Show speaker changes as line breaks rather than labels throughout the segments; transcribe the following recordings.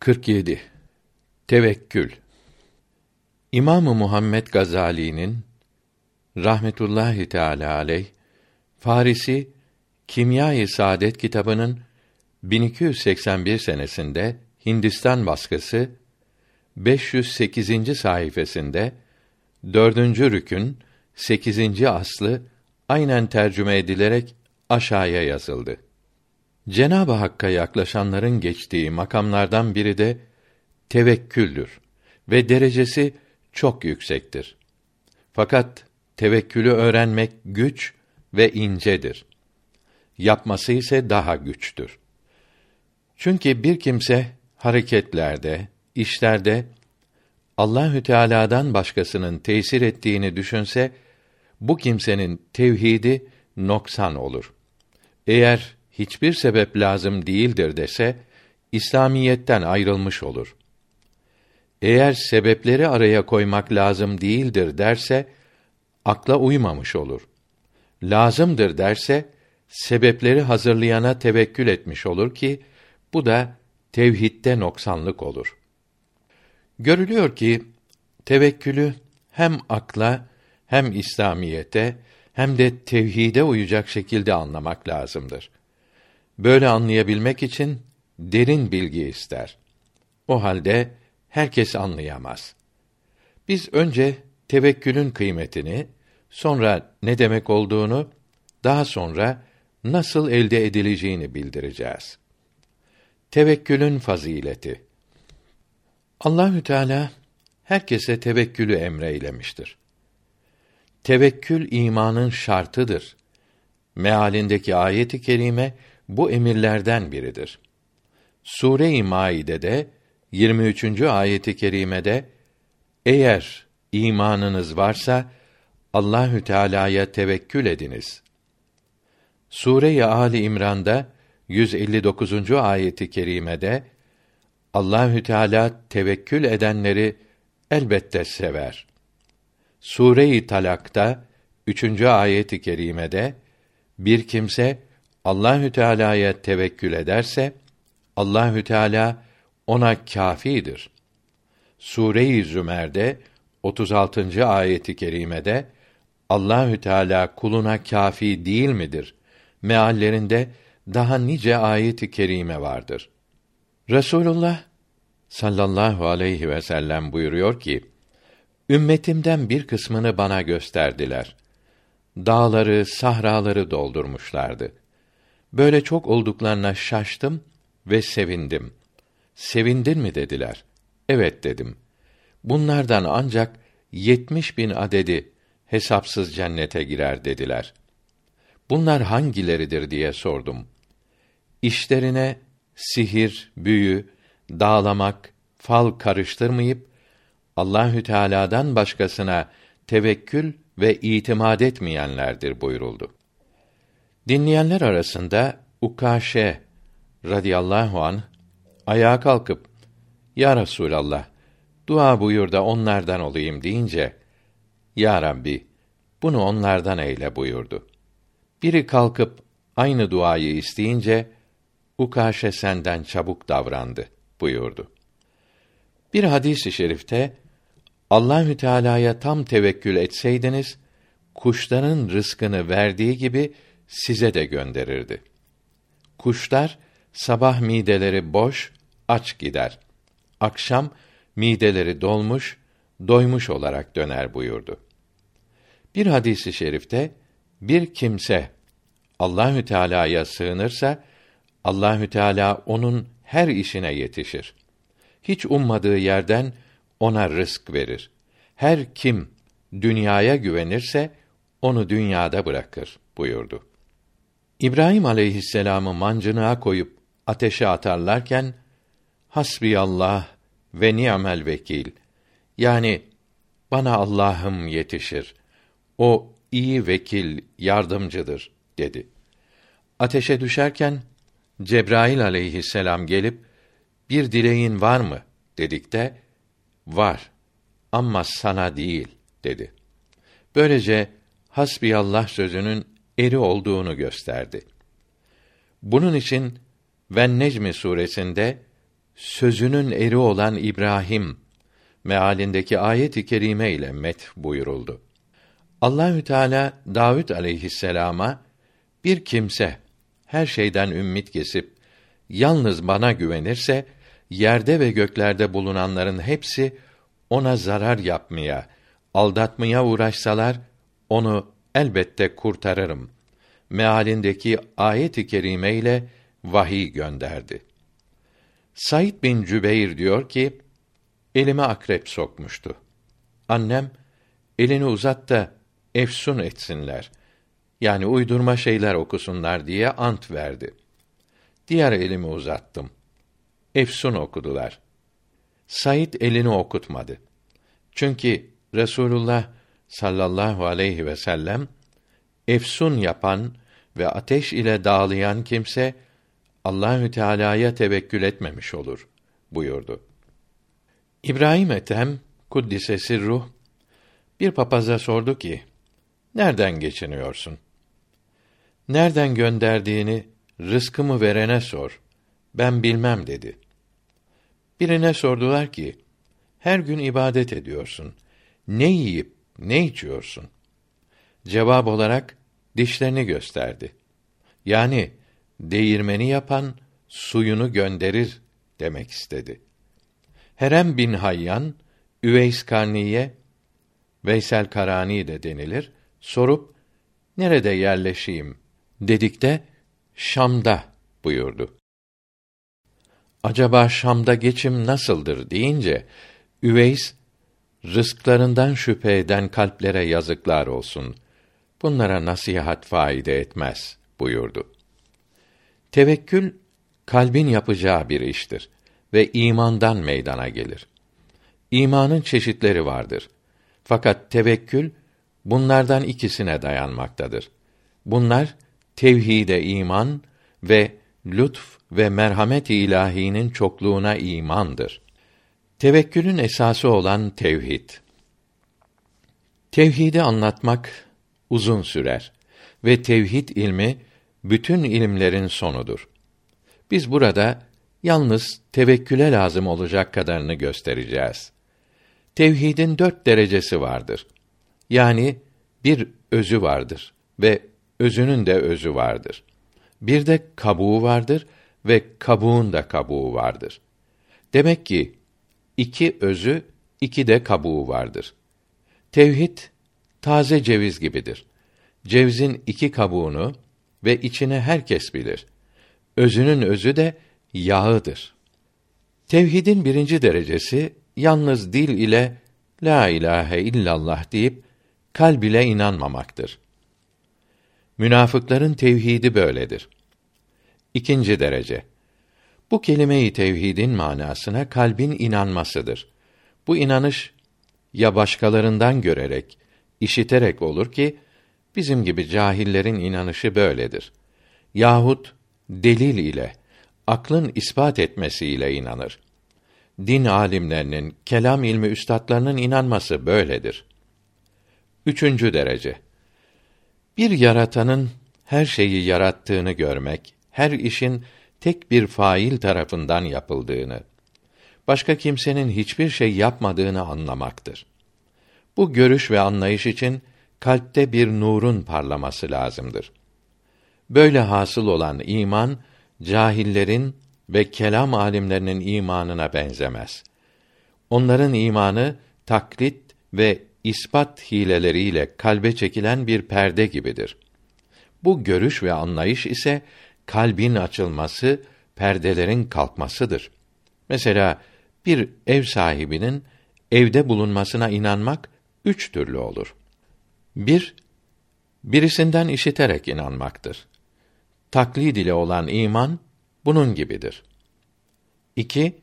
47 Tevekkül İmamı Muhammed Gazali'nin rahmetullahi teala aleyh Farisi Kimya-i Saadet kitabının 1281 senesinde Hindistan baskısı 508. sayfasında dördüncü rükün 8. aslı aynen tercüme edilerek aşağıya yazıldı. Cenab-ı Hakk'a yaklaşanların geçtiği makamlardan biri de tevekküldür ve derecesi çok yüksektir. Fakat tevekkülü öğrenmek güç ve incedir. Yapması ise daha güçtür. Çünkü bir kimse hareketlerde, işlerde Allahü Teala'dan başkasının tesir ettiğini düşünse bu kimsenin tevhidi noksan olur. Eğer hiçbir sebep lazım değildir dese İslamiyetten ayrılmış olur. Eğer sebepleri araya koymak lazım değildir derse akla uymamış olur. Lazımdır derse sebepleri hazırlayana tevekkül etmiş olur ki bu da tevhidde noksanlık olur. Görülüyor ki tevekkülü hem akla hem İslamiyete hem de tevhide uyacak şekilde anlamak lazımdır. Böyle anlayabilmek için derin bilgi ister. O halde herkes anlayamaz. Biz önce tevekkülün kıymetini, sonra ne demek olduğunu, daha sonra nasıl elde edileceğini bildireceğiz. Tevekkülün fazileti. Allahü Teala herkese tevekkülü emreylemiştir. Tevekkül imanın şartıdır. Mealindeki ayeti kerime bu emirlerden biridir. Sure-i Maide'de 23. ayeti kerimede eğer imanınız varsa Allahü Teala'ya tevekkül ediniz. Sure-i Ali İmran'da 159. ayeti kerimede Allahü Teala tevekkül edenleri elbette sever. Sure-i Talak'ta 3. ayeti kerimede bir kimse Allahü Teala'ya tevekkül ederse Allahü Teala ona kâfidir. Sure-i Zümer'de 36. ayeti kerimede Allahü Teala kuluna kâfi değil midir? Meallerinde daha nice ayeti kerime vardır. Resulullah sallallahu aleyhi ve sellem buyuruyor ki: Ümmetimden bir kısmını bana gösterdiler. Dağları, sahraları doldurmuşlardı. Böyle çok olduklarına şaştım ve sevindim. Sevindin mi dediler. Evet dedim. Bunlardan ancak yetmiş bin adedi hesapsız cennete girer dediler. Bunlar hangileridir diye sordum. İşlerine sihir, büyü, dağlamak, fal karıştırmayıp Allahü Teala'dan başkasına tevekkül ve itimat etmeyenlerdir buyuruldu. Dinleyenler arasında Ukaşe radıyallahu an ayağa kalkıp Ya Resulallah dua buyur da onlardan olayım deyince Ya Rabbi bunu onlardan eyle buyurdu. Biri kalkıp aynı duayı isteyince Ukaşe senden çabuk davrandı buyurdu. Bir hadisi şerifte Allahü Teala'ya tam tevekkül etseydiniz kuşların rızkını verdiği gibi size de gönderirdi. Kuşlar sabah mideleri boş, aç gider. Akşam mideleri dolmuş, doymuş olarak döner buyurdu. Bir hadisi şerifte bir kimse Allahü Teala'ya sığınırsa Allahü Teala onun her işine yetişir. Hiç ummadığı yerden ona rızk verir. Her kim dünyaya güvenirse onu dünyada bırakır buyurdu. İbrahim aleyhisselamı mancınığa koyup ateşe atarlarken hasbi Allah ve ni'mel vekil yani bana Allah'ım yetişir. O iyi vekil, yardımcıdır dedi. Ateşe düşerken Cebrail aleyhisselam gelip bir dileğin var mı dedikte var ama sana değil dedi. Böylece hasbiyallah sözünün eri olduğunu gösterdi. Bunun için Ven Necmi suresinde sözünün eri olan İbrahim mealindeki ayet-i kerime ile met buyuruldu. Allahü Teala Davud aleyhisselama bir kimse her şeyden ümmit kesip yalnız bana güvenirse yerde ve göklerde bulunanların hepsi ona zarar yapmaya, aldatmaya uğraşsalar onu elbette kurtarırım. Mealindeki ayet-i kerime ile vahiy gönderdi. Said bin Cübeyr diyor ki, elime akrep sokmuştu. Annem, elini uzat da efsun etsinler. Yani uydurma şeyler okusunlar diye ant verdi. Diğer elimi uzattım. Efsun okudular. Said elini okutmadı. Çünkü Resulullah sallallahu aleyhi ve sellem efsun yapan ve ateş ile dağlayan kimse Allahü Teala'ya tevekkül etmemiş olur buyurdu. İbrahim Ethem kuddisesi ruh bir papaza sordu ki: Nereden geçiniyorsun? Nereden gönderdiğini rızkımı verene sor. Ben bilmem dedi. Birine sordular ki: Her gün ibadet ediyorsun. Ne yiyip ne içiyorsun? Cevap olarak dişlerini gösterdi. Yani değirmeni yapan suyunu gönderir demek istedi. Herem bin Hayyan, Üveys Karniye, Veysel Karani de denilir, sorup, nerede yerleşeyim dedikte, Şam'da buyurdu. Acaba Şam'da geçim nasıldır deyince, Üveys, rızklarından şüphe eden kalplere yazıklar olsun. Bunlara nasihat faide etmez buyurdu. Tevekkül kalbin yapacağı bir iştir ve imandan meydana gelir. İmanın çeşitleri vardır. Fakat tevekkül bunlardan ikisine dayanmaktadır. Bunlar tevhide iman ve lütf ve merhamet ilahinin çokluğuna imandır. Tevekkülün esası olan tevhid. Tevhidi anlatmak uzun sürer ve tevhid ilmi bütün ilimlerin sonudur. Biz burada yalnız tevekküle lazım olacak kadarını göstereceğiz. Tevhidin dört derecesi vardır. Yani bir özü vardır ve özünün de özü vardır. Bir de kabuğu vardır ve kabuğun da kabuğu vardır. Demek ki iki özü, iki de kabuğu vardır. Tevhid taze ceviz gibidir. Cevizin iki kabuğunu ve içine herkes bilir. Özünün özü de yağıdır. Tevhidin birinci derecesi yalnız dil ile la ilahe illallah deyip kalb ile inanmamaktır. Münafıkların tevhidi böyledir. İkinci derece. Bu kelime-i tevhidin manasına kalbin inanmasıdır. Bu inanış ya başkalarından görerek, işiterek olur ki bizim gibi cahillerin inanışı böyledir. Yahut delil ile, aklın ispat etmesiyle inanır. Din alimlerinin, kelam ilmi üstadlarının inanması böyledir. Üçüncü derece. Bir yaratanın her şeyi yarattığını görmek, her işin tek bir fail tarafından yapıldığını, başka kimsenin hiçbir şey yapmadığını anlamaktır. Bu görüş ve anlayış için kalpte bir nurun parlaması lazımdır. Böyle hasıl olan iman cahillerin ve kelam alimlerinin imanına benzemez. Onların imanı taklit ve ispat hileleriyle kalbe çekilen bir perde gibidir. Bu görüş ve anlayış ise kalbin açılması, perdelerin kalkmasıdır. Mesela bir ev sahibinin evde bulunmasına inanmak üç türlü olur. Bir, birisinden işiterek inanmaktır. Taklid ile olan iman bunun gibidir. İki,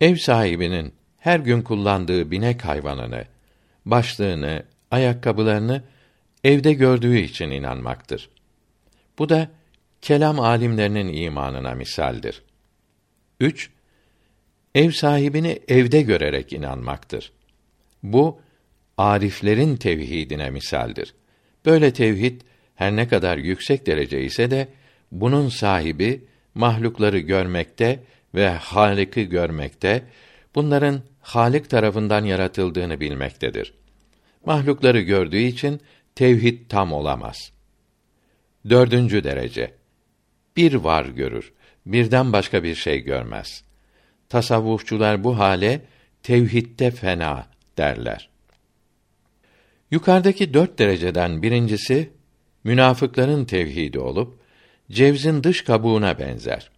ev sahibinin her gün kullandığı binek hayvanını, başlığını, ayakkabılarını evde gördüğü için inanmaktır. Bu da kelam alimlerinin imanına misaldir. Üç, ev sahibini evde görerek inanmaktır. Bu ariflerin tevhidine misaldir. Böyle tevhid her ne kadar yüksek derece ise de bunun sahibi mahlukları görmekte ve Halik'i görmekte, bunların Halik tarafından yaratıldığını bilmektedir. Mahlukları gördüğü için tevhid tam olamaz. Dördüncü derece. Bir var görür, birden başka bir şey görmez. Tasavvufçular bu hale tevhidde fena derler. Yukarıdaki dört dereceden birincisi, münafıkların tevhidi olup, cevzin dış kabuğuna benzer.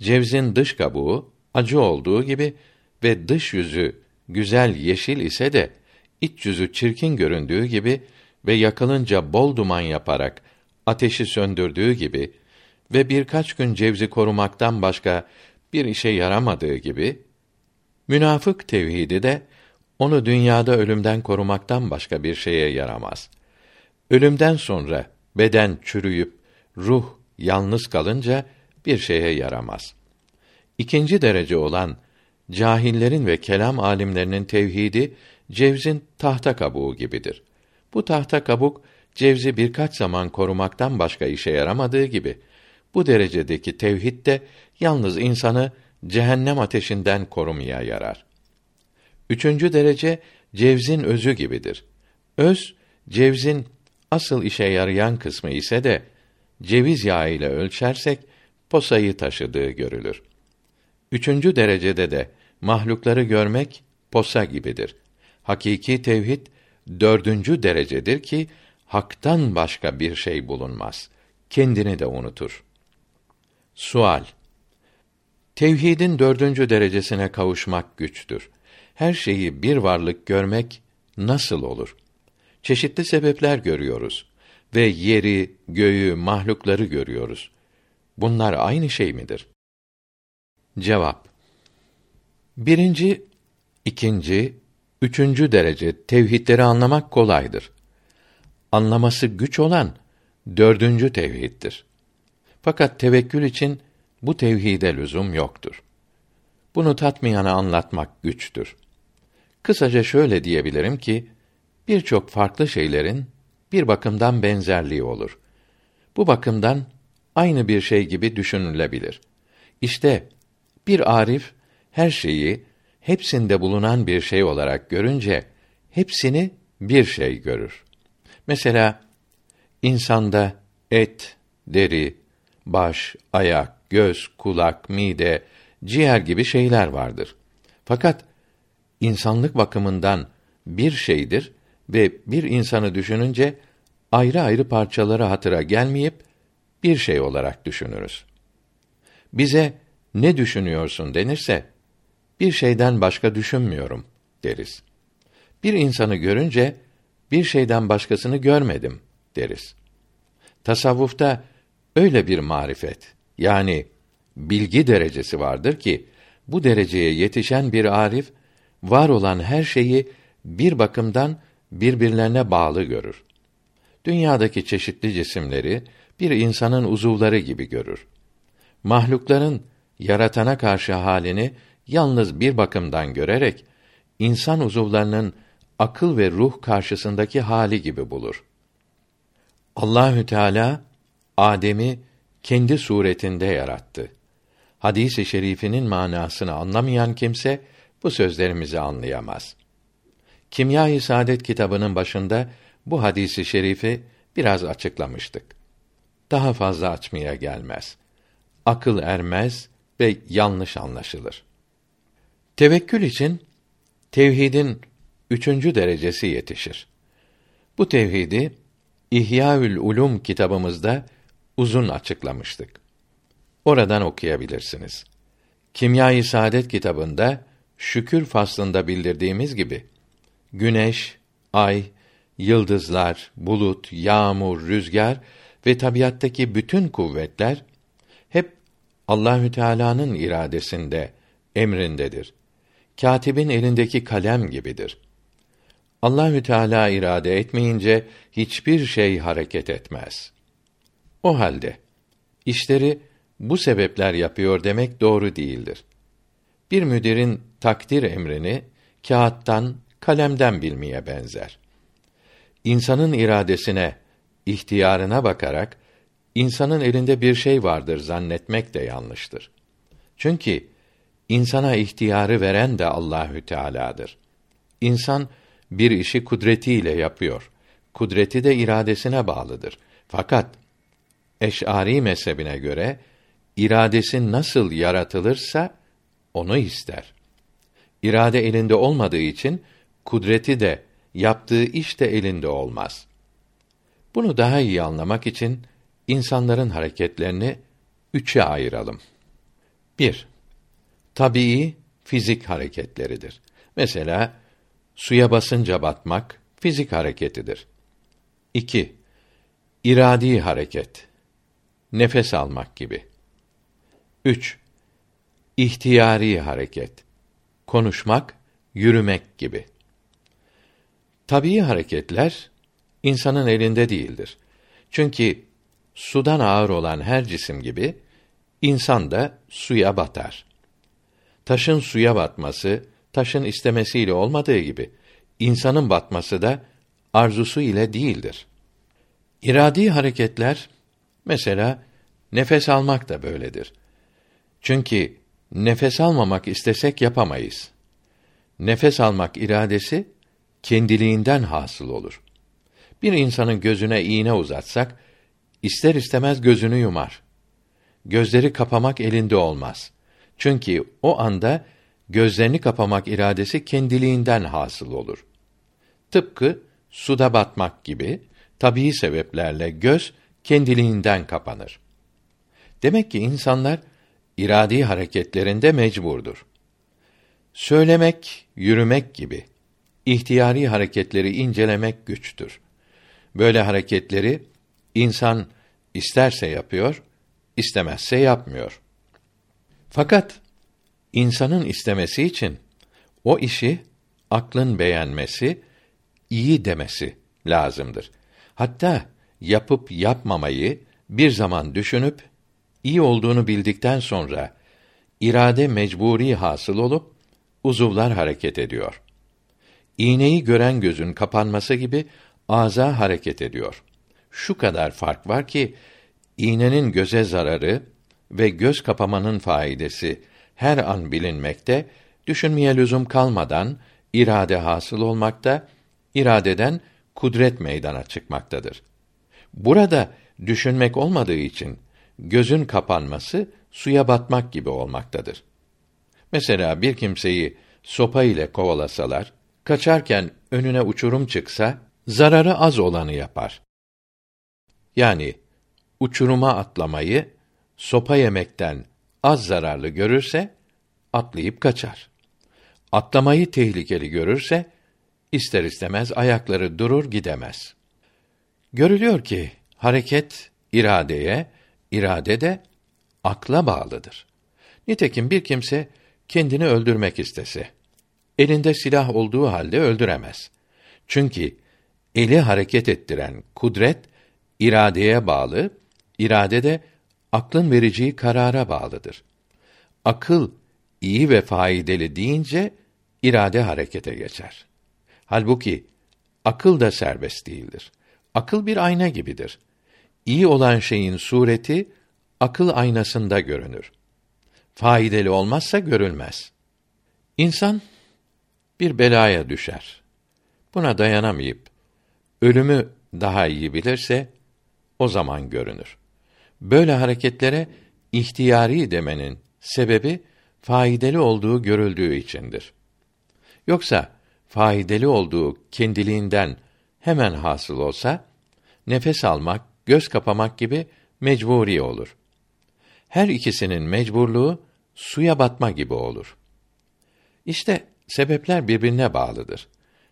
Cevzin dış kabuğu, acı olduğu gibi ve dış yüzü güzel yeşil ise de, iç yüzü çirkin göründüğü gibi ve yakılınca bol duman yaparak ateşi söndürdüğü gibi ve birkaç gün cevzi korumaktan başka bir işe yaramadığı gibi münafık tevhidi de onu dünyada ölümden korumaktan başka bir şeye yaramaz. Ölümden sonra beden çürüyüp ruh yalnız kalınca bir şeye yaramaz. İkinci derece olan cahillerin ve kelam alimlerinin tevhidi cevzin tahta kabuğu gibidir. Bu tahta kabuk cevzi birkaç zaman korumaktan başka işe yaramadığı gibi bu derecedeki tevhid de yalnız insanı cehennem ateşinden korumaya yarar. Üçüncü derece cevzin özü gibidir. Öz cevzin asıl işe yarayan kısmı ise de ceviz yağı ile ölçersek posayı taşıdığı görülür. Üçüncü derecede de mahlukları görmek posa gibidir. Hakiki tevhid dördüncü derecedir ki haktan başka bir şey bulunmaz. Kendini de unutur. Sual Tevhidin dördüncü derecesine kavuşmak güçtür. Her şeyi bir varlık görmek nasıl olur? Çeşitli sebepler görüyoruz ve yeri, göğü, mahlukları görüyoruz. Bunlar aynı şey midir? Cevap Birinci, ikinci, üçüncü derece tevhidleri anlamak kolaydır. Anlaması güç olan dördüncü tevhiddir. Fakat tevekkül için bu tevhide lüzum yoktur. Bunu tatmayana anlatmak güçtür. Kısaca şöyle diyebilirim ki birçok farklı şeylerin bir bakımdan benzerliği olur. Bu bakımdan aynı bir şey gibi düşünülebilir. İşte bir arif her şeyi hepsinde bulunan bir şey olarak görünce hepsini bir şey görür. Mesela insanda et, deri, baş, ayak, göz, kulak, mide, ciğer gibi şeyler vardır. Fakat insanlık bakımından bir şeydir ve bir insanı düşününce ayrı ayrı parçaları hatıra gelmeyip bir şey olarak düşünürüz. Bize ne düşünüyorsun denirse bir şeyden başka düşünmüyorum deriz. Bir insanı görünce bir şeyden başkasını görmedim deriz. Tasavvufta öyle bir marifet yani bilgi derecesi vardır ki bu dereceye yetişen bir arif var olan her şeyi bir bakımdan birbirlerine bağlı görür. Dünyadaki çeşitli cisimleri bir insanın uzuvları gibi görür. Mahlukların yaratana karşı halini yalnız bir bakımdan görerek insan uzuvlarının akıl ve ruh karşısındaki hali gibi bulur. Allahü Teala Adem'i kendi suretinde yarattı. Hadis-i şerifinin manasını anlamayan kimse bu sözlerimizi anlayamaz. Kimya-i Saadet kitabının başında bu hadisi şerifi biraz açıklamıştık. Daha fazla açmaya gelmez. Akıl ermez ve yanlış anlaşılır. Tevekkül için tevhidin üçüncü derecesi yetişir. Bu tevhidi İhyaül Ulum kitabımızda uzun açıklamıştık. Oradan okuyabilirsiniz. Kimya-i Saadet kitabında şükür faslında bildirdiğimiz gibi güneş, ay, yıldızlar, bulut, yağmur, rüzgar ve tabiattaki bütün kuvvetler hep Allahü Teala'nın iradesinde, emrindedir. Katibin elindeki kalem gibidir. Allahü Teala irade etmeyince hiçbir şey hareket etmez. O halde işleri bu sebepler yapıyor demek doğru değildir. Bir müdirin takdir emrini kağıttan, kalemden bilmeye benzer. İnsanın iradesine, ihtiyarına bakarak insanın elinde bir şey vardır zannetmek de yanlıştır. Çünkü insana ihtiyarı veren de Allahü Teala'dır. İnsan bir işi kudretiyle yapıyor. Kudreti de iradesine bağlıdır. Fakat Eş'ari mezhebine göre iradesi nasıl yaratılırsa onu ister. İrade elinde olmadığı için kudreti de yaptığı iş de elinde olmaz. Bunu daha iyi anlamak için insanların hareketlerini üçe ayıralım. 1. Tabii fizik hareketleridir. Mesela suya basınca batmak fizik hareketidir. 2. İradi hareket. Nefes almak gibi. 3. İhtiyari hareket. Konuşmak, yürümek gibi. Tabii hareketler insanın elinde değildir. Çünkü sudan ağır olan her cisim gibi insan da suya batar. Taşın suya batması taşın istemesiyle olmadığı gibi insanın batması da arzusu ile değildir. İradi hareketler mesela nefes almak da böyledir. Çünkü nefes almamak istesek yapamayız. Nefes almak iradesi kendiliğinden hasıl olur. Bir insanın gözüne iğne uzatsak ister istemez gözünü yumar. Gözleri kapamak elinde olmaz. Çünkü o anda gözlerini kapamak iradesi kendiliğinden hasıl olur. Tıpkı suda batmak gibi tabii sebeplerle göz kendiliğinden kapanır. Demek ki insanlar iradi hareketlerinde mecburdur. Söylemek, yürümek gibi ihtiyari hareketleri incelemek güçtür. Böyle hareketleri insan isterse yapıyor, istemezse yapmıyor. Fakat insanın istemesi için o işi aklın beğenmesi, iyi demesi lazımdır. Hatta yapıp yapmamayı bir zaman düşünüp iyi olduğunu bildikten sonra irade mecburi hasıl olup uzuvlar hareket ediyor. İğneyi gören gözün kapanması gibi ağza hareket ediyor. Şu kadar fark var ki iğnenin göze zararı ve göz kapamanın faidesi her an bilinmekte, düşünmeye lüzum kalmadan irade hasıl olmakta, iradeden kudret meydana çıkmaktadır. Burada düşünmek olmadığı için gözün kapanması suya batmak gibi olmaktadır. Mesela bir kimseyi sopa ile kovalasalar, kaçarken önüne uçurum çıksa, zararı az olanı yapar. Yani uçuruma atlamayı sopa yemekten az zararlı görürse atlayıp kaçar. Atlamayı tehlikeli görürse ister istemez ayakları durur gidemez. Görülüyor ki hareket iradeye, irade de akla bağlıdır. Nitekim bir kimse kendini öldürmek istese, elinde silah olduğu halde öldüremez. Çünkü eli hareket ettiren kudret iradeye bağlı, irade de aklın vereceği karara bağlıdır. Akıl iyi ve faydalı deyince irade harekete geçer. Halbuki akıl da serbest değildir. Akıl bir ayna gibidir. İyi olan şeyin sureti akıl aynasında görünür. Faydalı olmazsa görülmez. İnsan bir belaya düşer. Buna dayanamayıp ölümü daha iyi bilirse o zaman görünür. Böyle hareketlere ihtiyari demenin sebebi faydalı olduğu görüldüğü içindir. Yoksa faydalı olduğu kendiliğinden hemen hasıl olsa nefes almak, göz kapamak gibi mecburi olur. Her ikisinin mecburluğu suya batma gibi olur. İşte sebepler birbirine bağlıdır.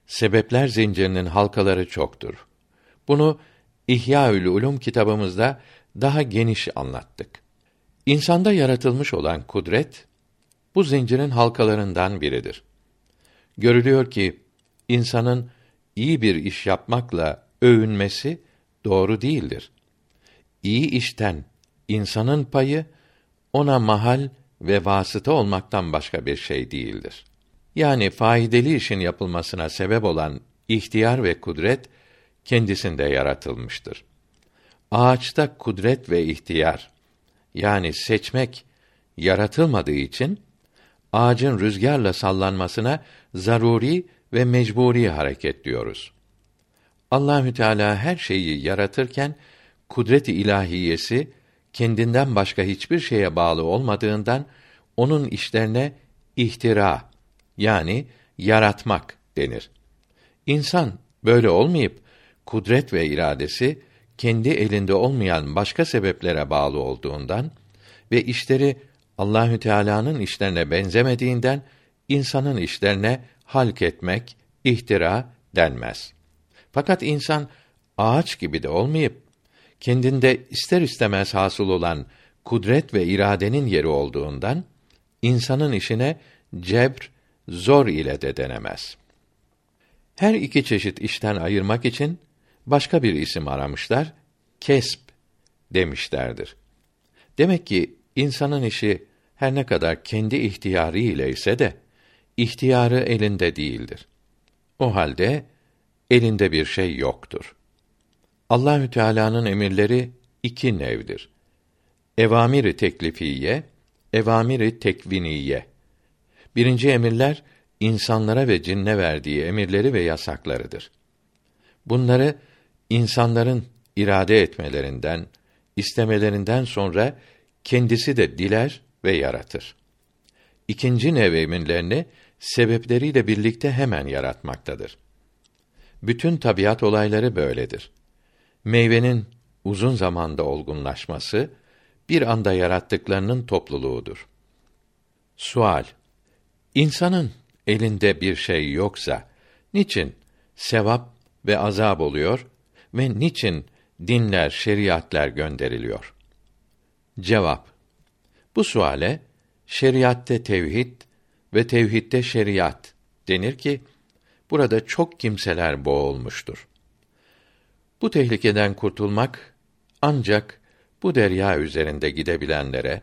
Sebepler zincirinin halkaları çoktur. Bunu İhyaül Ulum kitabımızda daha geniş anlattık. İnsanda yaratılmış olan kudret bu zincirin halkalarından biridir. Görülüyor ki insanın iyi bir iş yapmakla övünmesi doğru değildir. İyi işten insanın payı ona mahal ve vasıta olmaktan başka bir şey değildir. Yani faydalı işin yapılmasına sebep olan ihtiyar ve kudret kendisinde yaratılmıştır. Ağaçta kudret ve ihtiyar yani seçmek yaratılmadığı için ağacın rüzgarla sallanmasına zaruri ve mecburi hareket diyoruz. Allahü Teala her şeyi yaratırken kudret-i ilahiyesi kendinden başka hiçbir şeye bağlı olmadığından onun işlerine ihtira yani yaratmak denir. İnsan böyle olmayıp kudret ve iradesi kendi elinde olmayan başka sebeplere bağlı olduğundan ve işleri Allahü Teala'nın işlerine benzemediğinden insanın işlerine halk etmek, ihtira denmez. Fakat insan ağaç gibi de olmayıp kendinde ister istemez hasıl olan kudret ve iradenin yeri olduğundan insanın işine cebr, zor ile de denemez. Her iki çeşit işten ayırmak için başka bir isim aramışlar, kesp demişlerdir. Demek ki insanın işi her ne kadar kendi ihtiyarı ile ise de ihtiyarı elinde değildir. O halde elinde bir şey yoktur. Allahü Teala'nın emirleri iki nevdir. Evamiri teklifiye, evamiri tekviniye. Birinci emirler insanlara ve cinne verdiği emirleri ve yasaklarıdır. Bunları insanların irade etmelerinden, istemelerinden sonra kendisi de diler ve yaratır. İkinci nev emirlerini sebepleriyle birlikte hemen yaratmaktadır. Bütün tabiat olayları böyledir. Meyvenin uzun zamanda olgunlaşması bir anda yarattıklarının topluluğudur. Sual: İnsanın elinde bir şey yoksa niçin sevap ve azab oluyor ve niçin dinler, şeriatlar gönderiliyor? Cevap: Bu suale şeriatte tevhid ve tevhidde şeriat denir ki burada çok kimseler boğulmuştur. Bu tehlikeden kurtulmak ancak bu derya üzerinde gidebilenlere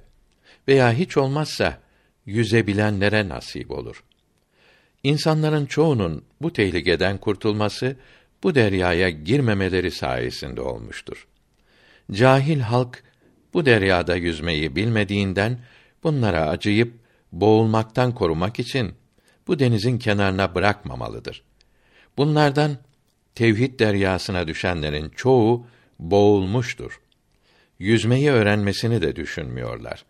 veya hiç olmazsa yüzebilenlere nasip olur. İnsanların çoğunun bu tehlikeden kurtulması bu deryaya girmemeleri sayesinde olmuştur. Cahil halk bu deryada yüzmeyi bilmediğinden bunlara acıyıp boğulmaktan korumak için bu denizin kenarına bırakmamalıdır. Bunlardan tevhid deryasına düşenlerin çoğu boğulmuştur. Yüzmeyi öğrenmesini de düşünmüyorlar.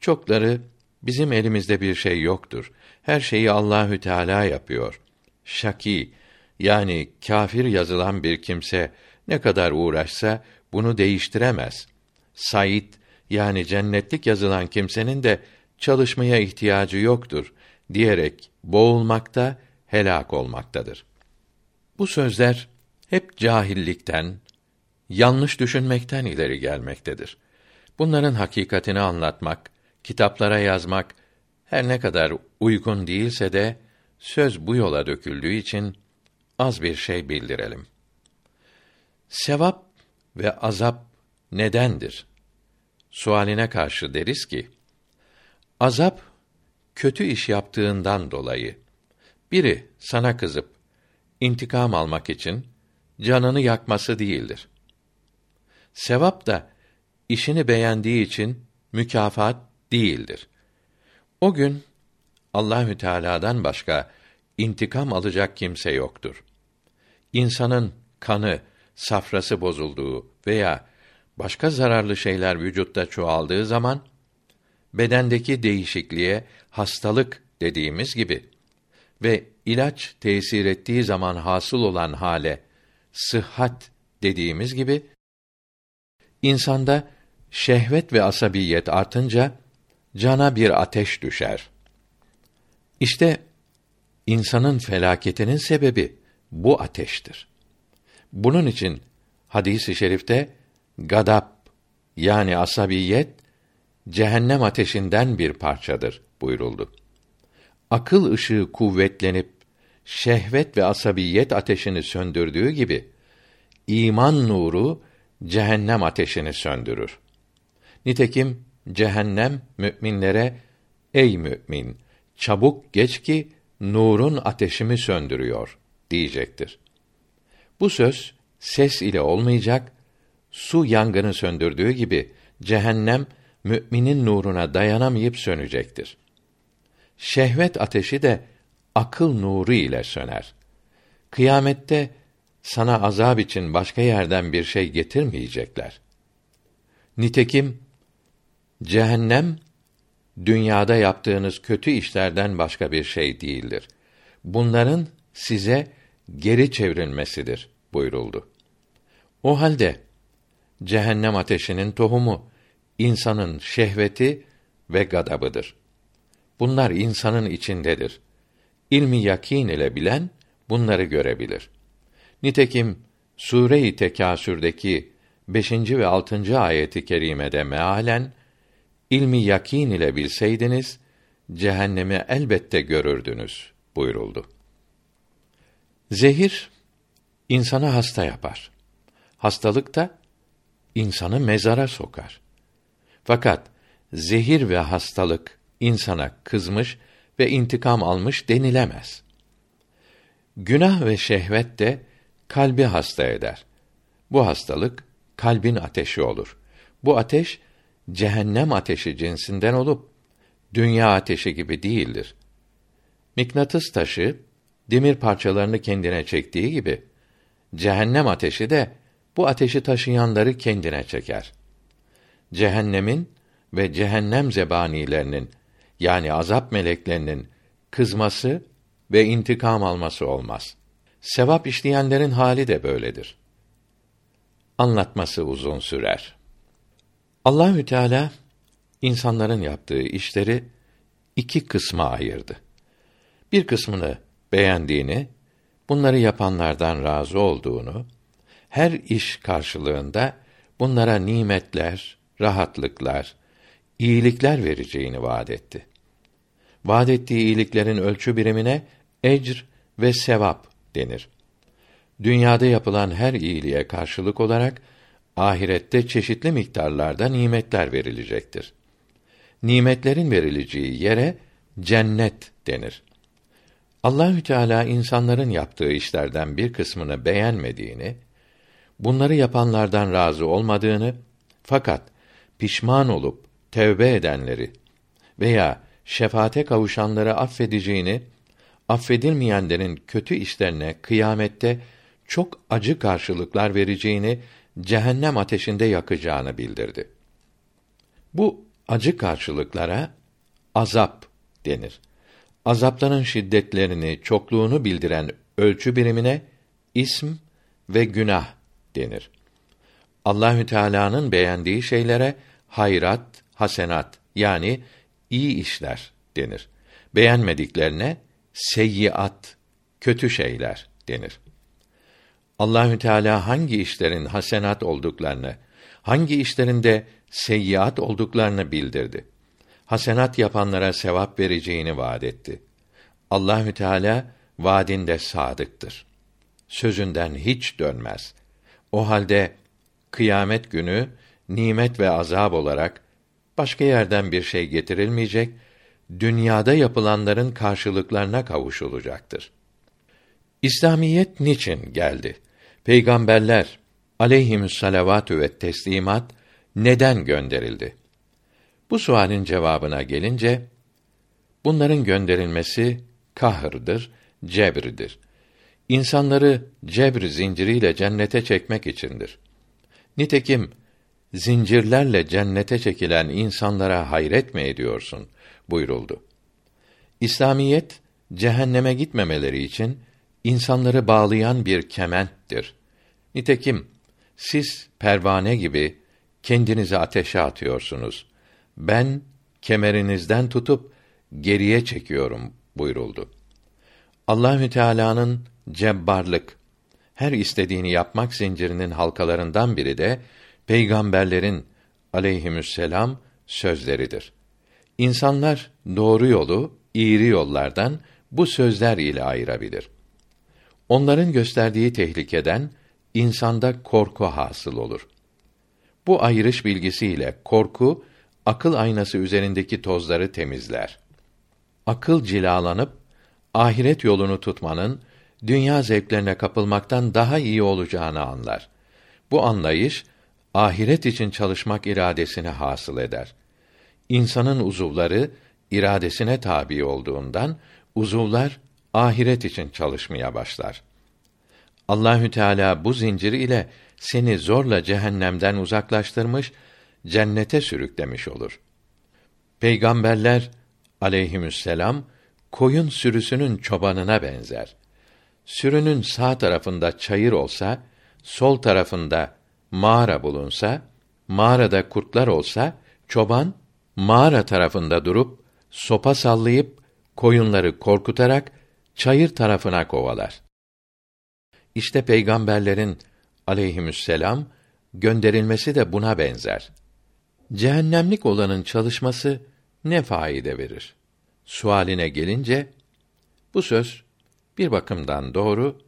Çokları bizim elimizde bir şey yoktur. Her şeyi Allahü Teala yapıyor. Şaki yani kafir yazılan bir kimse ne kadar uğraşsa bunu değiştiremez. Said yani cennetlik yazılan kimsenin de çalışmaya ihtiyacı yoktur diyerek boğulmakta, helak olmaktadır. Bu sözler hep cahillikten, yanlış düşünmekten ileri gelmektedir. Bunların hakikatini anlatmak, kitaplara yazmak her ne kadar uygun değilse de söz bu yola döküldüğü için az bir şey bildirelim. Sevap ve azap nedendir? Sualine karşı deriz ki, azap kötü iş yaptığından dolayı biri sana kızıp intikam almak için canını yakması değildir. Sevap da işini beğendiği için mükafat değildir. O gün Allahü Teala'dan başka intikam alacak kimse yoktur. İnsanın kanı, safrası bozulduğu veya başka zararlı şeyler vücutta çoğaldığı zaman bedendeki değişikliğe hastalık dediğimiz gibi ve ilaç tesir ettiği zaman hasıl olan hale sıhhat dediğimiz gibi insanda şehvet ve asabiyet artınca cana bir ateş düşer. İşte insanın felaketinin sebebi bu ateştir. Bunun için hadisi i şerifte gadap yani asabiyet cehennem ateşinden bir parçadır buyuruldu. Akıl ışığı kuvvetlenip şehvet ve asabiyet ateşini söndürdüğü gibi iman nuru cehennem ateşini söndürür. Nitekim cehennem müminlere ey mümin çabuk geç ki nurun ateşimi söndürüyor diyecektir. Bu söz ses ile olmayacak, su yangını söndürdüğü gibi cehennem müminin nuruna dayanamayıp sönecektir. Şehvet ateşi de akıl nuru ile söner. Kıyamette sana azab için başka yerden bir şey getirmeyecekler. Nitekim cehennem dünyada yaptığınız kötü işlerden başka bir şey değildir. Bunların size geri çevrilmesidir buyuruldu. O halde cehennem ateşinin tohumu insanın şehveti ve gadabıdır. Bunlar insanın içindedir. İlmi yakin ile bilen bunları görebilir. Nitekim Sure-i Tekâsür'deki 5. ve 6. ayeti kerimede mealen ilmi yakin ile bilseydiniz cehennemi elbette görürdünüz buyuruldu. Zehir insanı hasta yapar. Hastalık da insanı mezara sokar. Fakat zehir ve hastalık insana kızmış ve intikam almış denilemez. Günah ve şehvet de kalbi hasta eder. Bu hastalık kalbin ateşi olur. Bu ateş cehennem ateşi cinsinden olup dünya ateşi gibi değildir. Miknatıs taşı demir parçalarını kendine çektiği gibi cehennem ateşi de bu ateşi taşıyanları kendine çeker. Cehennemin ve cehennem zebanilerinin yani azap meleklerinin kızması ve intikam alması olmaz. Sevap işleyenlerin hali de böyledir. Anlatması uzun sürer. Allahü Teala insanların yaptığı işleri iki kısma ayırdı. Bir kısmını beğendiğini, bunları yapanlardan razı olduğunu, her iş karşılığında bunlara nimetler, rahatlıklar, iyilikler vereceğini vaad etti. Vaad ettiği iyiliklerin ölçü birimine ecr ve sevap denir. Dünyada yapılan her iyiliğe karşılık olarak ahirette çeşitli miktarlarda nimetler verilecektir. Nimetlerin verileceği yere cennet denir. Allahü Teala insanların yaptığı işlerden bir kısmını beğenmediğini, bunları yapanlardan razı olmadığını fakat pişman olup tevbe edenleri veya şefaate kavuşanları affedeceğini, affedilmeyenlerin kötü işlerine kıyamette çok acı karşılıklar vereceğini, cehennem ateşinde yakacağını bildirdi. Bu acı karşılıklara azap denir. Azapların şiddetlerini, çokluğunu bildiren ölçü birimine ism ve günah denir. Allahü Teala'nın beğendiği şeylere hayrat, hasenat yani iyi işler denir. Beğenmediklerine seyyiat, kötü şeyler denir. Allahü Teala hangi işlerin hasenat olduklarını, hangi işlerin de seyyiat olduklarını bildirdi. Hasenat yapanlara sevap vereceğini vaad etti. Allahü Teala vaadinde sadıktır. Sözünden hiç dönmez. O halde kıyamet günü nimet ve azab olarak başka yerden bir şey getirilmeyecek, dünyada yapılanların karşılıklarına kavuşulacaktır. İslamiyet niçin geldi? Peygamberler aleyhimüs salavatü ve teslimat neden gönderildi? Bu sualin cevabına gelince bunların gönderilmesi kahırdır, cebridir. İnsanları cebr zinciriyle cennete çekmek içindir. Nitekim zincirlerle cennete çekilen insanlara hayret mi ediyorsun buyuruldu. İslamiyet cehenneme gitmemeleri için insanları bağlayan bir kementtir. Nitekim siz pervane gibi kendinizi ateşe atıyorsunuz. Ben kemerinizden tutup geriye çekiyorum buyuruldu. Allahü Teala'nın cebbarlık, her istediğini yapmak zincirinin halkalarından biri de peygamberlerin aleyhisselam sözleridir. İnsanlar doğru yolu, iğri yollardan bu sözler ile ayırabilir. Onların gösterdiği tehlikeden insanda korku hasıl olur. Bu ayrış bilgisiyle korku akıl aynası üzerindeki tozları temizler. Akıl cilalanıp ahiret yolunu tutmanın dünya zevklerine kapılmaktan daha iyi olacağını anlar. Bu anlayış ahiret için çalışmak iradesini hasıl eder. insanın uzuvları iradesine tabi olduğundan uzuvlar ahiret için çalışmaya başlar. Allahü Teala bu zincir ile seni zorla cehennemden uzaklaştırmış, cennete sürüklemiş olur. Peygamberler aleyhisselam koyun sürüsünün çobanına benzer. Sürünün sağ tarafında çayır olsa, sol tarafında mağara bulunsa, mağarada kurtlar olsa, çoban mağara tarafında durup sopa sallayıp koyunları korkutarak çayır tarafına kovalar. İşte peygamberlerin aleyhisselam gönderilmesi de buna benzer. Cehennemlik olanın çalışması ne faide verir? Sualine gelince bu söz bir bakımdan doğru,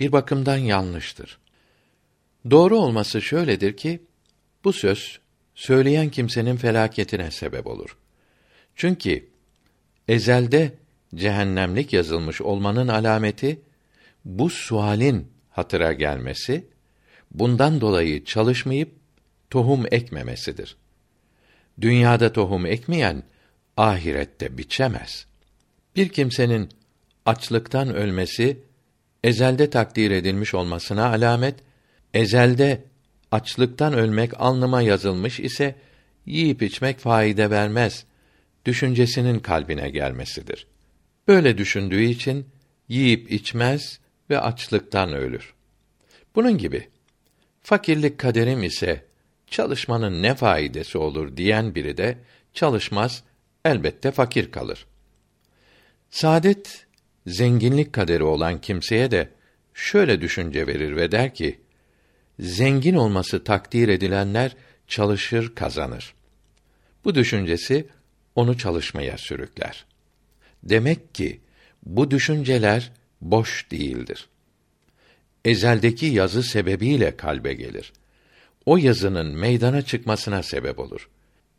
bir bakımdan yanlıştır. Doğru olması şöyledir ki bu söz söyleyen kimsenin felaketine sebep olur. Çünkü ezelde cehennemlik yazılmış olmanın alameti bu sualin hatıra gelmesi, bundan dolayı çalışmayıp tohum ekmemesidir. Dünyada tohum ekmeyen ahirette biçemez. Bir kimsenin açlıktan ölmesi ezelde takdir edilmiş olmasına alamet, ezelde açlıktan ölmek alnıma yazılmış ise yiyip içmek faide vermez düşüncesinin kalbine gelmesidir. Böyle düşündüğü için yiyip içmez ve açlıktan ölür. Bunun gibi fakirlik kaderim ise çalışmanın ne faydası olur diyen biri de çalışmaz, elbette fakir kalır. Saadet zenginlik kaderi olan kimseye de şöyle düşünce verir ve der ki: Zengin olması takdir edilenler çalışır, kazanır. Bu düşüncesi onu çalışmaya sürükler. Demek ki bu düşünceler boş değildir. Ezeldeki yazı sebebiyle kalbe gelir. O yazının meydana çıkmasına sebep olur.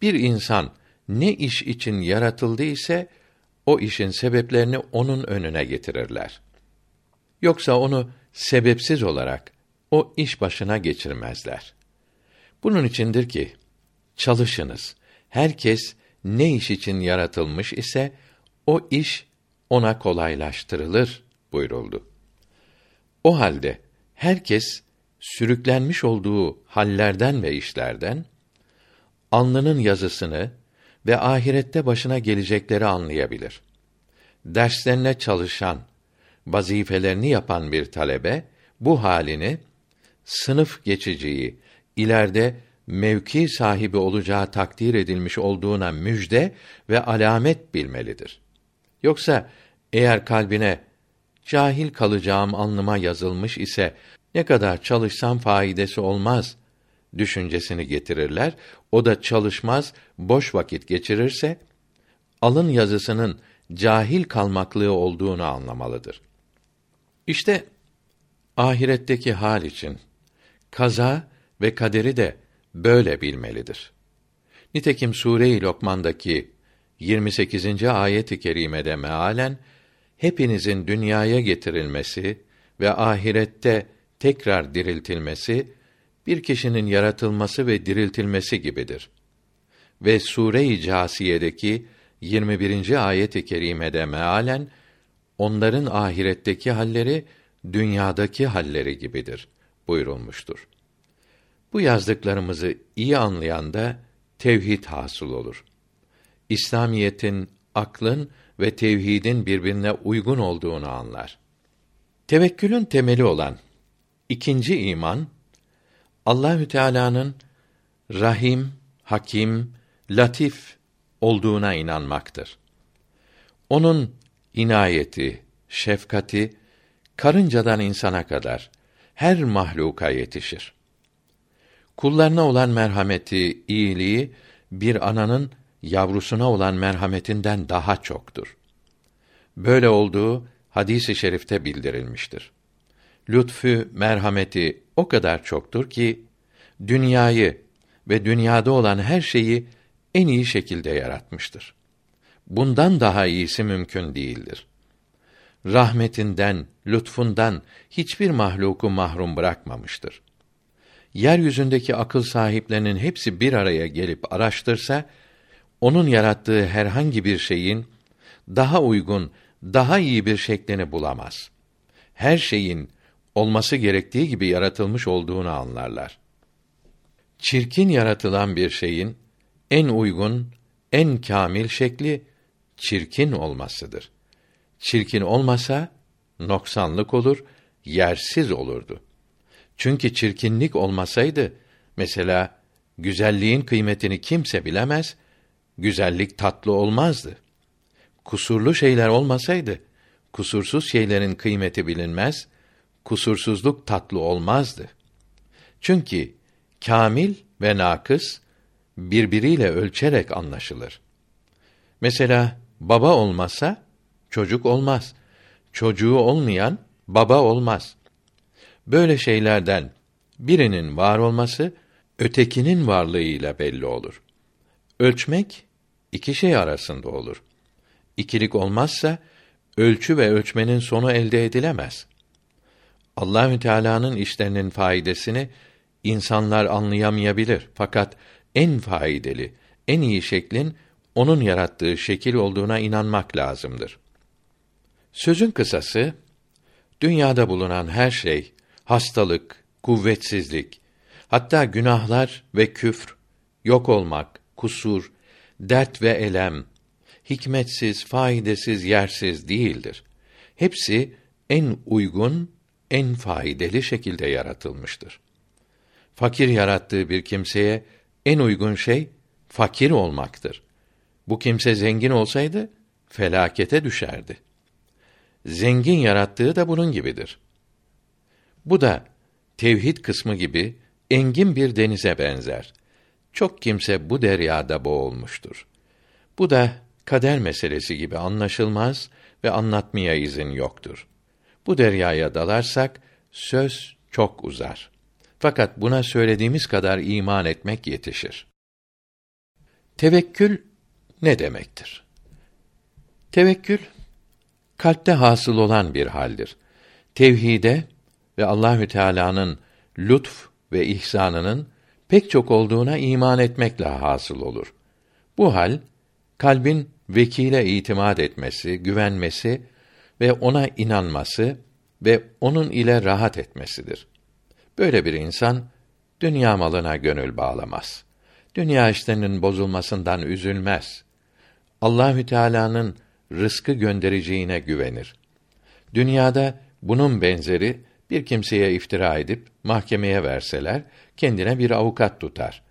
Bir insan ne iş için yaratıldı ise o işin sebeplerini onun önüne getirirler. Yoksa onu sebepsiz olarak o iş başına geçirmezler. Bunun içindir ki çalışınız. Herkes ne iş için yaratılmış ise o iş ona kolaylaştırılır buyuruldu. O halde herkes sürüklenmiş olduğu hallerden ve işlerden alnının yazısını ve ahirette başına gelecekleri anlayabilir. Derslerine çalışan, vazifelerini yapan bir talebe bu halini sınıf geçiciyi ileride mevki sahibi olacağı takdir edilmiş olduğuna müjde ve alamet bilmelidir. Yoksa eğer kalbine cahil kalacağım anlıma yazılmış ise ne kadar çalışsam faidesi olmaz düşüncesini getirirler. O da çalışmaz, boş vakit geçirirse alın yazısının cahil kalmaklığı olduğunu anlamalıdır. İşte ahiretteki hal için kaza ve kaderi de böyle bilmelidir. Nitekim Sure-i Lokman'daki 28. ayet-i kerimede mealen hepinizin dünyaya getirilmesi ve ahirette tekrar diriltilmesi bir kişinin yaratılması ve diriltilmesi gibidir. Ve Sure-i Câsiye'deki 21. ayet-i kerimede mealen onların ahiretteki halleri dünyadaki halleri gibidir buyurulmuştur. Bu yazdıklarımızı iyi anlayan da tevhid hasıl olur. İslamiyetin, aklın ve tevhidin birbirine uygun olduğunu anlar. Tevekkülün temeli olan ikinci iman Allahü Teala'nın Rahim, Hakim, Latif olduğuna inanmaktır. Onun inayeti, şefkati karıncadan insana kadar her mahluka yetişir. Kullarına olan merhameti, iyiliği bir ananın yavrusuna olan merhametinden daha çoktur. Böyle olduğu hadisi i şerifte bildirilmiştir. Lütfü, merhameti o kadar çoktur ki dünyayı ve dünyada olan her şeyi en iyi şekilde yaratmıştır. Bundan daha iyisi mümkün değildir. Rahmetinden, lütfundan hiçbir mahluku mahrum bırakmamıştır. Yeryüzündeki akıl sahiplerinin hepsi bir araya gelip araştırsa onun yarattığı herhangi bir şeyin daha uygun, daha iyi bir şeklini bulamaz. Her şeyin olması gerektiği gibi yaratılmış olduğunu anlarlar. Çirkin yaratılan bir şeyin en uygun, en kamil şekli çirkin olmasıdır. Çirkin olmasa noksanlık olur, yersiz olurdu. Çünkü çirkinlik olmasaydı mesela güzelliğin kıymetini kimse bilemez, güzellik tatlı olmazdı. Kusurlu şeyler olmasaydı kusursuz şeylerin kıymeti bilinmez, kusursuzluk tatlı olmazdı. Çünkü kamil ve nakıs birbiriyle ölçerek anlaşılır. Mesela baba olmasa çocuk olmaz. Çocuğu olmayan baba olmaz. Böyle şeylerden birinin var olması ötekinin varlığıyla belli olur. Ölçmek iki şey arasında olur. İkilik olmazsa ölçü ve ölçmenin sonu elde edilemez. Allahü Teala'nın işlerinin faydasını insanlar anlayamayabilir fakat en faydalı, en iyi şeklin onun yarattığı şekil olduğuna inanmak lazımdır. Sözün kısası dünyada bulunan her şey hastalık, kuvvetsizlik, hatta günahlar ve küfr, yok olmak, kusur, dert ve elem, hikmetsiz, faydasız, yersiz değildir. Hepsi en uygun, en faydalı şekilde yaratılmıştır. Fakir yarattığı bir kimseye en uygun şey fakir olmaktır. Bu kimse zengin olsaydı felakete düşerdi. Zengin yarattığı da bunun gibidir. Bu da tevhid kısmı gibi engin bir denize benzer. Çok kimse bu deryada boğulmuştur. Bu da kader meselesi gibi anlaşılmaz ve anlatmaya izin yoktur. Bu deryaya dalarsak söz çok uzar. Fakat buna söylediğimiz kadar iman etmek yetişir. Tevekkül ne demektir? Tevekkül kalpte hasıl olan bir haldir. Tevhide ve Allahü Teala'nın lütf ve ihsanının pek çok olduğuna iman etmekle hasıl olur. Bu hal kalbin vekile itimat etmesi, güvenmesi ve ona inanması ve onun ile rahat etmesidir. Böyle bir insan dünya malına gönül bağlamaz. Dünya işlerinin bozulmasından üzülmez. Allahü Teala'nın rızkı göndereceğine güvenir. Dünyada bunun benzeri bir kimseye iftira edip mahkemeye verseler kendine bir avukat tutar.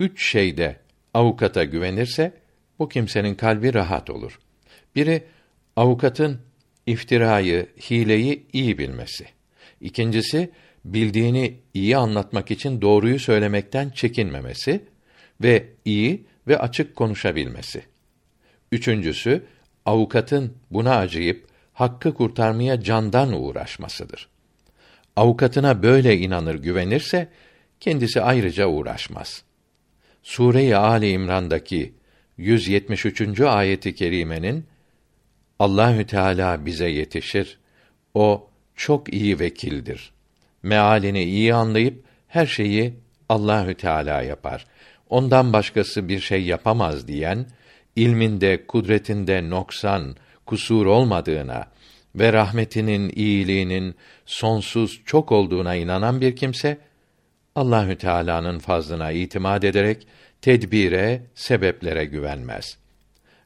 Üç şeyde avukata güvenirse bu kimsenin kalbi rahat olur. Biri avukatın iftirayı, hileyi iyi bilmesi. İkincisi bildiğini iyi anlatmak için doğruyu söylemekten çekinmemesi ve iyi ve açık konuşabilmesi. Üçüncüsü avukatın buna acıyıp hakkı kurtarmaya candan uğraşmasıdır. Avukatına böyle inanır, güvenirse kendisi ayrıca uğraşmaz. Sure-i Ali İmran'daki 173. ayeti kerimenin Allahü Teala bize yetişir. O çok iyi vekildir. Mealini iyi anlayıp her şeyi Allahü Teala yapar. Ondan başkası bir şey yapamaz diyen ilminde, kudretinde noksan, kusur olmadığına ve rahmetinin, iyiliğinin sonsuz çok olduğuna inanan bir kimse Allahü Teala'nın fazlına itimat ederek tedbire, sebeplere güvenmez.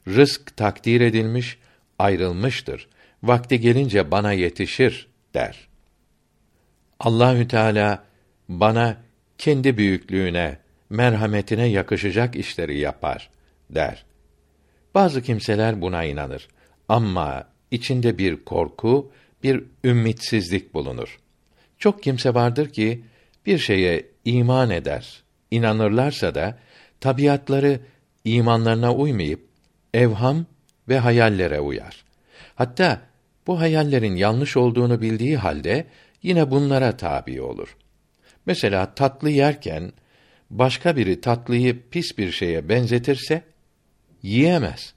Rızk takdir edilmiş, ayrılmıştır. Vakti gelince bana yetişir der. Allahü Teala bana kendi büyüklüğüne, merhametine yakışacak işleri yapar der. Bazı kimseler buna inanır ama içinde bir korku, bir ümmitsizlik bulunur. Çok kimse vardır ki bir şeye iman eder, inanırlarsa da tabiatları imanlarına uymayıp evham ve hayallere uyar. Hatta bu hayallerin yanlış olduğunu bildiği halde yine bunlara tabi olur. Mesela tatlı yerken başka biri tatlıyı pis bir şeye benzetirse yiyemez.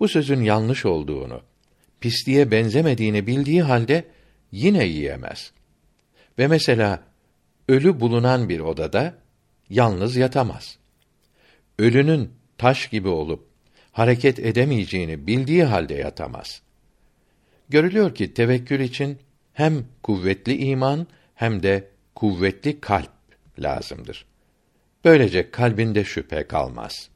Bu sözün yanlış olduğunu, pisliğe benzemediğini bildiği halde yine yiyemez. Ve mesela ölü bulunan bir odada yalnız yatamaz. Ölünün taş gibi olup hareket edemeyeceğini bildiği halde yatamaz. Görülüyor ki tevekkül için hem kuvvetli iman hem de kuvvetli kalp lazımdır. Böylece kalbinde şüphe kalmaz.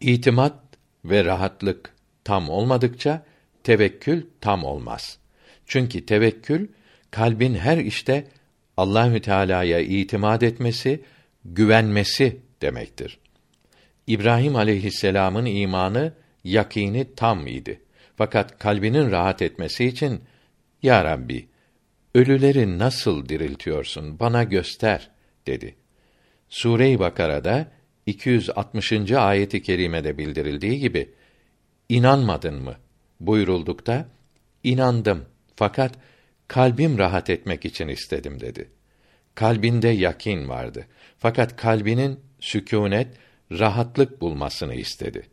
İtimat ve rahatlık tam olmadıkça tevekkül tam olmaz. Çünkü tevekkül kalbin her işte Allahü Teala'ya itimat etmesi, güvenmesi demektir. İbrahim aleyhisselam'ın imanı, yakini tam idi. Fakat kalbinin rahat etmesi için Ya Rabbi, ölüleri nasıl diriltiyorsun? Bana göster dedi. Sure-i Bakara'da 260. ayeti kerimede bildirildiği gibi inanmadın mı buyuruldukta inandım fakat kalbim rahat etmek için istedim dedi. Kalbinde yakin vardı. Fakat kalbinin sükûnet, rahatlık bulmasını istedi.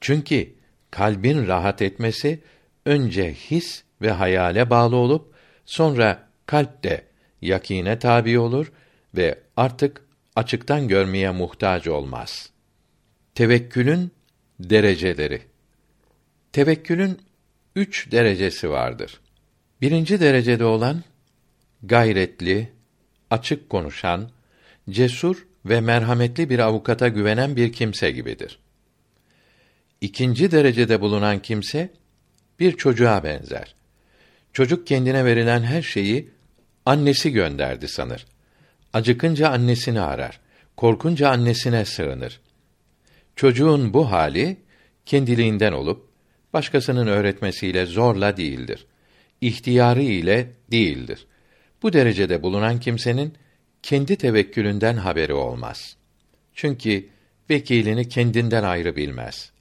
Çünkü kalbin rahat etmesi önce his ve hayale bağlı olup sonra kalp de yakine tabi olur ve artık açıktan görmeye muhtaç olmaz. Tevekkülün dereceleri. Tevekkülün üç derecesi vardır. Birinci derecede olan gayretli, açık konuşan, cesur ve merhametli bir avukata güvenen bir kimse gibidir. İkinci derecede bulunan kimse bir çocuğa benzer. Çocuk kendine verilen her şeyi annesi gönderdi sanır. Acıkınca annesini arar, korkunca annesine sığınır. Çocuğun bu hali kendiliğinden olup başkasının öğretmesiyle zorla değildir. İhtiyarı ile değildir. Bu derecede bulunan kimsenin kendi tevekkülünden haberi olmaz. Çünkü vekilini kendinden ayrı bilmez.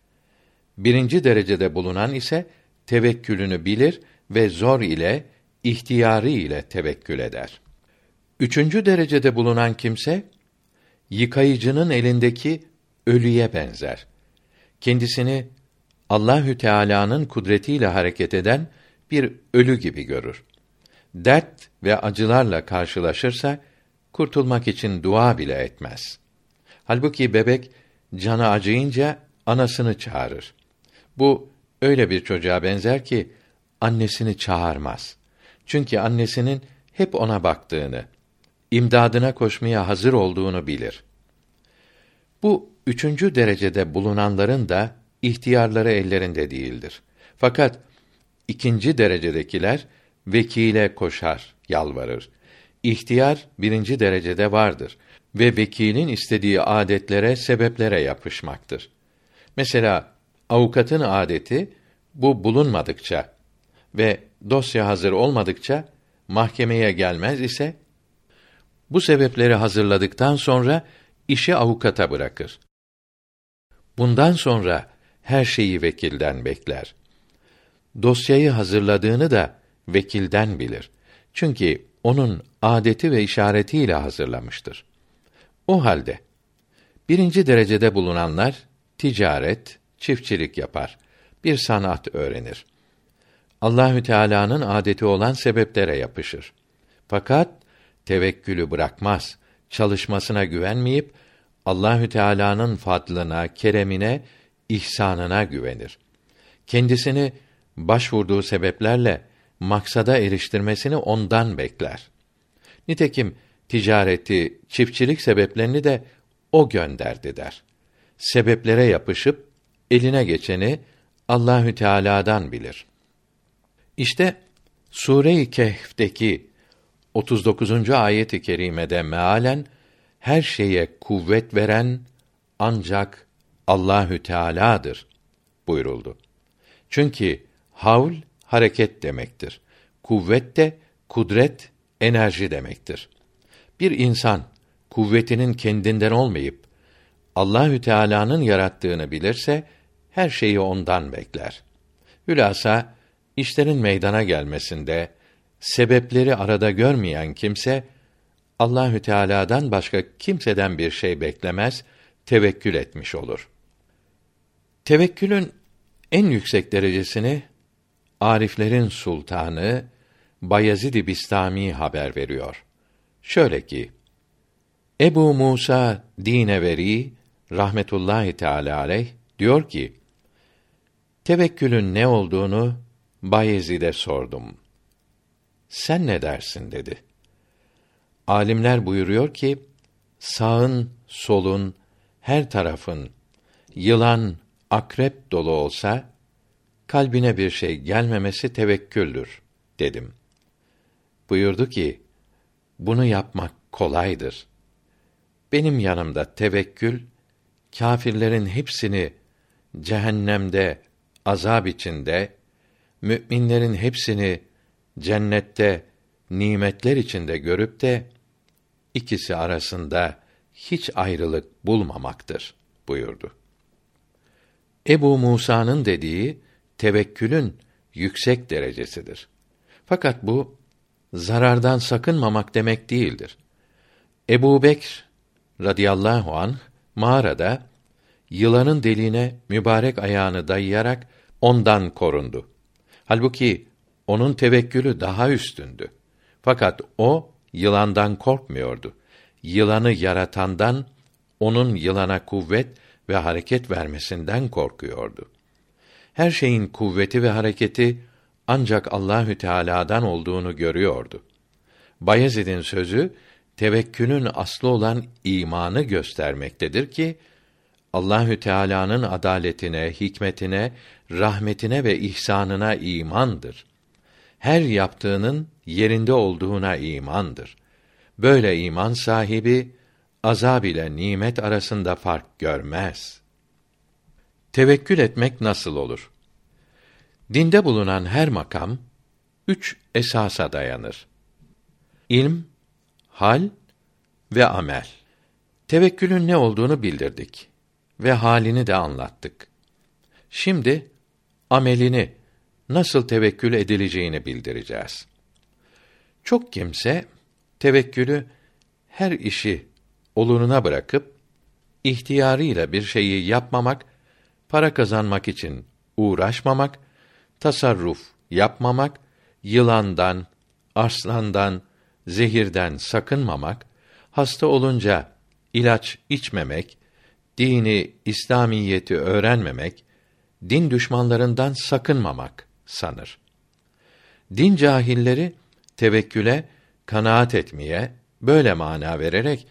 Birinci derecede bulunan ise tevekkülünü bilir ve zor ile, ihtiyarı ile tevekkül eder. Üçüncü derecede bulunan kimse, yıkayıcının elindeki ölüye benzer. Kendisini Allahü Teala'nın kudretiyle hareket eden bir ölü gibi görür. Dert ve acılarla karşılaşırsa kurtulmak için dua bile etmez. Halbuki bebek canı acıyınca anasını çağırır. Bu öyle bir çocuğa benzer ki annesini çağırmaz. Çünkü annesinin hep ona baktığını, imdadına koşmaya hazır olduğunu bilir. Bu üçüncü derecede bulunanların da ihtiyarları ellerinde değildir. Fakat ikinci derecedekiler vekile koşar, yalvarır. İhtiyar birinci derecede vardır ve vekilin istediği adetlere, sebeplere yapışmaktır. Mesela avukatın adeti bu bulunmadıkça ve dosya hazır olmadıkça mahkemeye gelmez ise bu sebepleri hazırladıktan sonra işi avukata bırakır. Bundan sonra her şeyi vekilden bekler. Dosyayı hazırladığını da vekilden bilir. Çünkü onun adeti ve işaretiyle hazırlamıştır. O halde birinci derecede bulunanlar ticaret, çiftçilik yapar, bir sanat öğrenir. Allahü Teala'nın adeti olan sebeplere yapışır. Fakat tevekkülü bırakmaz. Çalışmasına güvenmeyip Allahü Teala'nın fadlına, keremine, ihsanına güvenir. Kendisini başvurduğu sebeplerle maksada eriştirmesini ondan bekler. Nitekim ticareti, çiftçilik sebeplerini de o gönderdi der. Sebeplere yapışıp eline geçeni Allahü Teala'dan bilir. İşte Sure-i Kehf'teki 39. ayet-i kerimede mealen her şeye kuvvet veren ancak Allahü Teala'dır buyuruldu. Çünkü havl hareket demektir. Kuvvet de kudret, enerji demektir. Bir insan kuvvetinin kendinden olmayıp Allahü Teala'nın yarattığını bilirse her şeyi ondan bekler. Hülasa işlerin meydana gelmesinde sebepleri arada görmeyen kimse Allahü Teala'dan başka kimseden bir şey beklemez, tevekkül etmiş olur. Tevekkülün en yüksek derecesini Ariflerin sultanı Bayezid Bistami haber veriyor. Şöyle ki: Ebu Musa dine veri rahmetullahi teala aleyh diyor ki: Tevekkülün ne olduğunu Bayezid'e sordum. Sen ne dersin dedi. Alimler buyuruyor ki sağın, solun, her tarafın yılan, akrep dolu olsa kalbine bir şey gelmemesi tevekküldür dedim. Buyurdu ki bunu yapmak kolaydır. Benim yanımda tevekkül kâfirlerin hepsini cehennemde azab içinde müminlerin hepsini cennette nimetler içinde görüp de ikisi arasında hiç ayrılık bulmamaktır buyurdu. Ebu Musa'nın dediği tevekkülün yüksek derecesidir. Fakat bu zarardan sakınmamak demek değildir. Ebu Bekr radıyallahu an mağarada yılanın deliğine mübarek ayağını dayayarak ondan korundu. Halbuki onun tevekkülü daha üstündü. Fakat o yılandan korkmuyordu. Yılanı yaratandan, onun yılana kuvvet ve hareket vermesinden korkuyordu. Her şeyin kuvveti ve hareketi ancak Allahü Teala'dan olduğunu görüyordu. Bayezid'in sözü tevekkülün aslı olan imanı göstermektedir ki Allahü Teala'nın adaletine, hikmetine, rahmetine ve ihsanına imandır. Her yaptığının yerinde olduğuna imandır. Böyle iman sahibi azab ile nimet arasında fark görmez. Tevekkül etmek nasıl olur? Dinde bulunan her makam üç esasa dayanır. İlm, hal ve amel. Tevekkülün ne olduğunu bildirdik ve halini de anlattık. Şimdi amelini nasıl tevekkül edileceğini bildireceğiz. Çok kimse tevekkülü her işi oluruna bırakıp ihtiyarıyla bir şeyi yapmamak, para kazanmak için uğraşmamak, tasarruf yapmamak, yılandan, arslandan, zehirden sakınmamak, hasta olunca ilaç içmemek, dini, İslamiyeti öğrenmemek, din düşmanlarından sakınmamak sanır. Din cahilleri tevekküle kanaat etmeye böyle mana vererek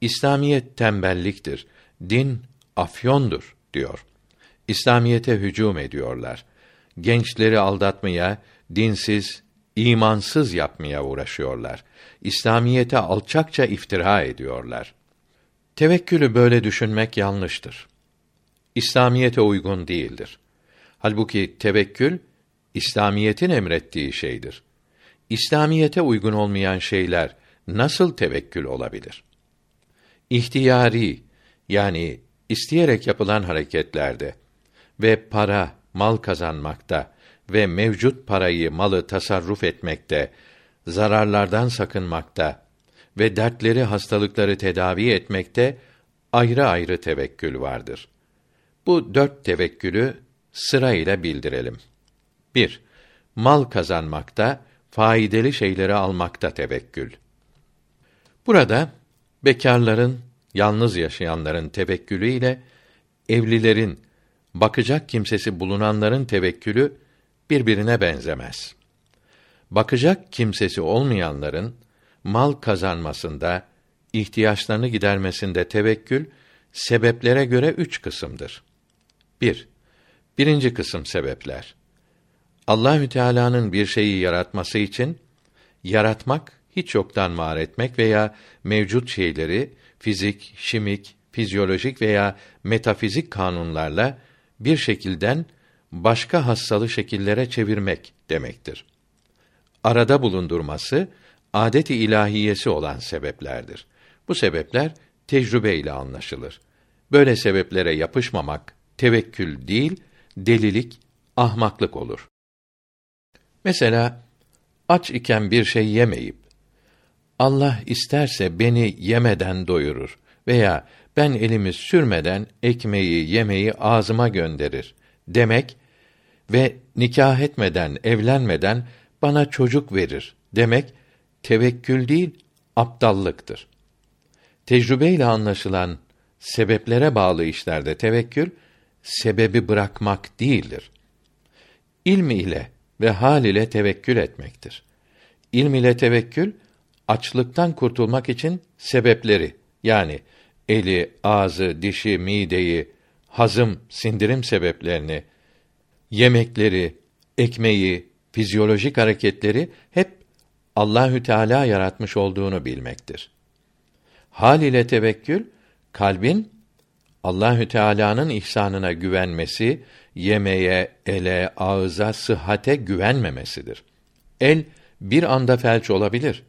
İslamiyet tembelliktir, din afyondur diyor. İslamiyete hücum ediyorlar. Gençleri aldatmaya, dinsiz, imansız yapmaya uğraşıyorlar. İslamiyete alçakça iftira ediyorlar. Tevekkülü böyle düşünmek yanlıştır. İslamiyete uygun değildir. Halbuki tevekkül İslamiyetin emrettiği şeydir. İslamiyete uygun olmayan şeyler nasıl tevekkül olabilir? İhtiyari yani isteyerek yapılan hareketlerde ve para, mal kazanmakta ve mevcut parayı, malı tasarruf etmekte, zararlardan sakınmakta ve dertleri, hastalıkları tedavi etmekte ayrı ayrı tevekkül vardır. Bu dört tevekkülü sırayla bildirelim. 1. Mal kazanmakta, faydalı şeyleri almakta tevekkül. Burada bekarların, yalnız yaşayanların tevekkülü ile evlilerin, bakacak kimsesi bulunanların tevekkülü birbirine benzemez. Bakacak kimsesi olmayanların mal kazanmasında, ihtiyaçlarını gidermesinde tevekkül sebeplere göre üç kısımdır. 1. Birinci kısım sebepler. Allahü Teala'nın bir şeyi yaratması için yaratmak, hiç yoktan var etmek veya mevcut şeyleri fizik, şimik, fizyolojik veya metafizik kanunlarla bir şekilden başka hassalı şekillere çevirmek demektir. Arada bulundurması adet-i ilahiyesi olan sebeplerdir. Bu sebepler tecrübe ile anlaşılır. Böyle sebeplere yapışmamak tevekkül değil, delilik, ahmaklık olur. Mesela aç iken bir şey yemeyip Allah isterse beni yemeden doyurur veya ben elimi sürmeden ekmeği, yemeği ağzıma gönderir demek ve nikah etmeden, evlenmeden bana çocuk verir demek tevekkül değil, aptallıktır. Tecrübeyle anlaşılan sebeplere bağlı işlerde tevekkül sebebi bırakmak değildir. İlm ile ve hal ile tevekkül etmektir. İlm ile tevekkül açlıktan kurtulmak için sebepleri yani eli, ağzı, dişi, mideyi, hazım, sindirim sebeplerini, yemekleri, ekmeği, fizyolojik hareketleri hep Allahü Teala yaratmış olduğunu bilmektir. Hal ile tevekkül kalbin Allahü Teala'nın ihsanına güvenmesi, yemeye, ele, ağıza, sıhhate güvenmemesidir. El bir anda felç olabilir.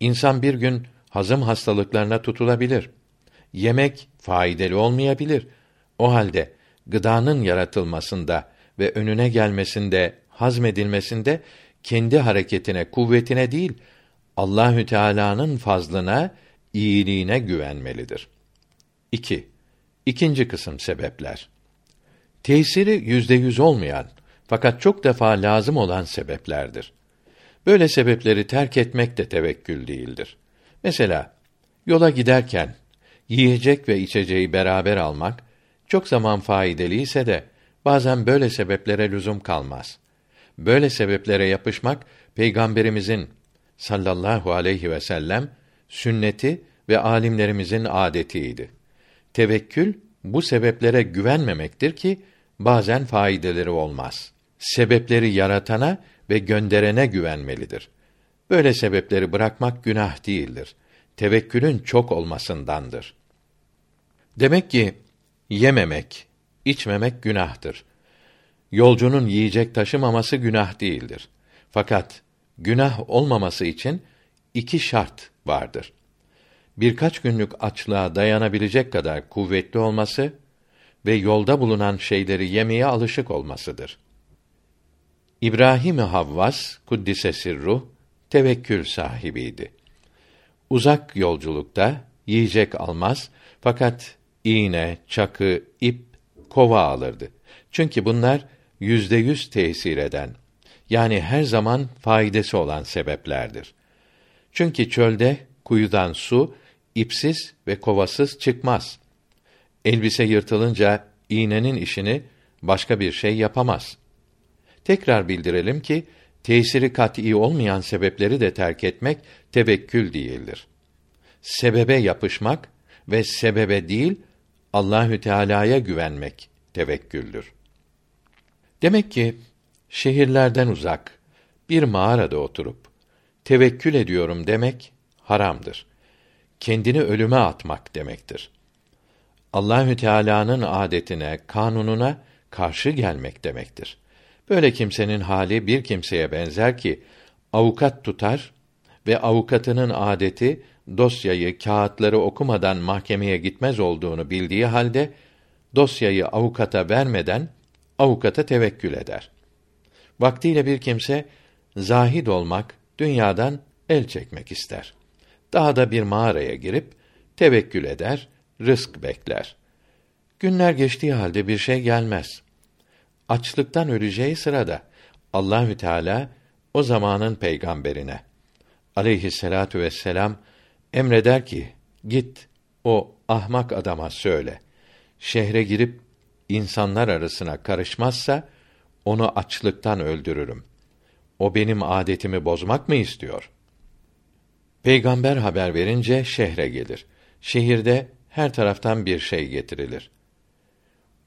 İnsan bir gün hazım hastalıklarına tutulabilir. Yemek faydalı olmayabilir. O halde gıdanın yaratılmasında ve önüne gelmesinde, hazmedilmesinde kendi hareketine, kuvvetine değil, Allahü Teala'nın fazlına, iyiliğine güvenmelidir. 2. İkinci kısım sebepler. Tesiri yüzde yüz olmayan fakat çok defa lazım olan sebeplerdir. Böyle sebepleri terk etmek de tevekkül değildir. Mesela yola giderken yiyecek ve içeceği beraber almak çok zaman faydalı ise de bazen böyle sebeplere lüzum kalmaz. Böyle sebeplere yapışmak peygamberimizin sallallahu aleyhi ve sellem sünneti ve alimlerimizin adetiydi. Tevekkül bu sebeplere güvenmemektir ki bazen faydeleri olmaz. Sebepleri yaratana ve gönderene güvenmelidir. Böyle sebepleri bırakmak günah değildir. Tevekkülün çok olmasındandır. Demek ki yememek, içmemek günahtır. Yolcunun yiyecek taşımaması günah değildir. Fakat günah olmaması için iki şart vardır. Birkaç günlük açlığa dayanabilecek kadar kuvvetli olması ve yolda bulunan şeyleri yemeye alışık olmasıdır. İbrahim Havvas kuddise sirruh tevekkül sahibiydi. Uzak yolculukta yiyecek almaz fakat iğne, çakı, ip, kova alırdı. Çünkü bunlar yüzde yüz tesir eden, yani her zaman faydası olan sebeplerdir. Çünkü çölde kuyudan su ipsiz ve kovasız çıkmaz. Elbise yırtılınca iğnenin işini başka bir şey yapamaz. Tekrar bildirelim ki tesiri kat'î olmayan sebepleri de terk etmek tevekkül değildir. Sebebe yapışmak ve sebebe değil Allahü Teala'ya güvenmek tevekküldür. Demek ki şehirlerden uzak bir mağarada oturup tevekkül ediyorum demek haramdır. Kendini ölüme atmak demektir. Allahü Teala'nın adetine, kanununa karşı gelmek demektir. Böyle kimsenin hali bir kimseye benzer ki avukat tutar ve avukatının adeti dosyayı, kağıtları okumadan mahkemeye gitmez olduğunu bildiği halde dosyayı avukata vermeden avukata tevekkül eder. Vaktiyle bir kimse zahid olmak, dünyadan el çekmek ister. Daha da bir mağaraya girip tevekkül eder, rızk bekler. Günler geçtiği halde bir şey gelmez. Açlıktan öleceği sırada Allahü Teala o zamanın peygamberine aleyhisselatu vesselam emreder ki git o ahmak adama söyle. Şehre girip insanlar arasına karışmazsa onu açlıktan öldürürüm. O benim adetimi bozmak mı istiyor? Peygamber haber verince şehre gelir. Şehirde her taraftan bir şey getirilir.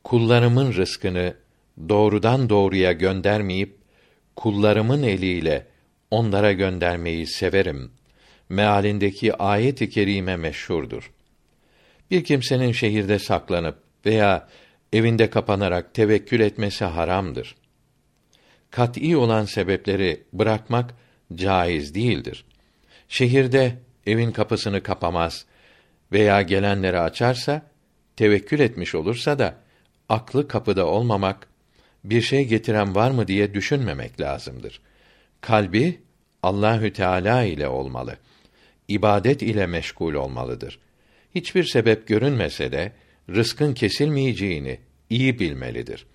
Kullarımın rızkını doğrudan doğruya göndermeyip kullarımın eliyle onlara göndermeyi severim. Mealindeki ayet-i kerime meşhurdur. Bir kimsenin şehirde saklanıp veya evinde kapanarak tevekkül etmesi haramdır. Kat'î olan sebepleri bırakmak caiz değildir. Şehirde evin kapısını kapamaz veya gelenleri açarsa tevekkül etmiş olursa da aklı kapıda olmamak, bir şey getiren var mı diye düşünmemek lazımdır. Kalbi Allahü Teala ile olmalı. İbadet ile meşgul olmalıdır. Hiçbir sebep görünmese de rızkın kesilmeyeceğini iyi bilmelidir.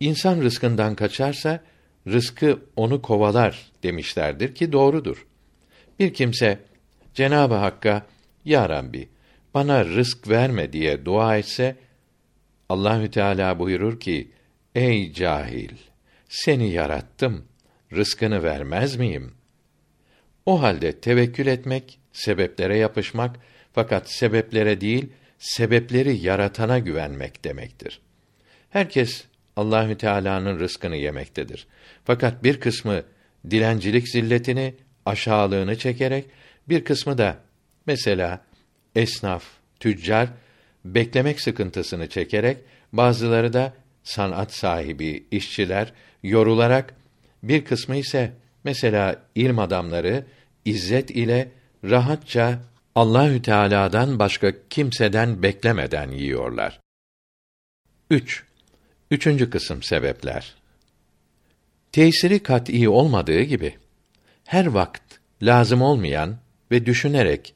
İnsan rızkından kaçarsa rızkı onu kovalar demişlerdir ki doğrudur. Bir kimse Cenabı Hakk'a Ya Rabbi bana rızk verme diye dua etse Allahü Teala buyurur ki: Ey cahil, seni yarattım, rızkını vermez miyim? O halde tevekkül etmek, sebeplere yapışmak fakat sebeplere değil, sebepleri yaratana güvenmek demektir. Herkes Allahü Teala'nın rızkını yemektedir. Fakat bir kısmı dilencilik zilletini, aşağılığını çekerek, bir kısmı da mesela esnaf, tüccar beklemek sıkıntısını çekerek, bazıları da sanat sahibi, işçiler yorularak, bir kısmı ise mesela ilm adamları izzet ile rahatça Allahü Teala'dan başka kimseden beklemeden yiyorlar. 3. Üçüncü kısım sebepler. Tesiri kat'î olmadığı gibi her vakt lazım olmayan ve düşünerek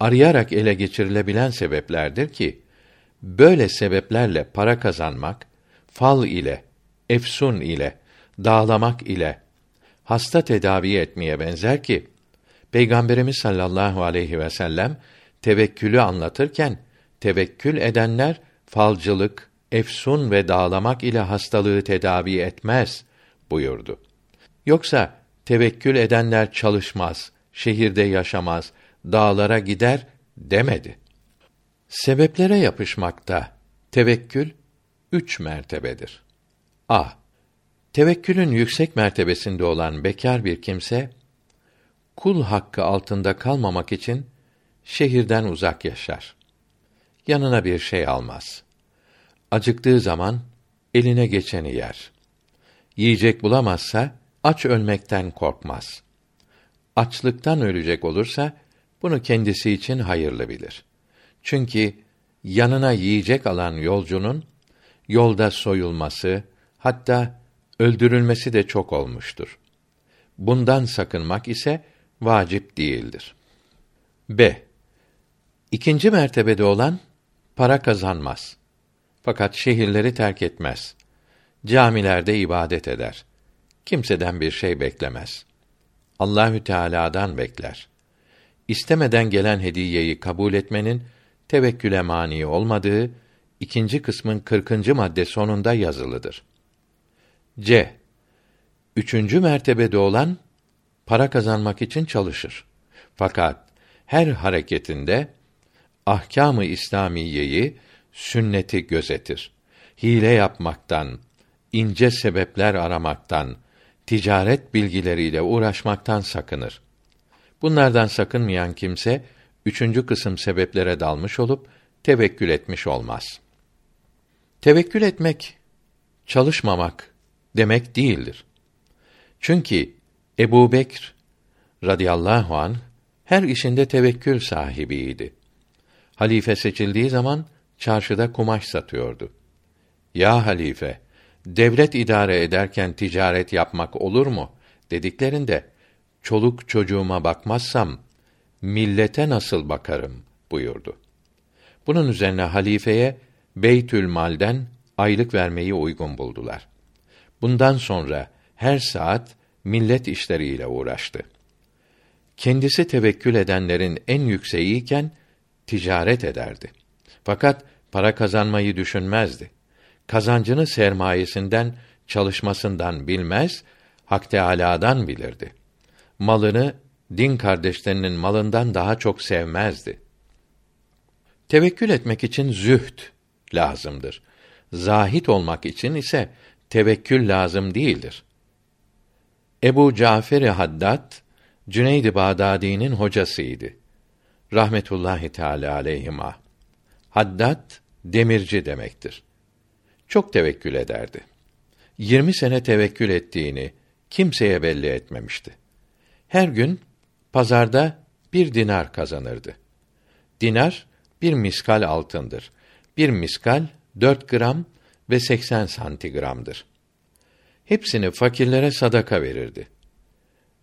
arayarak ele geçirilebilen sebeplerdir ki böyle sebeplerle para kazanmak fal ile, efsun ile, dağlamak ile hasta tedavi etmeye benzer ki Peygamberimiz sallallahu aleyhi ve sellem tevekkülü anlatırken tevekkül edenler falcılık, efsun ve dağlamak ile hastalığı tedavi etmez buyurdu. Yoksa tevekkül edenler çalışmaz, şehirde yaşamaz, dağlara gider demedi. Sebeplere yapışmakta tevekkül üç mertebedir. A. Tevekkülün yüksek mertebesinde olan bekar bir kimse kul hakkı altında kalmamak için şehirden uzak yaşar. Yanına bir şey almaz. Acıktığı zaman eline geçeni yer. Yiyecek bulamazsa aç ölmekten korkmaz. Açlıktan ölecek olursa bunu kendisi için hayırlı bilir. Çünkü yanına yiyecek alan yolcunun yolda soyulması, hatta öldürülmesi de çok olmuştur. Bundan sakınmak ise vacip değildir. B. İkinci mertebede olan para kazanmaz. Fakat şehirleri terk etmez. Camilerde ibadet eder. Kimseden bir şey beklemez. Allahü Teala'dan bekler. İstemeden gelen hediyeyi kabul etmenin tevekküle mani olmadığı ikinci kısmın kırkıncı madde sonunda yazılıdır. C. Üçüncü mertebede olan para kazanmak için çalışır. Fakat her hareketinde ahkâm-ı İslamiyeyi, sünneti gözetir. Hile yapmaktan, ince sebepler aramaktan, ticaret bilgileriyle uğraşmaktan sakınır. Bunlardan sakınmayan kimse üçüncü kısım sebeplere dalmış olup tevekkül etmiş olmaz. Tevekkül etmek çalışmamak demek değildir. Çünkü Ebu Bekr radıyallahu an her işinde tevekkül sahibiydi. Halife seçildiği zaman çarşıda kumaş satıyordu. Ya halife, devlet idare ederken ticaret yapmak olur mu? dediklerinde çoluk çocuğuma bakmazsam millete nasıl bakarım buyurdu. Bunun üzerine halifeye Beytül Mal'den aylık vermeyi uygun buldular. Bundan sonra her saat millet işleriyle uğraştı. Kendisi tevekkül edenlerin en yükseğiyken ticaret ederdi. Fakat para kazanmayı düşünmezdi. Kazancını sermayesinden, çalışmasından bilmez, Hak Teâlâ'dan bilirdi. Malını din kardeşlerinin malından daha çok sevmezdi. Tevekkül etmek için zühd lazımdır. Zahit olmak için ise tevekkül lazım değildir. Ebu Cafer-i Haddad Cüneyd-i Bağdadi'nin hocasıydı. Rahmetullahi Teala aleyhima. Haddad demirci demektir. Çok tevekkül ederdi. Yirmi sene tevekkül ettiğini kimseye belli etmemişti. Her gün pazarda bir dinar kazanırdı. Dinar bir miskal altındır. Bir miskal dört gram ve seksen santigramdır. Hepsini fakirlere sadaka verirdi.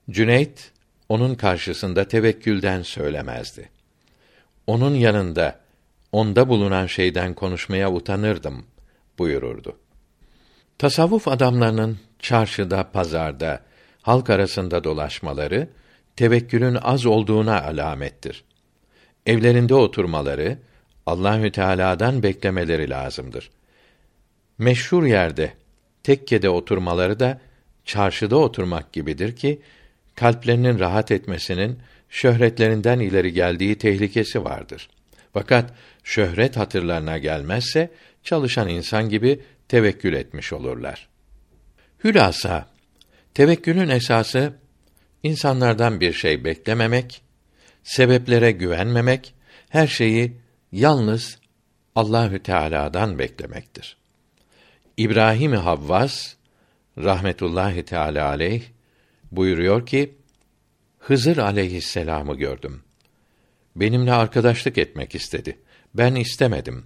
Cüneyt onun karşısında tevekkülden söylemezdi. Onun yanında onda bulunan şeyden konuşmaya utanırdım buyururdu. Tasavvuf adamlarının çarşıda, pazarda, halk arasında dolaşmaları tevekkülün az olduğuna alamettir. evlerinde oturmaları, Allahü Teala'dan beklemeleri lazımdır. Meşhur yerde, tekkede oturmaları da çarşıda oturmak gibidir ki kalplerinin rahat etmesinin şöhretlerinden ileri geldiği tehlikesi vardır. Fakat şöhret hatırlarına gelmezse çalışan insan gibi tevekkül etmiş olurlar. Hülasa tevekkülün esası insanlardan bir şey beklememek, sebeplere güvenmemek, her şeyi yalnız Allahü Teala'dan beklemektir. İbrahim Havvas rahmetullahi teala aleyh buyuruyor ki Hızır aleyhisselamı gördüm. Benimle arkadaşlık etmek istedi. Ben istemedim.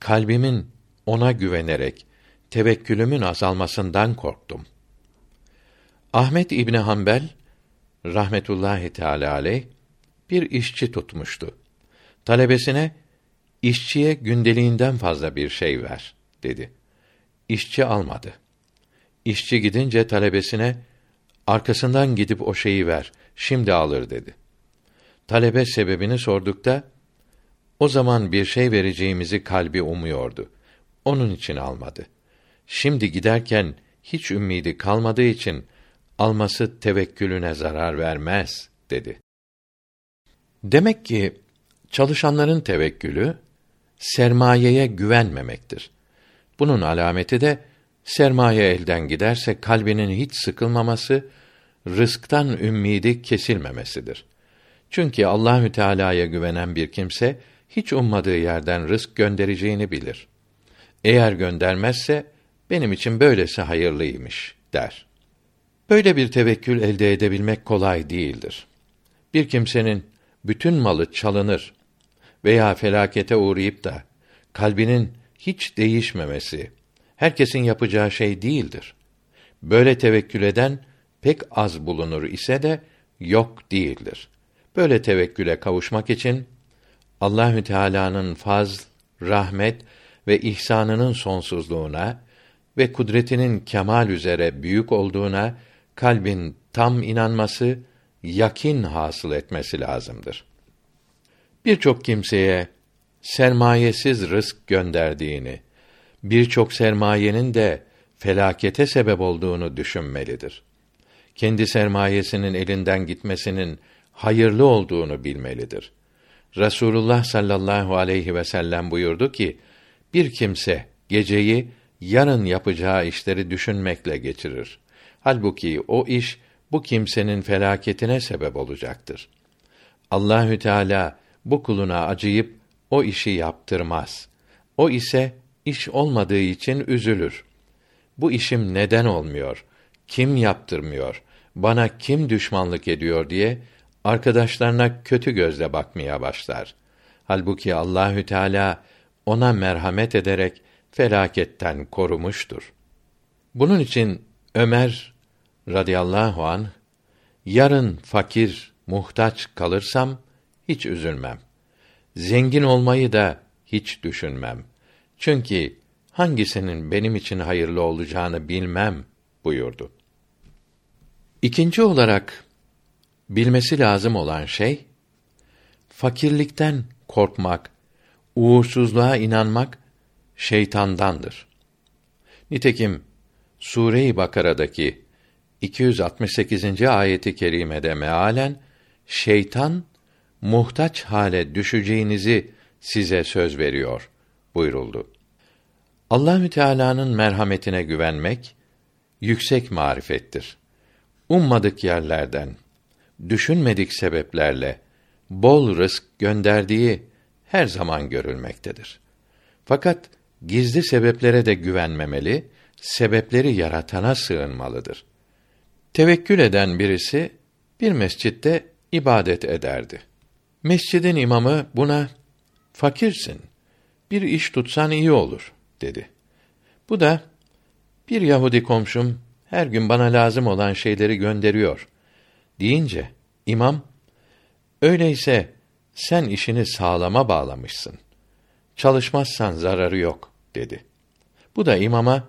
Kalbimin ona güvenerek tevekkülümün azalmasından korktum. Ahmet İbni Hanbel rahmetullahi teala aleyh bir işçi tutmuştu. Talebesine işçiye gündeliğinden fazla bir şey ver dedi. İşçi almadı. İşçi gidince talebesine arkasından gidip o şeyi ver, şimdi alır dedi. Talebe sebebini sordukta o zaman bir şey vereceğimizi kalbi umuyordu. Onun için almadı. Şimdi giderken hiç ümmidi kalmadığı için alması tevekkülüne zarar vermez dedi. Demek ki çalışanların tevekkülü sermayeye güvenmemektir. Bunun alameti de sermaye elden giderse kalbinin hiç sıkılmaması, rızktan ümmidi kesilmemesidir. Çünkü Allahü Teala'ya güvenen bir kimse hiç ummadığı yerden rızk göndereceğini bilir. Eğer göndermezse benim için böylesi hayırlıymış der. Böyle bir tevekkül elde edebilmek kolay değildir. Bir kimsenin bütün malı çalınır veya felakete uğrayıp da kalbinin hiç değişmemesi herkesin yapacağı şey değildir. Böyle tevekkül eden pek az bulunur ise de yok değildir. Böyle tevekküle kavuşmak için Allahü Teala'nın faz, rahmet ve ihsanının sonsuzluğuna ve kudretinin kemal üzere büyük olduğuna kalbin tam inanması, yakin hasıl etmesi lazımdır. Birçok kimseye sermayesiz rızk gönderdiğini, birçok sermayenin de felakete sebep olduğunu düşünmelidir. Kendi sermayesinin elinden gitmesinin hayırlı olduğunu bilmelidir. Rasulullah sallallahu aleyhi ve sellem buyurdu ki: Bir kimse geceyi yarın yapacağı işleri düşünmekle geçirir. Halbuki o iş bu kimsenin felaketine sebep olacaktır. Allahü Teala bu kuluna acıyıp o işi yaptırmaz. O ise iş olmadığı için üzülür. Bu işim neden olmuyor? Kim yaptırmıyor? Bana kim düşmanlık ediyor diye arkadaşlarına kötü gözle bakmaya başlar. Halbuki Allahü Teala ona merhamet ederek felaketten korumuştur. Bunun için Ömer radıyallahu an yarın fakir, muhtaç kalırsam hiç üzülmem. Zengin olmayı da hiç düşünmem. Çünkü hangisinin benim için hayırlı olacağını bilmem buyurdu. İkinci olarak bilmesi lazım olan şey fakirlikten korkmak, uğursuzluğa inanmak şeytandandır. Nitekim Sure-i Bakara'daki 268. ayeti kerimede mealen şeytan muhtaç hale düşeceğinizi size söz veriyor buyuruldu. Allahü Teala'nın merhametine güvenmek yüksek marifettir. Ummadık yerlerden, düşünmedik sebeplerle bol rızk gönderdiği her zaman görülmektedir. Fakat gizli sebeplere de güvenmemeli, sebepleri yaratana sığınmalıdır. Tevekkül eden birisi bir mescitte ibadet ederdi. Mescidin imamı buna fakirsin. Bir iş tutsan iyi olur dedi. Bu da bir Yahudi komşum her gün bana lazım olan şeyleri gönderiyor deyince imam öyleyse sen işini sağlama bağlamışsın. Çalışmazsan zararı yok dedi. Bu da imama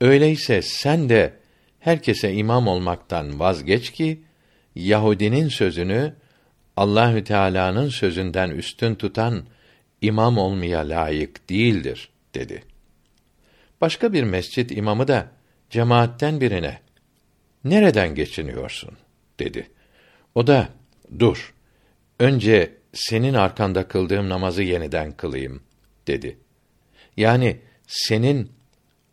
öyleyse sen de herkese imam olmaktan vazgeç ki Yahudinin sözünü Allahü Teala'nın sözünden üstün tutan imam olmaya layık değildir dedi. Başka bir mescit imamı da cemaatten birine nereden geçiniyorsun dedi. O da dur. Önce senin arkanda kıldığım namazı yeniden kılayım dedi. Yani senin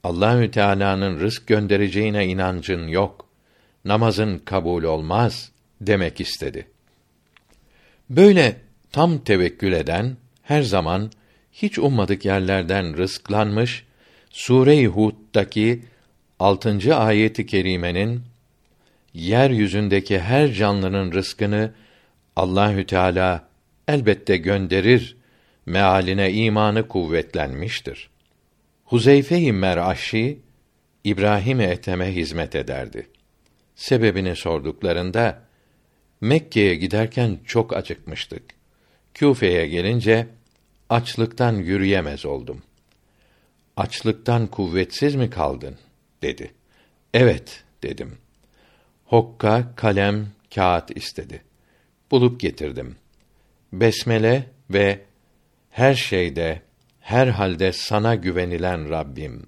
Allahü Teala'nın rızk göndereceğine inancın yok. Namazın kabul olmaz demek istedi. Böyle tam tevekkül eden her zaman hiç ummadık yerlerden rızklanmış Sure-i Hud'daki 6. ayeti kerimenin yeryüzündeki her canlının rızkını Allahü Teala elbette gönderir mealine imanı kuvvetlenmiştir. Huzeyfe-i Mer'aşi İbrahim Ethem'e hizmet ederdi. Sebebini sorduklarında Mekke'ye giderken çok acıkmıştık. Küfe'ye gelince açlıktan yürüyemez oldum. Açlıktan kuvvetsiz mi kaldın? dedi. Evet dedim. Hokka, kalem, kağıt istedi. Bulup getirdim. Besmele ve her şeyde, her halde sana güvenilen Rabbim.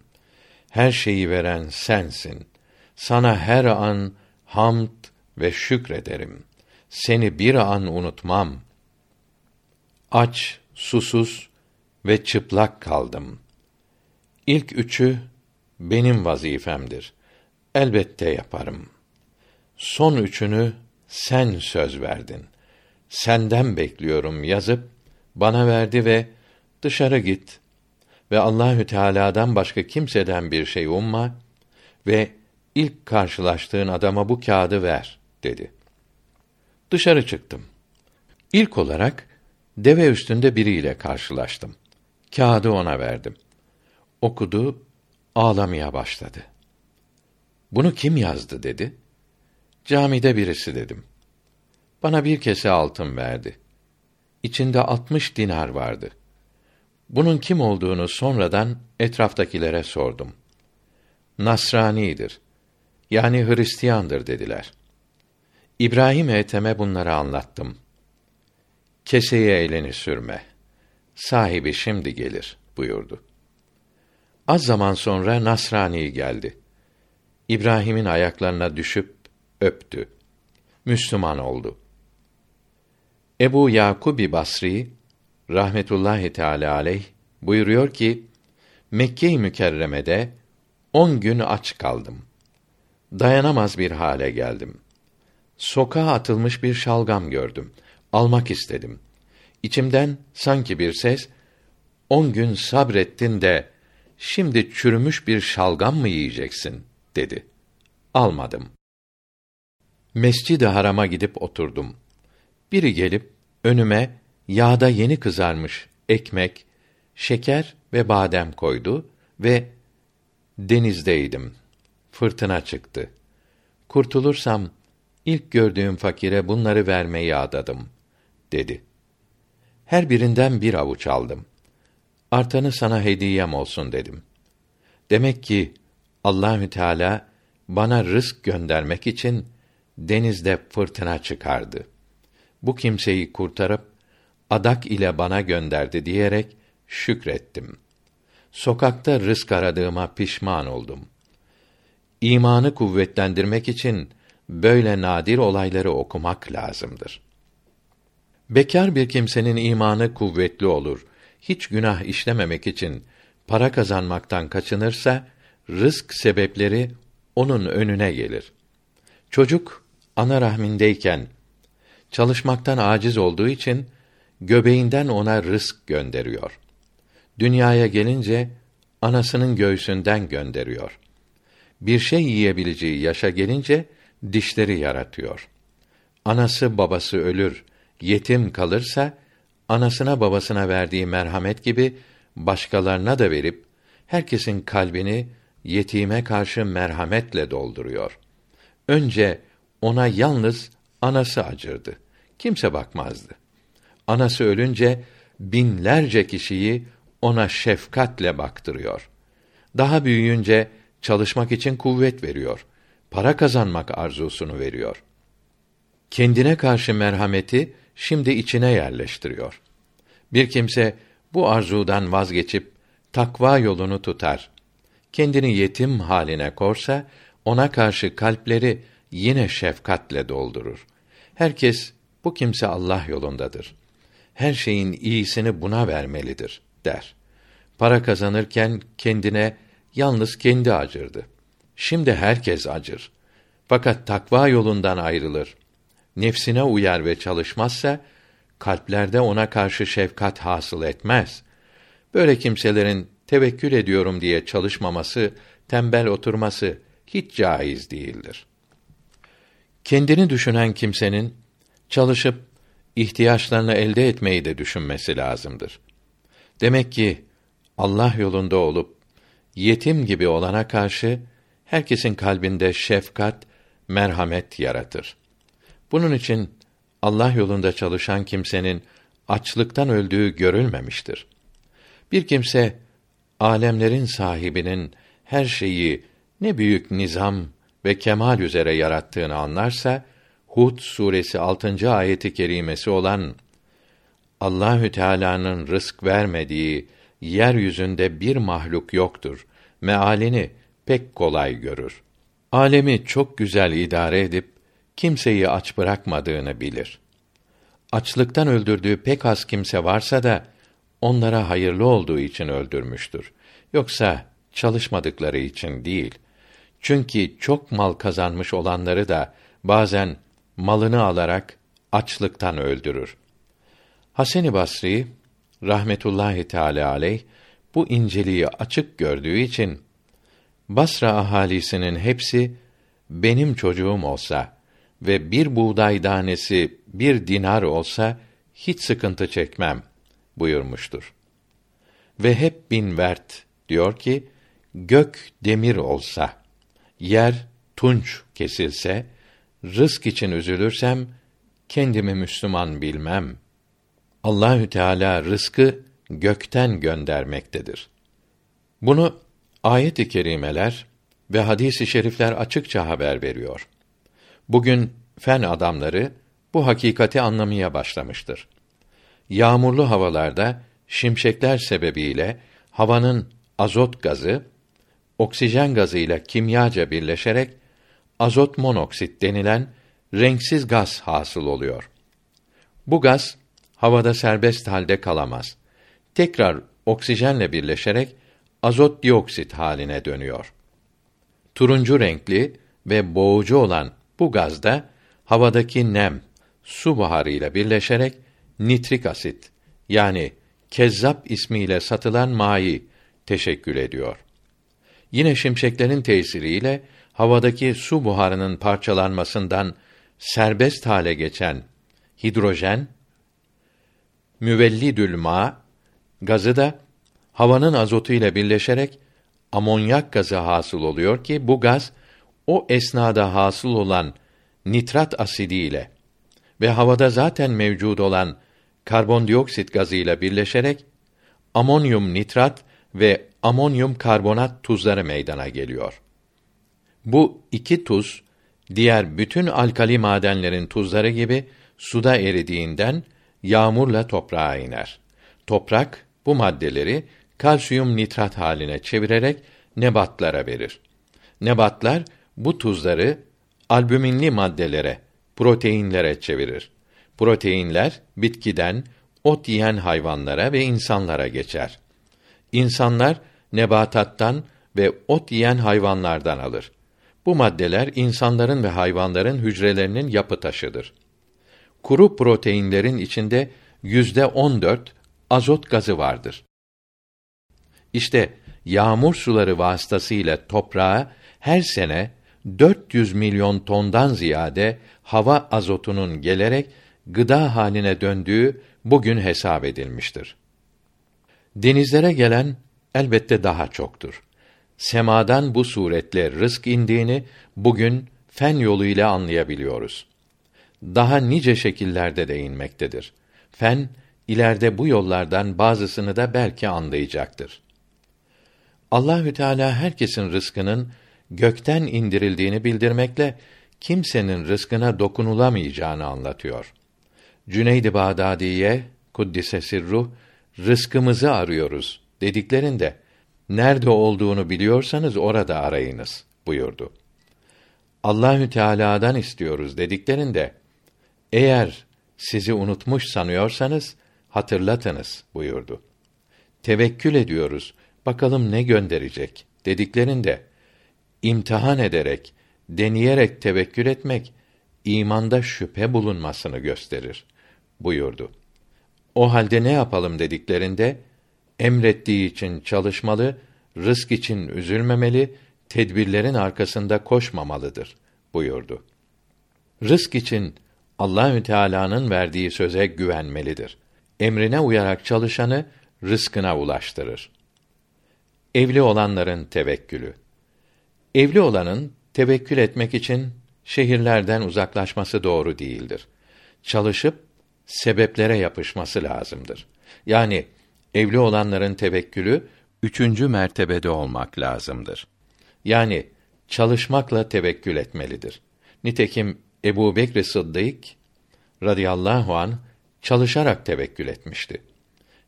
Her şeyi veren sensin. Sana her an hamd ve şükrederim. Seni bir an unutmam. Aç, susuz ve çıplak kaldım. İlk üçü benim vazifemdir. Elbette yaparım. Son üçünü sen söz verdin. Senden bekliyorum yazıp bana verdi ve dışarı git ve Allahü Teala'dan başka kimseden bir şey umma ve ilk karşılaştığın adama bu kağıdı ver dedi. Dışarı çıktım. İlk olarak deve üstünde biriyle karşılaştım. Kağıdı ona verdim. Okudu, ağlamaya başladı. Bunu kim yazdı dedi. Camide birisi dedim. Bana bir kese altın verdi. İçinde altmış dinar vardı. Bunun kim olduğunu sonradan etraftakilere sordum. Nasranidir. Yani Hristiyandır dediler. İbrahim Ethem'e bunları anlattım. Keseye elini sürme. Sahibi şimdi gelir buyurdu. Az zaman sonra Nasrani geldi. İbrahim'in ayaklarına düşüp öptü. Müslüman oldu. Ebu Yakubi Basri rahmetullahi teala aleyh buyuruyor ki Mekke-i Mükerreme'de on gün aç kaldım. Dayanamaz bir hale geldim. Sokağa atılmış bir şalgam gördüm. Almak istedim. İçimden sanki bir ses, on gün sabrettin de, şimdi çürümüş bir şalgam mı yiyeceksin, dedi. Almadım. Mescid-i Haram'a gidip oturdum. Biri gelip, önüme, yağda yeni kızarmış ekmek, şeker ve badem koydu ve denizdeydim. Fırtına çıktı. Kurtulursam ilk gördüğüm fakire bunları vermeyi adadım dedi. Her birinden bir avuç aldım. Artanı sana hediyem olsun dedim. Demek ki Allahü Teala bana rızk göndermek için denizde fırtına çıkardı. Bu kimseyi kurtarıp adak ile bana gönderdi diyerek şükrettim. Sokakta rızk aradığıma pişman oldum. İmanı kuvvetlendirmek için böyle nadir olayları okumak lazımdır. Bekar bir kimsenin imanı kuvvetli olur. Hiç günah işlememek için para kazanmaktan kaçınırsa rızk sebepleri onun önüne gelir. Çocuk ana rahmindeyken çalışmaktan aciz olduğu için göbeğinden ona rızk gönderiyor. Dünyaya gelince anasının göğsünden gönderiyor. Bir şey yiyebileceği yaşa gelince dişleri yaratıyor. Anası babası ölür, yetim kalırsa anasına babasına verdiği merhamet gibi başkalarına da verip herkesin kalbini yetime karşı merhametle dolduruyor. Önce ona yalnız anası acırdı. Kimse bakmazdı. Anası ölünce binlerce kişiyi ona şefkatle baktırıyor. Daha büyüyünce çalışmak için kuvvet veriyor. Para kazanmak arzusunu veriyor. Kendine karşı merhameti şimdi içine yerleştiriyor. Bir kimse bu arzudan vazgeçip takva yolunu tutar. Kendini yetim haline korsa ona karşı kalpleri yine şefkatle doldurur. Herkes bu kimse Allah yolundadır. Her şeyin iyisini buna vermelidir der. Para kazanırken kendine yalnız kendi acırdı. Şimdi herkes acır. Fakat takva yolundan ayrılır. Nefsine uyar ve çalışmazsa kalplerde ona karşı şefkat hasıl etmez. Böyle kimselerin tevekkül ediyorum diye çalışmaması, tembel oturması hiç caiz değildir. Kendini düşünen kimsenin çalışıp ihtiyaçlarını elde etmeyi de düşünmesi lazımdır. Demek ki Allah yolunda olup yetim gibi olana karşı herkesin kalbinde şefkat, merhamet yaratır. Bunun için Allah yolunda çalışan kimsenin açlıktan öldüğü görülmemiştir. Bir kimse alemlerin sahibinin her şeyi ne büyük nizam ve kemal üzere yarattığını anlarsa Hud suresi 6. ayeti kerimesi olan Allahü Teala'nın rızk vermediği yeryüzünde bir mahluk yoktur. Mealini pek kolay görür. Alemi çok güzel idare edip kimseyi aç bırakmadığını bilir. Açlıktan öldürdüğü pek az kimse varsa da onlara hayırlı olduğu için öldürmüştür. Yoksa çalışmadıkları için değil. Çünkü çok mal kazanmış olanları da bazen malını alarak açlıktan öldürür. Hasan-ı Basri rahmetullahi teala aleyh bu inceliği açık gördüğü için Basra ahalisinin hepsi benim çocuğum olsa ve bir buğday tanesi bir dinar olsa hiç sıkıntı çekmem buyurmuştur. Ve hep bin vert diyor ki gök demir olsa yer tunç kesilse rızk için üzülürsem kendimi Müslüman bilmem. Allahü Teala rızkı gökten göndermektedir. Bunu ayet-i kerimeler ve hadis-i şerifler açıkça haber veriyor. Bugün fen adamları bu hakikati anlamaya başlamıştır. Yağmurlu havalarda şimşekler sebebiyle havanın azot gazı oksijen gazı ile kimyaca birleşerek azot monoksit denilen renksiz gaz hasıl oluyor. Bu gaz havada serbest halde kalamaz. Tekrar oksijenle birleşerek azot dioksit haline dönüyor. Turuncu renkli ve boğucu olan bu gazda havadaki nem su buharıyla birleşerek nitrik asit yani kezzap ismiyle satılan mayi teşekkül ediyor. Yine şimşeklerin tesiriyle havadaki su buharının parçalanmasından serbest hale geçen hidrojen müvellidül ma gazı da havanın azotu ile birleşerek amonyak gazı hasıl oluyor ki bu gaz o esnada hasıl olan nitrat asidi ile ve havada zaten mevcud olan karbondioksit gazı ile birleşerek amonyum nitrat ve amonyum karbonat tuzları meydana geliyor. Bu iki tuz diğer bütün alkali madenlerin tuzları gibi suda eridiğinden yağmurla toprağa iner. Toprak bu maddeleri kalsiyum nitrat haline çevirerek nebatlara verir. Nebatlar bu tuzları albüminli maddelere, proteinlere çevirir. Proteinler bitkiden ot yiyen hayvanlara ve insanlara geçer. İnsanlar nebatattan ve ot yiyen hayvanlardan alır. Bu maddeler insanların ve hayvanların hücrelerinin yapı taşıdır. Kuru proteinlerin içinde yüzde on dört azot gazı vardır. İşte yağmur suları vasıtasıyla toprağa her sene 400 milyon tondan ziyade hava azotunun gelerek gıda haline döndüğü bugün hesap edilmiştir. Denizlere gelen elbette daha çoktur. Semadan bu suretle rızk indiğini bugün fen yoluyla anlayabiliyoruz. Daha nice şekillerde de inmektedir. Fen ileride bu yollardan bazısını da belki anlayacaktır. Allahü Teala herkesin rızkının gökten indirildiğini bildirmekle kimsenin rızkına dokunulamayacağını anlatıyor. Cüneyd-i Bağdadi'ye kuddise sirruh rızkımızı arıyoruz dediklerinde nerede olduğunu biliyorsanız orada arayınız buyurdu. Allahü Teala'dan istiyoruz dediklerinde eğer sizi unutmuş sanıyorsanız hatırlatınız buyurdu. Tevekkül ediyoruz. Bakalım ne gönderecek dediklerinde imtihan ederek, deneyerek tevekkül etmek imanda şüphe bulunmasını gösterir buyurdu. O halde ne yapalım dediklerinde emrettiği için çalışmalı, rızk için üzülmemeli, tedbirlerin arkasında koşmamalıdır buyurdu. Rızk için Allahü Teala'nın verdiği söze güvenmelidir. Emrine uyarak çalışanı rızkına ulaştırır. Evli olanların tevekkülü. Evli olanın tevekkül etmek için şehirlerden uzaklaşması doğru değildir. Çalışıp sebeplere yapışması lazımdır. Yani evli olanların tevekkülü üçüncü mertebede olmak lazımdır. Yani çalışmakla tevekkül etmelidir. Nitekim Ebu Bekr Sıddık radıyallahu an çalışarak tevekkül etmişti.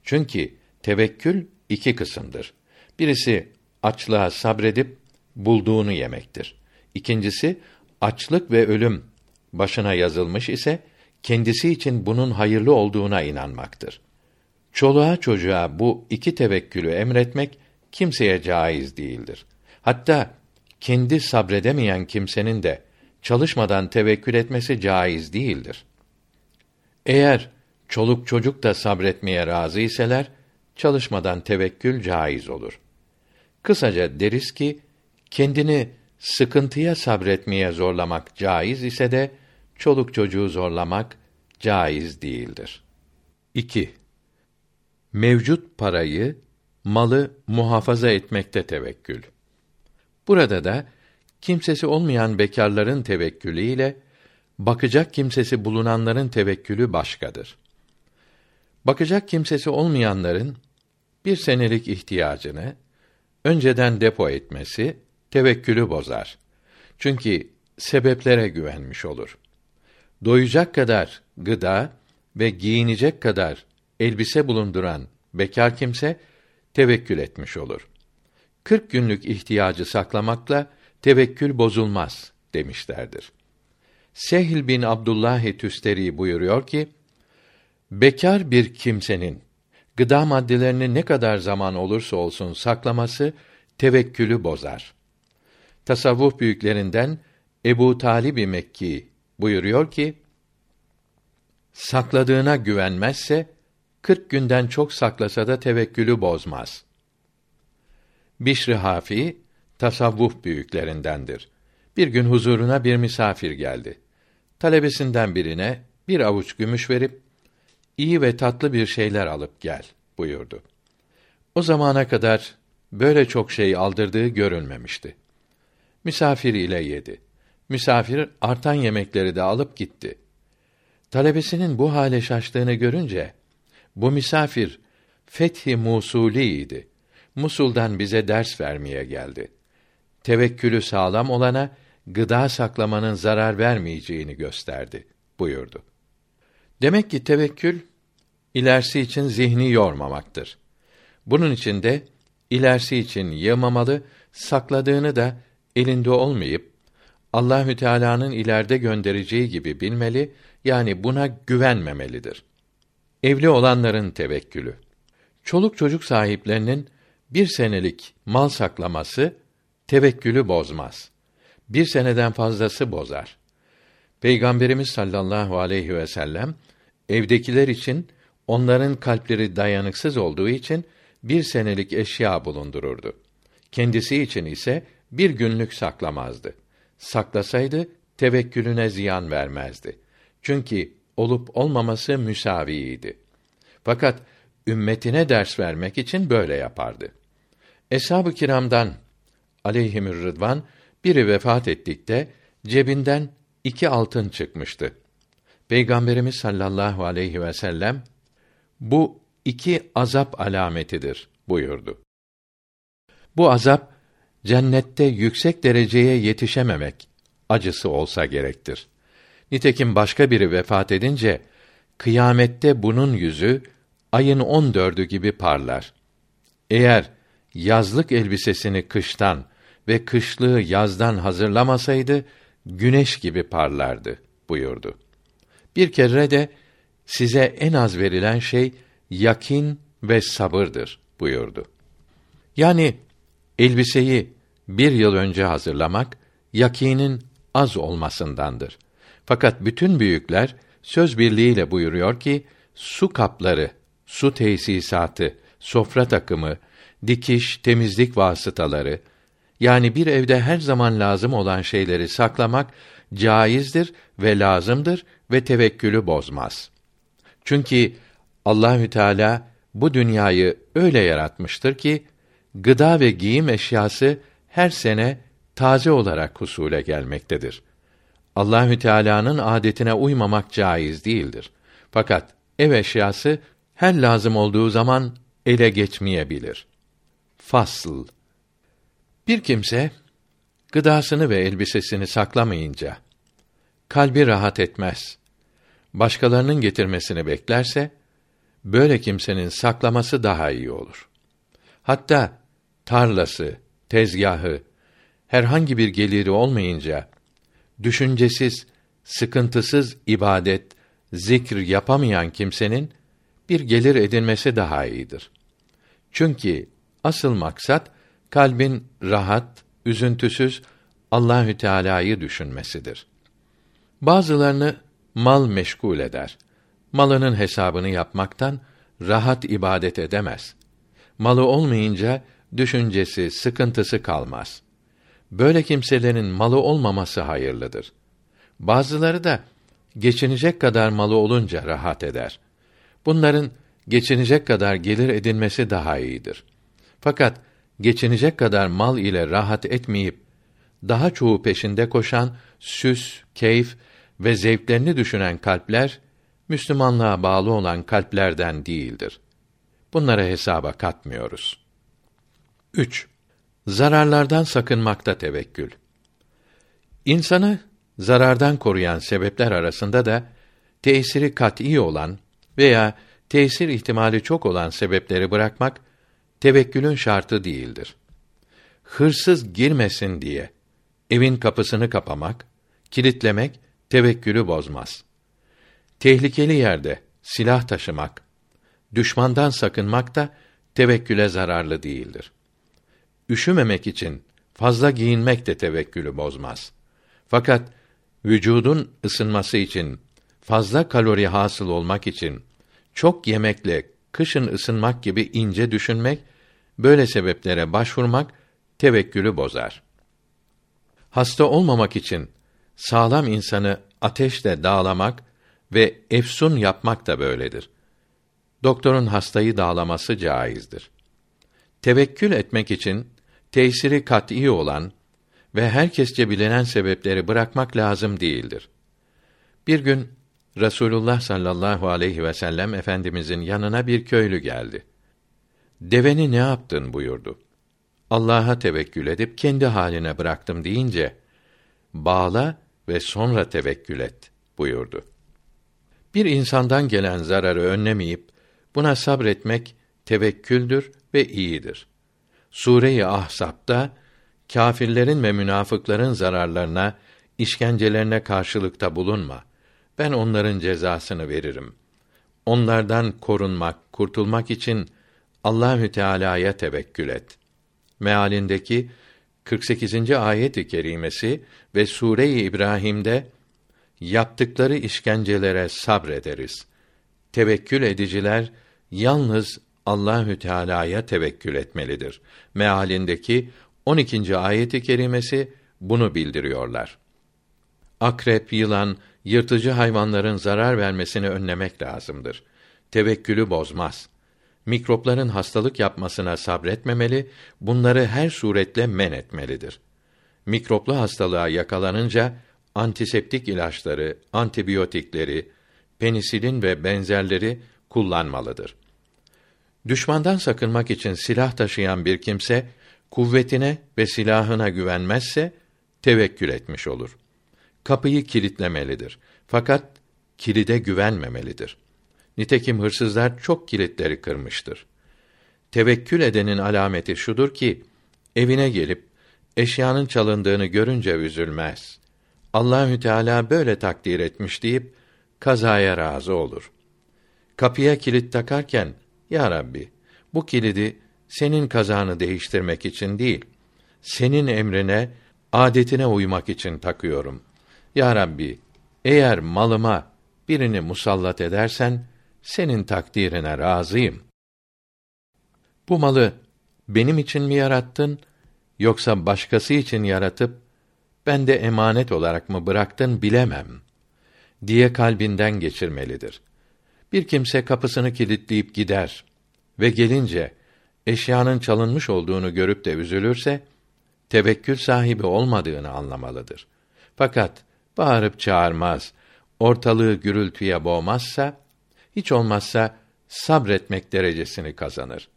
Çünkü tevekkül iki kısımdır. Birisi açlığa sabredip bulduğunu yemektir. İkincisi açlık ve ölüm başına yazılmış ise kendisi için bunun hayırlı olduğuna inanmaktır. Çoluğa çocuğa bu iki tevekkülü emretmek kimseye caiz değildir. Hatta kendi sabredemeyen kimsenin de çalışmadan tevekkül etmesi caiz değildir. Eğer çoluk çocuk da sabretmeye razı iseler, çalışmadan tevekkül caiz olur. Kısaca deriz ki, kendini sıkıntıya sabretmeye zorlamak caiz ise de, çoluk çocuğu zorlamak caiz değildir. 2. Mevcut parayı, malı muhafaza etmekte tevekkül. Burada da kimsesi olmayan bekarların tevekkülü ile bakacak kimsesi bulunanların tevekkülü başkadır. Bakacak kimsesi olmayanların bir senelik ihtiyacını önceden depo etmesi tevekkülü bozar. Çünkü sebeplere güvenmiş olur. Doyacak kadar gıda ve giyinecek kadar elbise bulunduran bekar kimse tevekkül etmiş olur. 40 günlük ihtiyacı saklamakla tevekkül bozulmaz demişlerdir. Sehl bin Abdullah Tüsteri buyuruyor ki, bekar bir kimsenin gıda maddelerini ne kadar zaman olursa olsun saklaması tevekkülü bozar. Tasavvuf büyüklerinden Ebu Talib Mekki buyuruyor ki, sakladığına güvenmezse, kırk günden çok saklasa da tevekkülü bozmaz. Bişri Hafi, tasavvuf büyüklerindendir. Bir gün huzuruna bir misafir geldi. Talebesinden birine bir avuç gümüş verip, iyi ve tatlı bir şeyler alıp gel buyurdu. O zamana kadar böyle çok şey aldırdığı görülmemişti. Misafir ile yedi. Misafir artan yemekleri de alıp gitti. Talebesinin bu hale şaştığını görünce bu misafir Fethi Musuliydi. Musul'dan bize ders vermeye geldi. Tevekkülü sağlam olana gıda saklamanın zarar vermeyeceğini gösterdi buyurdu. Demek ki tevekkül ilerisi için zihni yormamaktır. Bunun için de ilerisi için yığmamalı, sakladığını da elinde olmayıp Allahü Teala'nın ileride göndereceği gibi bilmeli, yani buna güvenmemelidir. Evli olanların tevekkülü. Çoluk çocuk sahiplerinin bir senelik mal saklaması tevekkülü bozmaz. Bir seneden fazlası bozar. Peygamberimiz sallallahu aleyhi ve sellem evdekiler için onların kalpleri dayanıksız olduğu için bir senelik eşya bulundururdu. Kendisi için ise bir günlük saklamazdı. Saklasaydı tevekkülüne ziyan vermezdi. Çünkü olup olmaması müsaviydi. Fakat ümmetine ders vermek için böyle yapardı. Eshab-ı kiramdan aleyhimür rıdvan biri vefat ettikte cebinden iki altın çıkmıştı. Peygamberimiz sallallahu aleyhi ve sellem bu iki azap alametidir buyurdu. Bu azap cennette yüksek dereceye yetişememek acısı olsa gerektir. Nitekim başka biri vefat edince kıyamette bunun yüzü ayın on dördü gibi parlar. Eğer yazlık elbisesini kıştan ve kışlığı yazdan hazırlamasaydı güneş gibi parlardı buyurdu. Bir kere de size en az verilen şey yakin ve sabırdır buyurdu. Yani elbiseyi bir yıl önce hazırlamak yakinin az olmasındandır. Fakat bütün büyükler söz birliğiyle buyuruyor ki su kapları, su tesisatı, sofra takımı, dikiş, temizlik vasıtaları yani bir evde her zaman lazım olan şeyleri saklamak caizdir ve lazımdır ve tevekkülü bozmaz. Çünkü Allahü Teala bu dünyayı öyle yaratmıştır ki gıda ve giyim eşyası her sene taze olarak husule gelmektedir. Allahü Teala'nın adetine uymamak caiz değildir. Fakat ev eşyası her lazım olduğu zaman ele geçmeyebilir. Fasıl Bir kimse gıdasını ve elbisesini saklamayınca kalbi rahat etmez. Başkalarının getirmesini beklerse böyle kimsenin saklaması daha iyi olur. Hatta tarlası, tezgahı, herhangi bir geliri olmayınca düşüncesiz, sıkıntısız ibadet, zikr yapamayan kimsenin bir gelir edinmesi daha iyidir. Çünkü asıl maksat kalbin rahat, üzüntüsüz Allahü Teala'yı düşünmesidir. Bazılarını mal meşgul eder. Malının hesabını yapmaktan rahat ibadet edemez. Malı olmayınca düşüncesi, sıkıntısı kalmaz. Böyle kimselerin malı olmaması hayırlıdır. Bazıları da geçinecek kadar malı olunca rahat eder. Bunların geçinecek kadar gelir edinmesi daha iyidir. Fakat geçinecek kadar mal ile rahat etmeyip daha çoğu peşinde koşan süs, keyif ve zevklerini düşünen kalpler Müslümanlığa bağlı olan kalplerden değildir. Bunlara hesaba katmıyoruz. 3. Zararlardan sakınmakta tevekkül. İnsanı zarardan koruyan sebepler arasında da tesiri kat'î olan veya tesir ihtimali çok olan sebepleri bırakmak tevekkülün şartı değildir. Hırsız girmesin diye evin kapısını kapamak, kilitlemek tevekkülü bozmaz. Tehlikeli yerde silah taşımak, düşmandan sakınmak da tevekküle zararlı değildir. Üşümemek için fazla giyinmek de tevekkülü bozmaz. Fakat vücudun ısınması için fazla kalori hasıl olmak için çok yemekle kışın ısınmak gibi ince düşünmek, böyle sebeplere başvurmak tevekkülü bozar. Hasta olmamak için sağlam insanı ateşle dağlamak ve efsun yapmak da böyledir. Doktorun hastayı dağlaması caizdir. Tevekkül etmek için tesiri kat'î olan ve herkesçe bilinen sebepleri bırakmak lazım değildir. Bir gün Rasulullah sallallahu aleyhi ve sellem efendimizin yanına bir köylü geldi. Deveni ne yaptın buyurdu. Allah'a tevekkül edip kendi haline bıraktım deyince bağla ve sonra tevekkül et buyurdu. Bir insandan gelen zararı önlemeyip buna sabretmek tevekküldür ve iyidir. Sure-i Ahzab'da kâfirlerin ve münafıkların zararlarına, işkencelerine karşılıkta bulunma. Ben onların cezasını veririm. Onlardan korunmak, kurtulmak için Allahü Teala'ya tevekkül et. Mealindeki 48. ayet-i kerimesi ve Sure-i İbrahim'de yaptıkları işkencelere sabrederiz. Tevekkül ediciler yalnız Allahü Teala'ya tevekkül etmelidir. Mealindeki 12. ayeti kerimesi bunu bildiriyorlar. Akrep, yılan, yırtıcı hayvanların zarar vermesini önlemek lazımdır. Tevekkülü bozmaz. Mikropların hastalık yapmasına sabretmemeli, bunları her suretle men etmelidir. Mikroplu hastalığa yakalanınca antiseptik ilaçları, antibiyotikleri, penisilin ve benzerleri kullanmalıdır. Düşmandan sakınmak için silah taşıyan bir kimse kuvvetine ve silahına güvenmezse tevekkül etmiş olur. Kapıyı kilitlemelidir. Fakat kilide güvenmemelidir. Nitekim hırsızlar çok kilitleri kırmıştır. Tevekkül edenin alameti şudur ki evine gelip eşyanın çalındığını görünce üzülmez. Allahü Teala böyle takdir etmiş deyip kazaya razı olur. Kapıya kilit takarken ya Rabbi bu kilidi senin kazanı değiştirmek için değil, senin emrine, adetine uymak için takıyorum. Ya Rabbi, eğer malıma birini musallat edersen, senin takdirine razıyım. Bu malı benim için mi yarattın, yoksa başkası için yaratıp, ben de emanet olarak mı bıraktın bilemem, diye kalbinden geçirmelidir. Bir kimse kapısını kilitleyip gider ve gelince, eşyanın çalınmış olduğunu görüp de üzülürse, tevekkül sahibi olmadığını anlamalıdır. Fakat bağırıp çağırmaz, ortalığı gürültüye boğmazsa, hiç olmazsa sabretmek derecesini kazanır.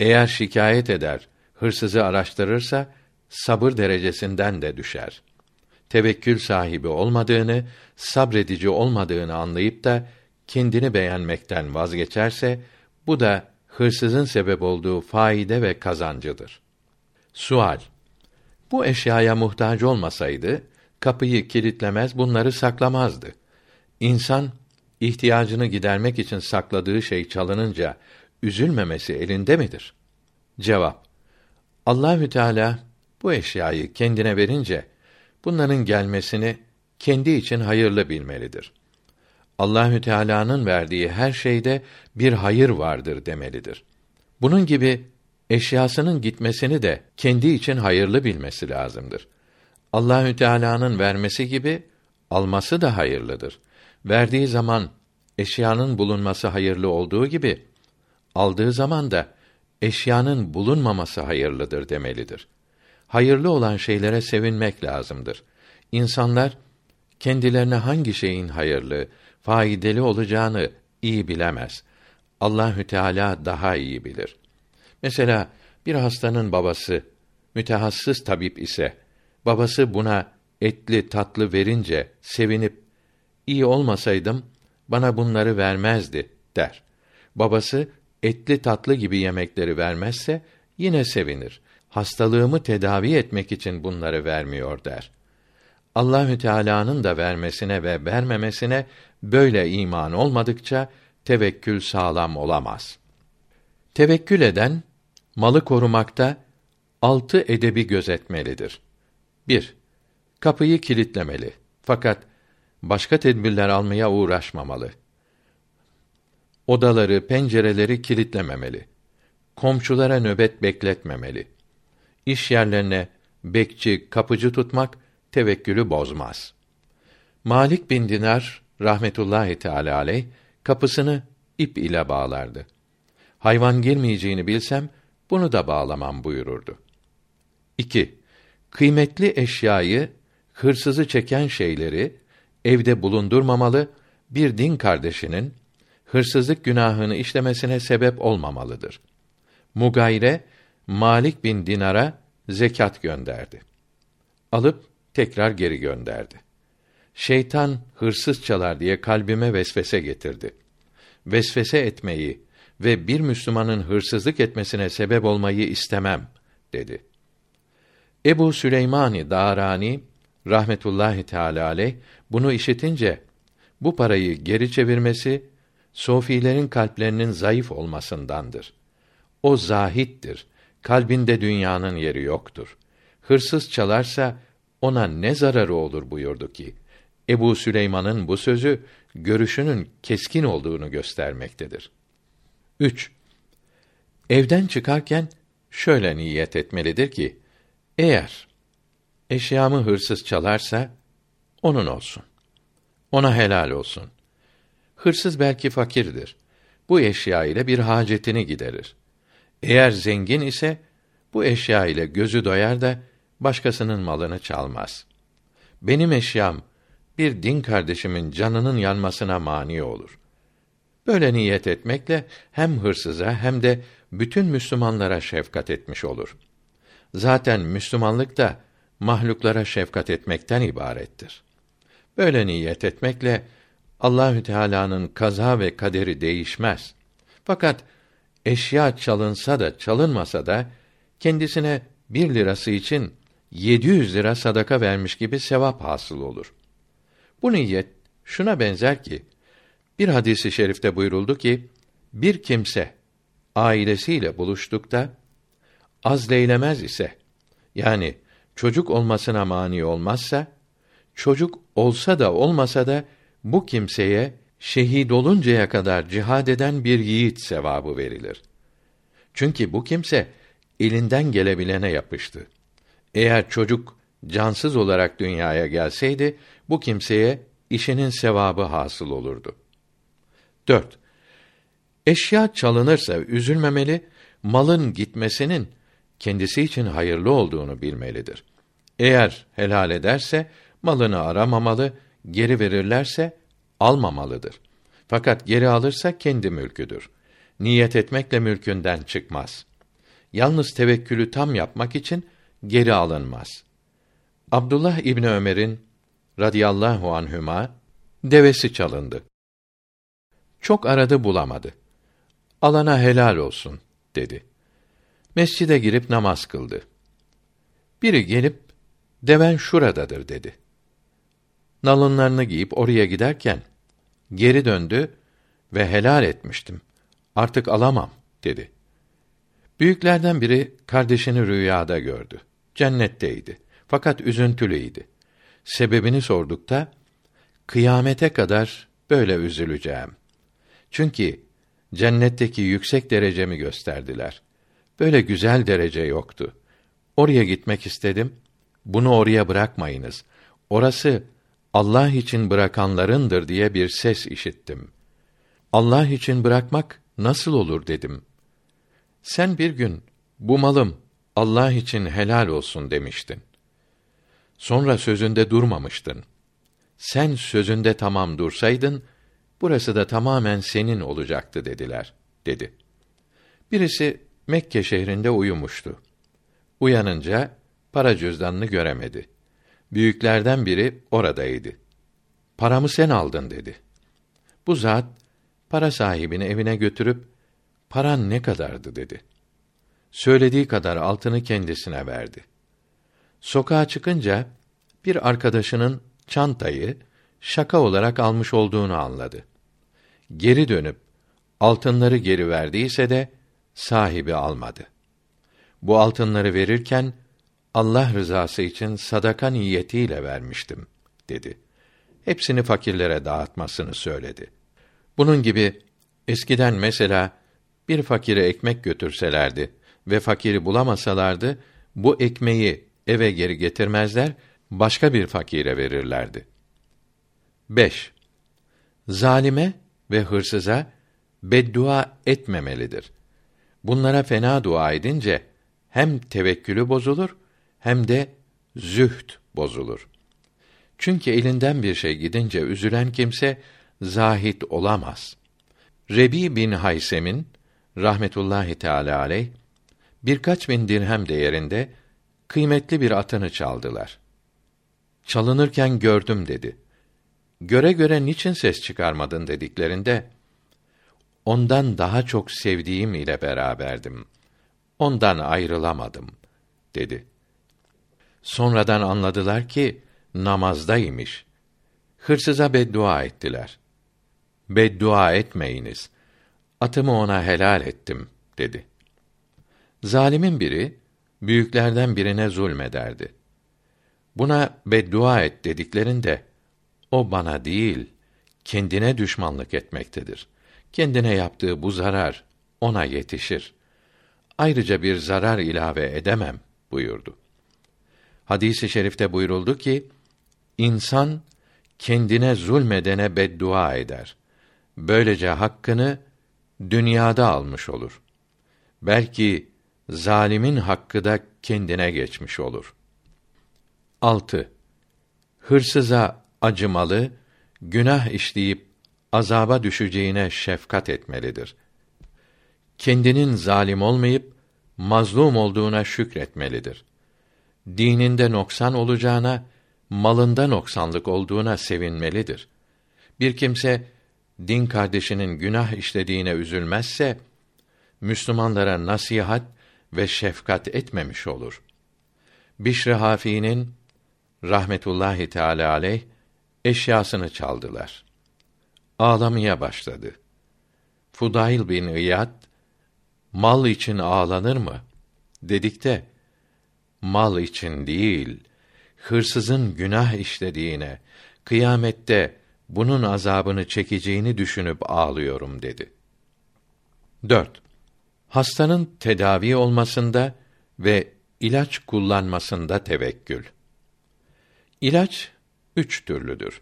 Eğer şikayet eder, hırsızı araştırırsa, sabır derecesinden de düşer. Tevekkül sahibi olmadığını, sabredici olmadığını anlayıp da kendini beğenmekten vazgeçerse, bu da hırsızın sebep olduğu faide ve kazancıdır. Sual Bu eşyaya muhtaç olmasaydı, kapıyı kilitlemez, bunları saklamazdı. İnsan, ihtiyacını gidermek için sakladığı şey çalınınca, üzülmemesi elinde midir? Cevap Allahü Teala bu eşyayı kendine verince bunların gelmesini kendi için hayırlı bilmelidir. Allahü Teala'nın verdiği her şeyde bir hayır vardır demelidir. Bunun gibi eşyasının gitmesini de kendi için hayırlı bilmesi lazımdır. Allahü Teala'nın vermesi gibi alması da hayırlıdır. Verdiği zaman eşyanın bulunması hayırlı olduğu gibi aldığı zaman da eşyanın bulunmaması hayırlıdır demelidir. Hayırlı olan şeylere sevinmek lazımdır. İnsanlar kendilerine hangi şeyin hayırlı, faydalı olacağını iyi bilemez. Allahü Teala daha iyi bilir. Mesela bir hastanın babası mütehassıs tabip ise babası buna etli tatlı verince sevinip iyi olmasaydım bana bunları vermezdi der. Babası etli tatlı gibi yemekleri vermezse yine sevinir. Hastalığımı tedavi etmek için bunları vermiyor der. Allahü Teala'nın da vermesine ve vermemesine böyle iman olmadıkça tevekkül sağlam olamaz. Tevekkül eden malı korumakta altı edebi gözetmelidir. 1. Kapıyı kilitlemeli. Fakat başka tedbirler almaya uğraşmamalı. Odaları, pencereleri kilitlememeli. Komşulara nöbet bekletmemeli. İş yerlerine bekçi, kapıcı tutmak tevekkülü bozmaz. Malik bin Dinar rahmetullahi teala aleyh kapısını ip ile bağlardı. Hayvan girmeyeceğini bilsem bunu da bağlamam buyururdu. 2. Kıymetli eşyayı, hırsızı çeken şeyleri evde bulundurmamalı, bir din kardeşinin hırsızlık günahını işlemesine sebep olmamalıdır. Mugayre Malik bin Dinar'a zekat gönderdi. Alıp tekrar geri gönderdi. Şeytan hırsız çalar diye kalbime vesvese getirdi. Vesvese etmeyi ve bir Müslümanın hırsızlık etmesine sebep olmayı istemem dedi. Ebu Süleymani Darani rahmetullahi teala aleyh bunu işitince bu parayı geri çevirmesi sofilerin kalplerinin zayıf olmasındandır. O zahittir. Kalbinde dünyanın yeri yoktur. Hırsız çalarsa ona ne zararı olur buyurdu ki. Ebu Süleyman'ın bu sözü görüşünün keskin olduğunu göstermektedir. 3. Evden çıkarken şöyle niyet etmelidir ki eğer eşyamı hırsız çalarsa onun olsun. Ona helal olsun. Hırsız belki fakirdir. Bu eşya ile bir hacetini giderir. Eğer zengin ise bu eşya ile gözü doyar da başkasının malını çalmaz. Benim eşyam bir din kardeşimin canının yanmasına mani olur. Böyle niyet etmekle hem hırsıza hem de bütün Müslümanlara şefkat etmiş olur. Zaten Müslümanlık da mahluklara şefkat etmekten ibarettir. Böyle niyet etmekle Allahü Teala'nın kaza ve kaderi değişmez. Fakat eşya çalınsa da çalınmasa da kendisine bir lirası için 700 lira sadaka vermiş gibi sevap hasıl olur. Bu niyet şuna benzer ki bir hadisi şerifte buyuruldu ki bir kimse ailesiyle buluştukta azleylemez ise yani çocuk olmasına mani olmazsa çocuk olsa da olmasa da bu kimseye şehit oluncaya kadar cihad eden bir yiğit sevabı verilir. Çünkü bu kimse elinden gelebilene yapıştı. Eğer çocuk cansız olarak dünyaya gelseydi bu kimseye işinin sevabı hasıl olurdu. 4. Eşya çalınırsa üzülmemeli, malın gitmesinin kendisi için hayırlı olduğunu bilmelidir. Eğer helal ederse malını aramamalı, geri verirlerse almamalıdır. Fakat geri alırsa kendi mülküdür. Niyet etmekle mülkünden çıkmaz. Yalnız tevekkülü tam yapmak için geri alınmaz. Abdullah İbni Ömer'in radıyallahu anhüma devesi çalındı. Çok aradı bulamadı. Alana helal olsun dedi. Mescide girip namaz kıldı. Biri gelip deven şuradadır dedi. Nalınlarını giyip oraya giderken geri döndü ve helal etmiştim. Artık alamam dedi. Büyüklerden biri kardeşini rüyada gördü. Cennetteydi. Fakat üzüntülüydi. Sebebini sordukta kıyamete kadar böyle üzüleceğim. Çünkü cennetteki yüksek derecemi gösterdiler. Böyle güzel derece yoktu. Oraya gitmek istedim. Bunu oraya bırakmayınız. Orası Allah için bırakanlarındır diye bir ses işittim. Allah için bırakmak nasıl olur dedim. Sen bir gün bu malım Allah için helal olsun demiştin. Sonra sözünde durmamıştın. Sen sözünde tamam dursaydın, burası da tamamen senin olacaktı dediler, dedi. Birisi Mekke şehrinde uyumuştu. Uyanınca para cüzdanını göremedi. Büyüklerden biri oradaydı. Paramı sen aldın dedi. Bu zat para sahibini evine götürüp paran ne kadardı dedi. Söylediği kadar altını kendisine verdi. Sokağa çıkınca bir arkadaşının çantayı şaka olarak almış olduğunu anladı. Geri dönüp altınları geri verdiyse de sahibi almadı. Bu altınları verirken Allah rızası için sadaka niyetiyle vermiştim dedi. Hepsini fakirlere dağıtmasını söyledi. Bunun gibi eskiden mesela bir fakire ekmek götürselerdi ve fakiri bulamasalardı bu ekmeği eve geri getirmezler, başka bir fakire verirlerdi. 5. Zalime ve hırsıza beddua etmemelidir. Bunlara fena dua edince hem tevekkülü bozulur hem de zühd bozulur. Çünkü elinden bir şey gidince üzülen kimse zahit olamaz. Rebi bin Haysem'in rahmetullahi teala aleyh birkaç bin dirhem değerinde kıymetli bir atını çaldılar. Çalınırken gördüm dedi. Göre göre niçin ses çıkarmadın dediklerinde ondan daha çok sevdiğim ile beraberdim. Ondan ayrılamadım dedi. Sonradan anladılar ki namazdaymış. Hırsıza beddua ettiler. Beddua etmeyiniz. Atımı ona helal ettim dedi. Zalimin biri büyüklerden birine zulmederdi. Buna beddua et dediklerinde o bana değil kendine düşmanlık etmektedir. Kendine yaptığı bu zarar ona yetişir. Ayrıca bir zarar ilave edemem buyurdu. Hadisi i şerifte buyuruldu ki insan kendine zulmedene beddua eder. Böylece hakkını dünyada almış olur. Belki zalimin hakkı da kendine geçmiş olur. 6. Hırsıza acımalı, günah işleyip azaba düşeceğine şefkat etmelidir. Kendinin zalim olmayıp mazlum olduğuna şükretmelidir dininde noksan olacağına, malında noksanlık olduğuna sevinmelidir. Bir kimse din kardeşinin günah işlediğine üzülmezse Müslümanlara nasihat ve şefkat etmemiş olur. Bişr Hafi'nin rahmetullahi teala aleyh eşyasını çaldılar. Ağlamaya başladı. Fudail bin İyad mal için ağlanır mı? Dedikte mal için değil, hırsızın günah işlediğine, kıyamette bunun azabını çekeceğini düşünüp ağlıyorum dedi. 4. Hastanın tedavi olmasında ve ilaç kullanmasında tevekkül. İlaç üç türlüdür.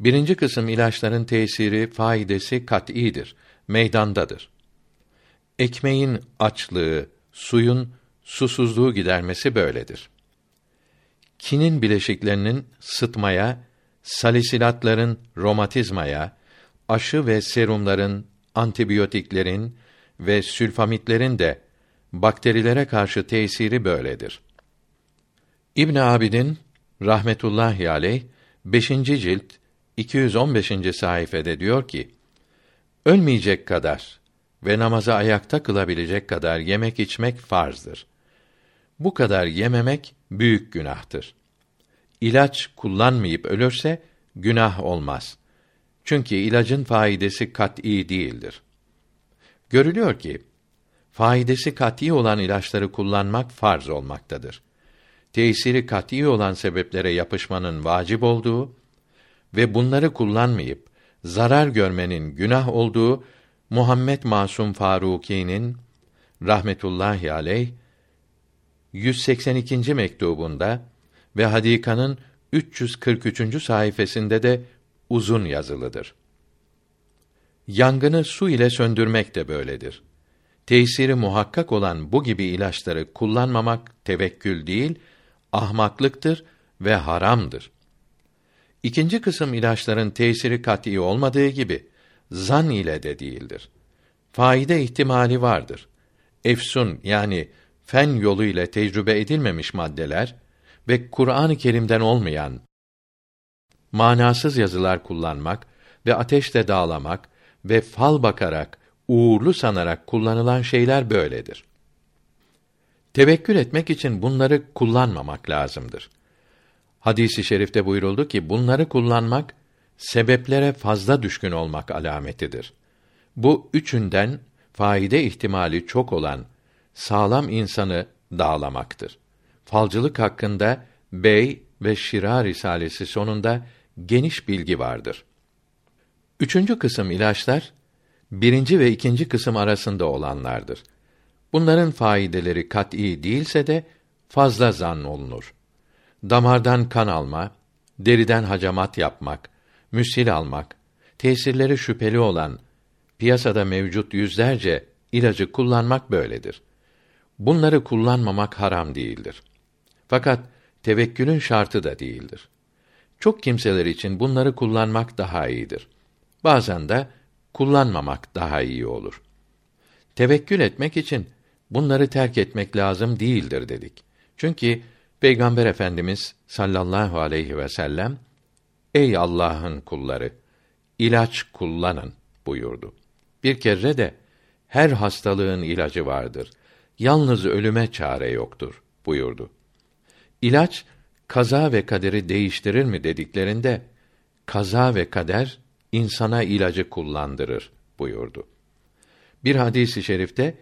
Birinci kısım ilaçların tesiri, faydası kat'idir, meydandadır. Ekmeğin açlığı, suyun susuzluğu gidermesi böyledir. Kinin bileşiklerinin sıtmaya, salisilatların romatizmaya, aşı ve serumların, antibiyotiklerin ve sülfamitlerin de bakterilere karşı tesiri böyledir. İbn Abidin rahmetullahi aleyh 5. cilt 215. sayfede diyor ki: Ölmeyecek kadar ve namaza ayakta kılabilecek kadar yemek içmek farzdır. Bu kadar yememek büyük günahtır. İlaç kullanmayıp ölürse günah olmaz. Çünkü ilacın faidesi kat'î değildir. Görülüyor ki faidesi kat'î olan ilaçları kullanmak farz olmaktadır. Tesiri kat'î olan sebeplere yapışmanın vacip olduğu ve bunları kullanmayıp zarar görmenin günah olduğu Muhammed Masum Faruki'nin rahmetullahi aleyh 182. mektubunda ve Hadika'nın 343. sayfasında de uzun yazılıdır. Yangını su ile söndürmek de böyledir. Tesiri muhakkak olan bu gibi ilaçları kullanmamak tevekkül değil, ahmaklıktır ve haramdır. İkinci kısım ilaçların tesiri kat'î olmadığı gibi zan ile de değildir. Faide ihtimali vardır. Efsun yani fen yolu ile tecrübe edilmemiş maddeler ve Kur'an-ı Kerim'den olmayan manasız yazılar kullanmak ve ateşle dağlamak ve fal bakarak uğurlu sanarak kullanılan şeyler böyledir. Tevekkül etmek için bunları kullanmamak lazımdır. Hadisi i şerifte buyuruldu ki bunları kullanmak sebeplere fazla düşkün olmak alametidir. Bu üçünden faide ihtimali çok olan sağlam insanı dağlamaktır. Falcılık hakkında Bey ve Şira Risalesi sonunda geniş bilgi vardır. Üçüncü kısım ilaçlar, birinci ve ikinci kısım arasında olanlardır. Bunların faydeleri kat'î değilse de fazla zan olunur. Damardan kan alma, deriden hacamat yapmak, müsil almak, tesirleri şüpheli olan, piyasada mevcut yüzlerce ilacı kullanmak böyledir. Bunları kullanmamak haram değildir. Fakat tevekkülün şartı da değildir. Çok kimseler için bunları kullanmak daha iyidir. Bazen de kullanmamak daha iyi olur. Tevekkül etmek için bunları terk etmek lazım değildir dedik. Çünkü Peygamber Efendimiz sallallahu aleyhi ve sellem Ey Allah'ın kulları ilaç kullanın buyurdu. Bir kere de her hastalığın ilacı vardır. Yalnız ölüme çare yoktur buyurdu. İlaç kaza ve kaderi değiştirir mi dediklerinde kaza ve kader insana ilacı kullandırır buyurdu. Bir hadisi i şerifte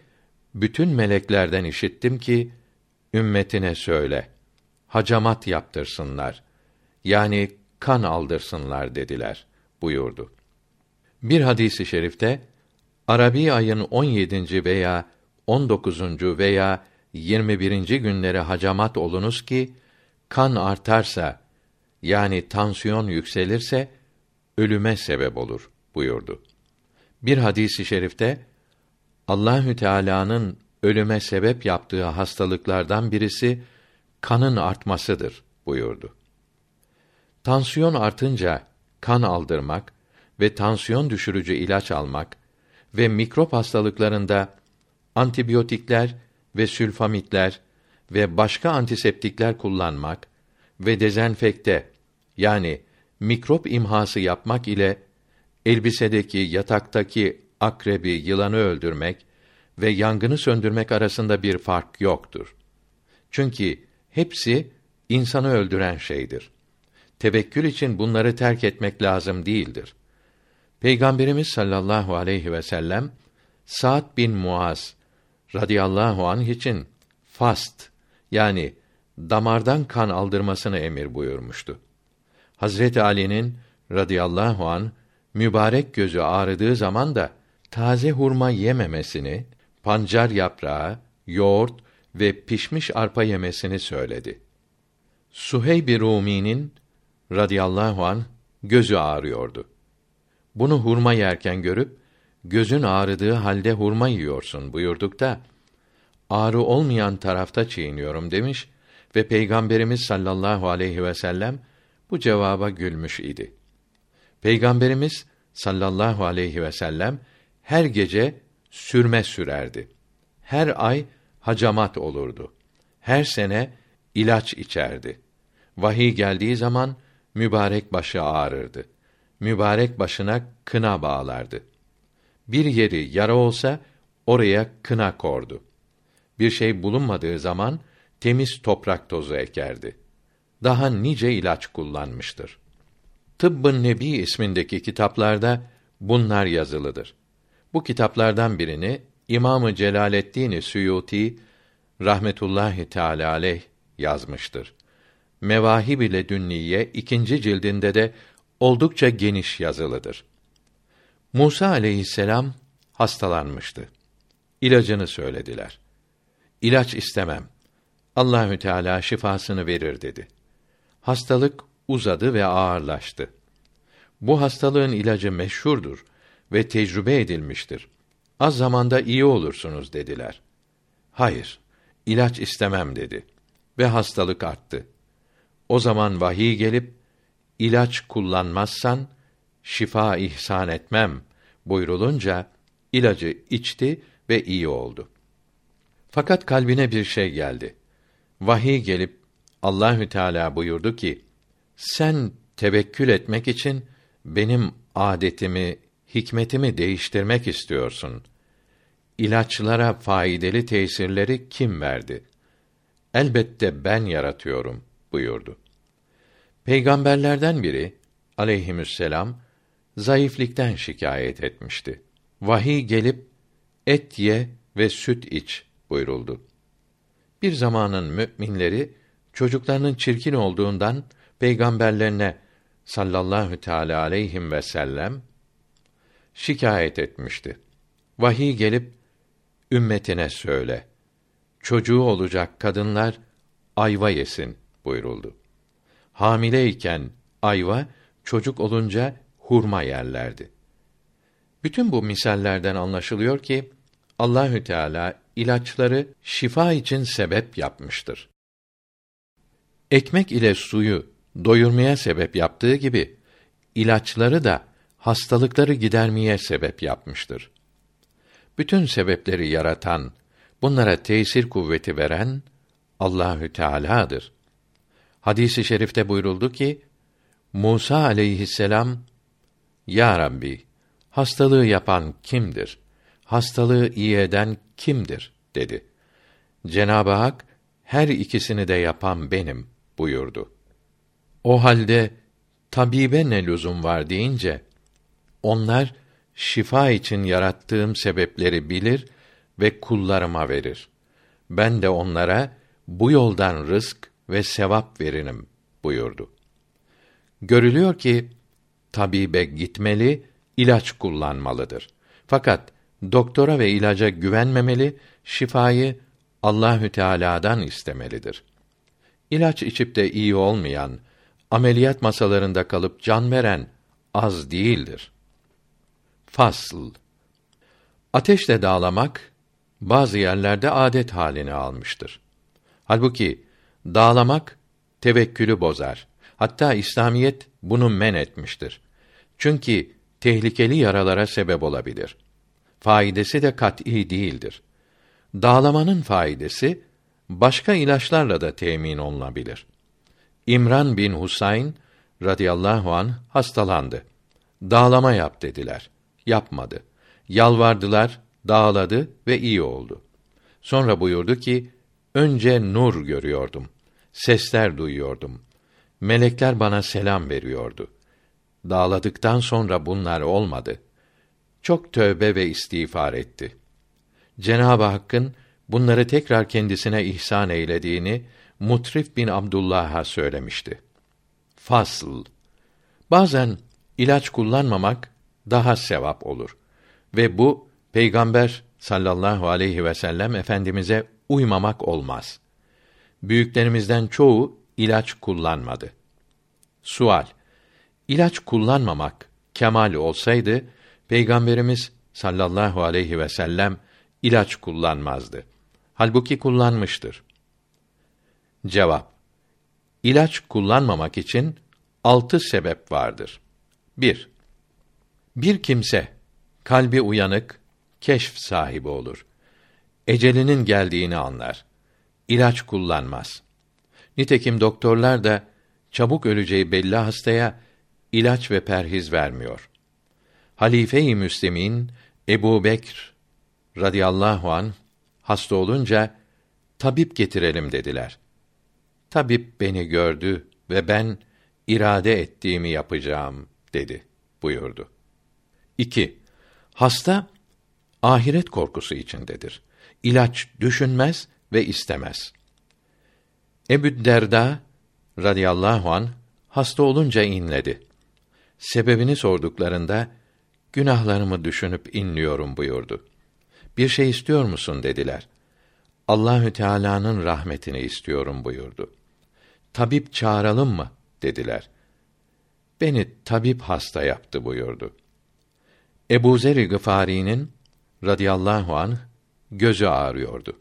bütün meleklerden işittim ki ümmetine söyle hacamat yaptırsınlar. Yani kan aldırsınlar dediler buyurdu. Bir hadisi i şerifte Arabi ayın 17. veya 19. veya 21. günleri hacamat olunuz ki kan artarsa yani tansiyon yükselirse ölüme sebep olur buyurdu. Bir hadisi i şerifte Allahü Teala'nın ölüme sebep yaptığı hastalıklardan birisi kanın artmasıdır buyurdu. Tansiyon artınca kan aldırmak ve tansiyon düşürücü ilaç almak ve mikrop hastalıklarında antibiyotikler ve sülfamitler ve başka antiseptikler kullanmak ve dezenfekte yani mikrop imhası yapmak ile elbisedeki, yataktaki akrebi, yılanı öldürmek ve yangını söndürmek arasında bir fark yoktur. Çünkü hepsi insanı öldüren şeydir. Tevekkül için bunları terk etmek lazım değildir. Peygamberimiz sallallahu aleyhi ve sellem Sa'd bin Muaz radıyallahu anh için fast yani damardan kan aldırmasını emir buyurmuştu. Hazreti Ali'nin radıyallahu an mübarek gözü ağrıdığı zaman da taze hurma yememesini, pancar yaprağı, yoğurt ve pişmiş arpa yemesini söyledi. Suheyb Rumi'nin radıyallahu an gözü ağrıyordu. Bunu hurma yerken görüp gözün ağrıdığı halde hurma yiyorsun buyurduk da ağrı olmayan tarafta çiğniyorum demiş ve Peygamberimiz sallallahu aleyhi ve sellem bu cevaba gülmüş idi. Peygamberimiz sallallahu aleyhi ve sellem her gece sürme sürerdi. Her ay hacamat olurdu. Her sene ilaç içerdi. Vahiy geldiği zaman mübarek başı ağrırdı. Mübarek başına kına bağlardı. Bir yeri yara olsa oraya kına kordu. Bir şey bulunmadığı zaman temiz toprak tozu ekerdi. Daha nice ilaç kullanmıştır. Tıbbın Nebi ismindeki kitaplarda bunlar yazılıdır. Bu kitaplardan birini İmamı Celaleddin Suyuti rahmetullahi teala aleyh yazmıştır. Mevahib ile Dünniye ikinci cildinde de oldukça geniş yazılıdır. Musa aleyhisselam hastalanmıştı. İlacını söylediler. İlaç istemem. Allahü Teala şifasını verir dedi. Hastalık uzadı ve ağırlaştı. Bu hastalığın ilacı meşhurdur ve tecrübe edilmiştir. Az zamanda iyi olursunuz dediler. Hayır, ilaç istemem dedi ve hastalık arttı. O zaman vahiy gelip ilaç kullanmazsan şifa ihsan etmem buyrulunca ilacı içti ve iyi oldu. Fakat kalbine bir şey geldi. Vahiy gelip Allahü Teala buyurdu ki: Sen tevekkül etmek için benim adetimi, hikmetimi değiştirmek istiyorsun. İlaçlara faydalı tesirleri kim verdi? Elbette ben yaratıyorum buyurdu. Peygamberlerden biri aleyhisselam zayıflikten şikayet etmişti. Vahiy gelip et ye ve süt iç buyuruldu. Bir zamanın müminleri çocuklarının çirkin olduğundan peygamberlerine sallallahu teala aleyhim ve sellem şikayet etmişti. Vahiy gelip ümmetine söyle. Çocuğu olacak kadınlar ayva yesin buyuruldu. Hamileyken ayva, çocuk olunca hurma yerlerdi. Bütün bu misallerden anlaşılıyor ki Allahü Teala ilaçları şifa için sebep yapmıştır. Ekmek ile suyu doyurmaya sebep yaptığı gibi ilaçları da hastalıkları gidermeye sebep yapmıştır. Bütün sebepleri yaratan, bunlara tesir kuvveti veren Allahü Teala'dır. Hadisi i şerifte buyuruldu ki Musa aleyhisselam Ya Rabbi hastalığı yapan kimdir? Hastalığı iyi eden kimdir? dedi. Cenab-ı Hak her ikisini de yapan benim buyurdu. O halde tabibe ne lüzum var deyince onlar şifa için yarattığım sebepleri bilir ve kullarıma verir. Ben de onlara bu yoldan rızk ve sevap veririm buyurdu. Görülüyor ki tabibe gitmeli, ilaç kullanmalıdır. Fakat doktora ve ilaca güvenmemeli, şifayı Allahü Teala'dan istemelidir. İlaç içip de iyi olmayan, ameliyat masalarında kalıp can veren az değildir. Fasl Ateşle dağlamak bazı yerlerde adet halini almıştır. Halbuki dağlamak tevekkülü bozar. Hatta İslamiyet bunu men etmiştir. Çünkü tehlikeli yaralara sebep olabilir. Faidesi de kat'î değildir. Dağlamanın faidesi başka ilaçlarla da temin olunabilir. İmran bin Husayn radıyallahu an hastalandı. Dağlama yap dediler. Yapmadı. Yalvardılar, dağladı ve iyi oldu. Sonra buyurdu ki, önce nur görüyordum. Sesler duyuyordum. Melekler bana selam veriyordu. Dağladıktan sonra bunlar olmadı. Çok tövbe ve istiğfar etti. Cenab-ı Hakk'ın bunları tekrar kendisine ihsan eylediğini Mutrif bin Abdullah'a söylemişti. Fasl Bazen ilaç kullanmamak daha sevap olur ve bu peygamber sallallahu aleyhi ve sellem efendimize uymamak olmaz. Büyüklerimizden çoğu ilaç kullanmadı. Sual: İlaç kullanmamak kemal olsaydı peygamberimiz sallallahu aleyhi ve sellem ilaç kullanmazdı. Halbuki kullanmıştır. Cevap: İlaç kullanmamak için altı sebep vardır. 1. Bir kimse kalbi uyanık, keşf sahibi olur. Ecelinin geldiğini anlar. İlaç kullanmaz. Nitekim doktorlar da çabuk öleceği belli hastaya ilaç ve perhiz vermiyor. Halife-i Müslimin Ebu Bekr radıyallahu an hasta olunca tabip getirelim dediler. Tabip beni gördü ve ben irade ettiğimi yapacağım dedi buyurdu. 2. Hasta ahiret korkusu içindedir. İlaç düşünmez ve istemez. Ebu Derda radıyallahu an hasta olunca inledi. Sebebini sorduklarında günahlarımı düşünüp inliyorum buyurdu. Bir şey istiyor musun dediler. Allahü Teala'nın rahmetini istiyorum buyurdu. Tabip çağıralım mı dediler. Beni tabip hasta yaptı buyurdu. Ebu Zer-i Gıfari'nin radıyallahu an gözü ağrıyordu.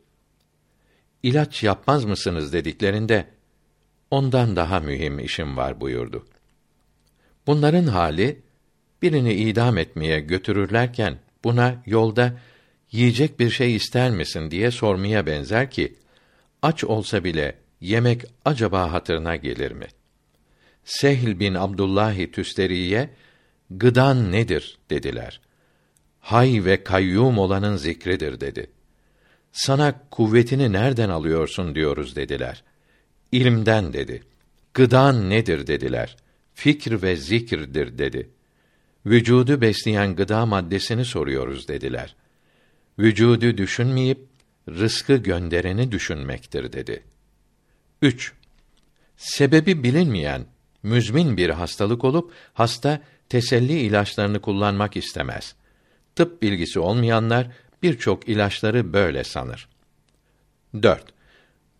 İlaç yapmaz mısınız dediklerinde ondan daha mühim işim var buyurdu. Bunların hali birini idam etmeye götürürlerken buna yolda yiyecek bir şey ister misin diye sormaya benzer ki aç olsa bile yemek acaba hatırına gelir mi? Sehl bin Abdullahi Tüsteriye gıdan nedir dediler. Hay ve kayyum olanın zikridir dedi. Sana kuvvetini nereden alıyorsun diyoruz dediler. İlimden dedi. Gıdan nedir dediler. Fikr ve zikirdir dedi. Vücudu besleyen gıda maddesini soruyoruz dediler. Vücudu düşünmeyip rızkı göndereni düşünmektir dedi. 3. Sebebi bilinmeyen müzmin bir hastalık olup hasta teselli ilaçlarını kullanmak istemez. Tıp bilgisi olmayanlar birçok ilaçları böyle sanır. 4.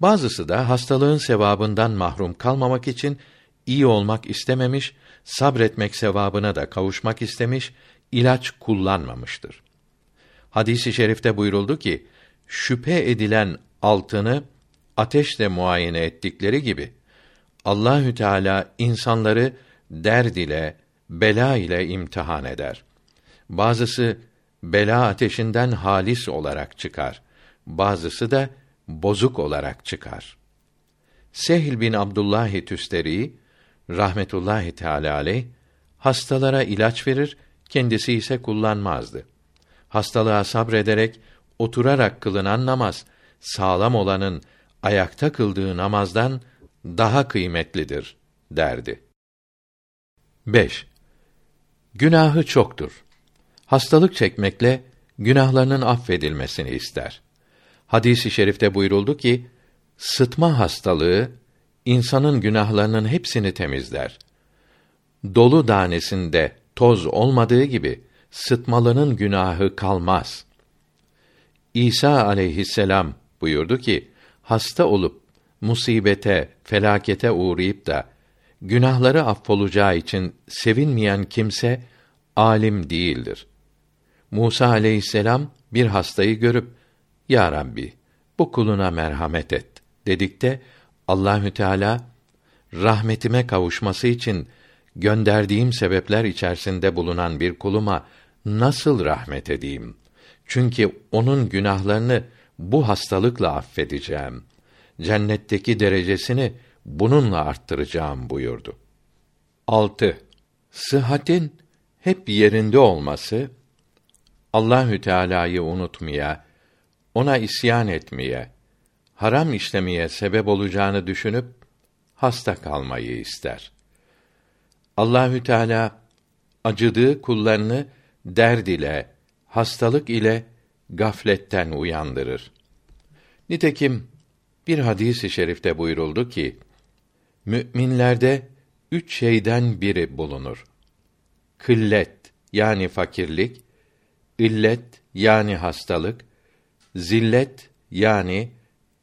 Bazısı da hastalığın sevabından mahrum kalmamak için iyi olmak istememiş, sabretmek sevabına da kavuşmak istemiş, ilaç kullanmamıştır. Hadisi şerifte buyuruldu ki, şüphe edilen altını ateşle muayene ettikleri gibi Allahü Teala insanları derd ile, bela ile imtihan eder. Bazısı bela ateşinden halis olarak çıkar. Bazısı da bozuk olarak çıkar. Sehl bin Abdullah Tüsteri rahmetullahi teala aleyh hastalara ilaç verir, kendisi ise kullanmazdı. Hastalığa sabrederek oturarak kılınan namaz sağlam olanın ayakta kıldığı namazdan daha kıymetlidir derdi. 5. Günahı çoktur. Hastalık çekmekle günahlarının affedilmesini ister. Hadisi i şerifte buyuruldu ki, sıtma hastalığı insanın günahlarının hepsini temizler. Dolu danesinde toz olmadığı gibi sıtmalının günahı kalmaz. İsa aleyhisselam buyurdu ki, hasta olup musibete, felakete uğrayıp da günahları affolacağı için sevinmeyen kimse alim değildir. Musa aleyhisselam bir hastayı görüp Ya Rabbi bu kuluna merhamet et dedikte Allahü Teala rahmetime kavuşması için gönderdiğim sebepler içerisinde bulunan bir kuluma nasıl rahmet edeyim? Çünkü onun günahlarını bu hastalıkla affedeceğim. Cennetteki derecesini bununla arttıracağım buyurdu. 6. Sıhhatin hep yerinde olması Allahü Teala'yı unutmaya, ona isyan etmeye, haram işlemeye sebep olacağını düşünüp hasta kalmayı ister. Allahü Teala acıdığı kullarını derd ile, hastalık ile gafletten uyandırır. Nitekim bir hadisi i şerifte buyuruldu ki, müminlerde üç şeyden biri bulunur. Kıllet yani fakirlik, illet yani hastalık, zillet yani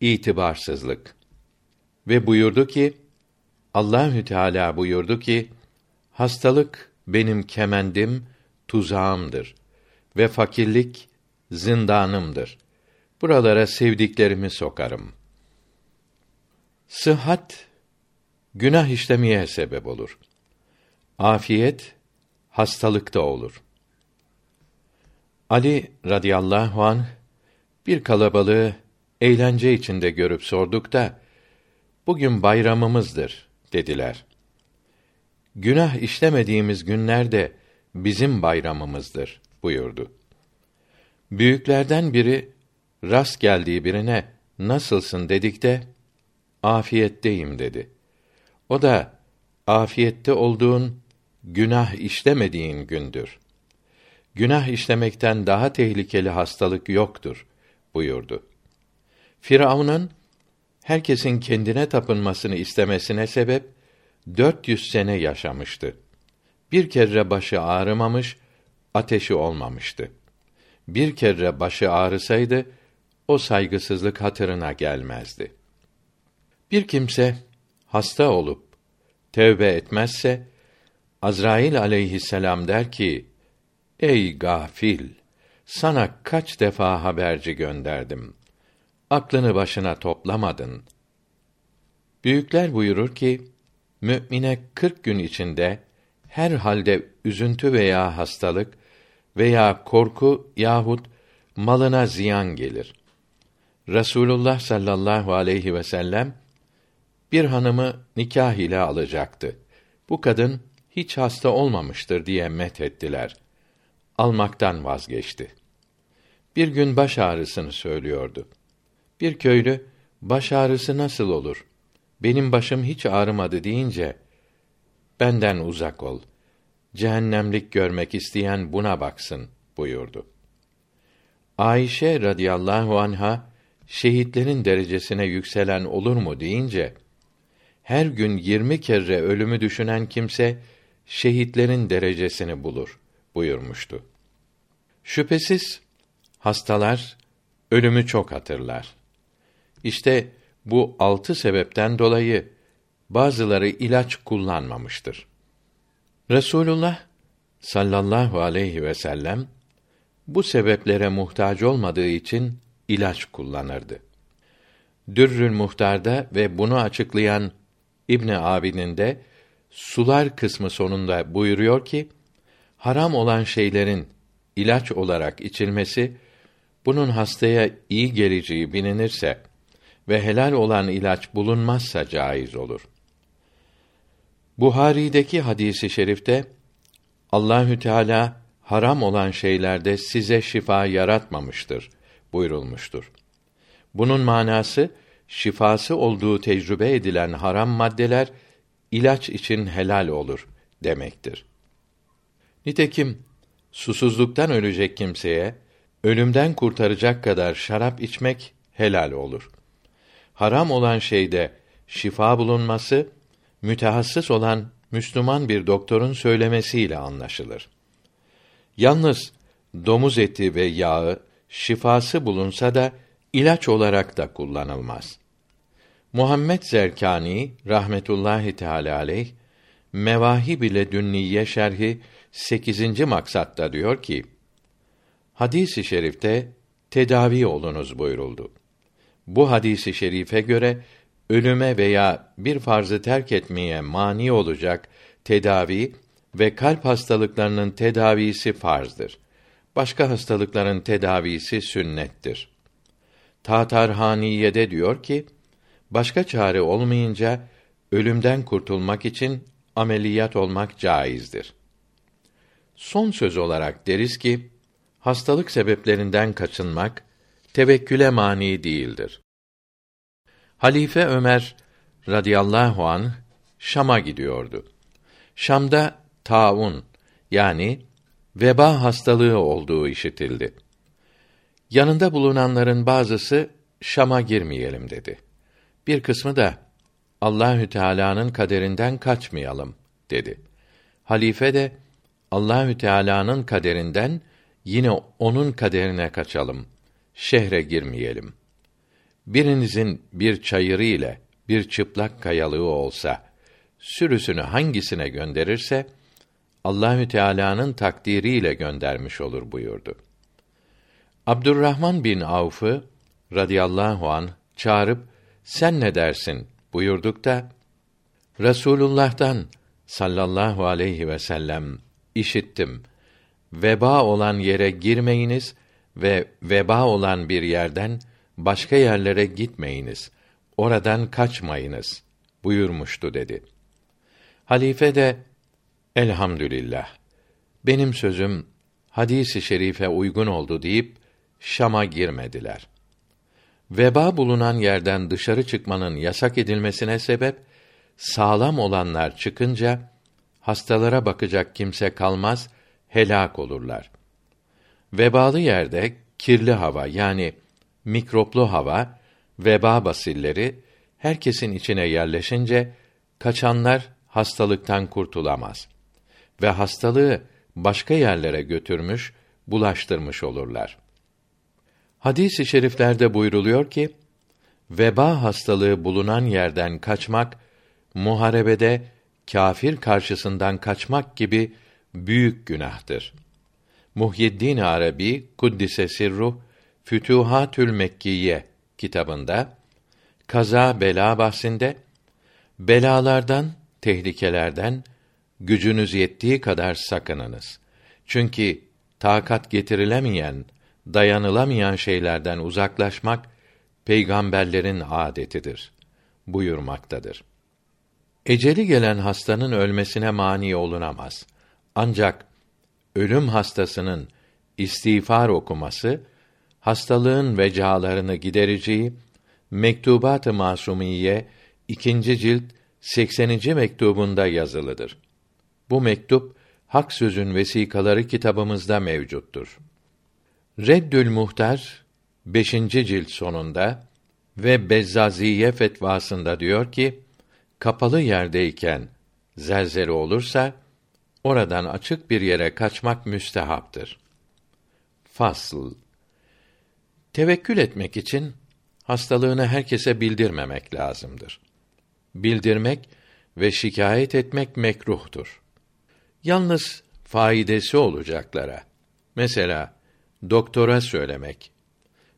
itibarsızlık. Ve buyurdu ki Allahü Teala buyurdu ki hastalık benim kemendim, tuzağımdır ve fakirlik zindanımdır. Buralara sevdiklerimi sokarım. Sıhhat günah işlemeye sebep olur. Afiyet hastalıkta olur. Ali radıyallahu an bir kalabalığı eğlence içinde görüp sorduk da bugün bayramımızdır dediler. Günah işlemediğimiz günlerde bizim bayramımızdır buyurdu. Büyüklerden biri rast geldiği birine nasılsın dedik de afiyetteyim dedi. O da afiyette olduğun günah işlemediğin gündür. Günah işlemekten daha tehlikeli hastalık yoktur buyurdu. Firavun'un herkesin kendine tapınmasını istemesine sebep 400 sene yaşamıştı. Bir kere başı ağrımamış, ateşi olmamıştı. Bir kere başı ağrısaydı o saygısızlık hatırına gelmezdi. Bir kimse hasta olup tevbe etmezse Azrail aleyhisselam der ki: Ey gafil, sana kaç defa haberci gönderdim. Aklını başına toplamadın. Büyükler buyurur ki, mümine kırk gün içinde her halde üzüntü veya hastalık veya korku yahut malına ziyan gelir. Resulullah sallallahu aleyhi ve sellem bir hanımı nikah ile alacaktı. Bu kadın hiç hasta olmamıştır diye met ettiler. Almaktan vazgeçti. Bir gün baş ağrısını söylüyordu. Bir köylü baş ağrısı nasıl olur? Benim başım hiç ağrımadı deyince benden uzak ol. Cehennemlik görmek isteyen buna baksın buyurdu. Ayşe radıyallahu anha şehitlerin derecesine yükselen olur mu deyince her gün yirmi kere ölümü düşünen kimse şehitlerin derecesini bulur buyurmuştu. Şüphesiz hastalar ölümü çok hatırlar. İşte bu altı sebepten dolayı bazıları ilaç kullanmamıştır. Resulullah sallallahu aleyhi ve sellem bu sebeplere muhtaç olmadığı için ilaç kullanırdı. Dürrül Muhtar'da ve bunu açıklayan İbn Abidin de sular kısmı sonunda buyuruyor ki haram olan şeylerin ilaç olarak içilmesi bunun hastaya iyi geleceği bilinirse ve helal olan ilaç bulunmazsa caiz olur. Buhari'deki hadisi şerifte Allahü Teala haram olan şeylerde size şifa yaratmamıştır buyurulmuştur. Bunun manası şifası olduğu tecrübe edilen haram maddeler ilaç için helal olur demektir. Nitekim susuzluktan ölecek kimseye ölümden kurtaracak kadar şarap içmek helal olur. Haram olan şeyde şifa bulunması mütehassıs olan Müslüman bir doktorun söylemesiyle anlaşılır. Yalnız domuz eti ve yağı şifası bulunsa da ilaç olarak da kullanılmaz. Muhammed Zerkani rahmetullahi teala aleyh Mevahib ile Dünniye şerhi 8. maksatta diyor ki: Hadisi şerifte tedavi olunuz buyuruldu. Bu hadisi şerife göre ölüme veya bir farzı terk etmeye mani olacak tedavi ve kalp hastalıklarının tedavisi farzdır. Başka hastalıkların tedavisi sünnettir. Tatarhaniye'de diyor ki, başka çare olmayınca ölümden kurtulmak için ameliyat olmak caizdir. Son söz olarak deriz ki hastalık sebeplerinden kaçınmak tevekküle mani değildir. Halife Ömer radıyallahu an Şam'a gidiyordu. Şam'da taun yani veba hastalığı olduğu işitildi. Yanında bulunanların bazısı Şam'a girmeyelim dedi. Bir kısmı da Allahü Teala'nın kaderinden kaçmayalım dedi. Halife de Allahü Teala'nın kaderinden yine onun kaderine kaçalım. Şehre girmeyelim. Birinizin bir çayırı ile bir çıplak kayalığı olsa sürüsünü hangisine gönderirse Allahü Teala'nın takdiriyle göndermiş olur buyurdu. Abdurrahman bin Avf'ı radıyallahu an çağırıp sen ne dersin buyurduk da Resulullah'tan sallallahu aleyhi ve sellem işittim. Veba olan yere girmeyiniz ve veba olan bir yerden başka yerlere gitmeyiniz. Oradan kaçmayınız buyurmuştu dedi. Halife de elhamdülillah benim sözüm hadisi şerife uygun oldu deyip Şam'a girmediler. Veba bulunan yerden dışarı çıkmanın yasak edilmesine sebep sağlam olanlar çıkınca hastalara bakacak kimse kalmaz, helak olurlar. Vebalı yerde kirli hava yani mikroplu hava, veba basilleri herkesin içine yerleşince kaçanlar hastalıktan kurtulamaz ve hastalığı başka yerlere götürmüş, bulaştırmış olurlar. Hadis-i şeriflerde buyruluyor ki, veba hastalığı bulunan yerden kaçmak, muharebede kâfir karşısından kaçmak gibi büyük günahtır. Muhyiddin Arabi Kuddise Sirruh Fütuhatül Mekkiye kitabında kaza bela bahsinde belalardan, tehlikelerden gücünüz yettiği kadar sakınınız. Çünkü takat getirilemeyen, dayanılamayan şeylerden uzaklaşmak peygamberlerin adetidir buyurmaktadır. Eceli gelen hastanın ölmesine mani olunamaz. Ancak ölüm hastasının istiğfar okuması hastalığın vecalarını gidereceği Mektubat-ı Masumiye ikinci cilt 80. mektubunda yazılıdır. Bu mektup Hak Sözün Vesikaları kitabımızda mevcuttur. Reddül Muhtar 5. cilt sonunda ve Bezzaziye fetvasında diyor ki kapalı yerdeyken zelzele olursa oradan açık bir yere kaçmak müstehaptır. Fasıl Tevekkül etmek için hastalığını herkese bildirmemek lazımdır. Bildirmek ve şikayet etmek mekruhtur. Yalnız faidesi olacaklara, mesela doktora söylemek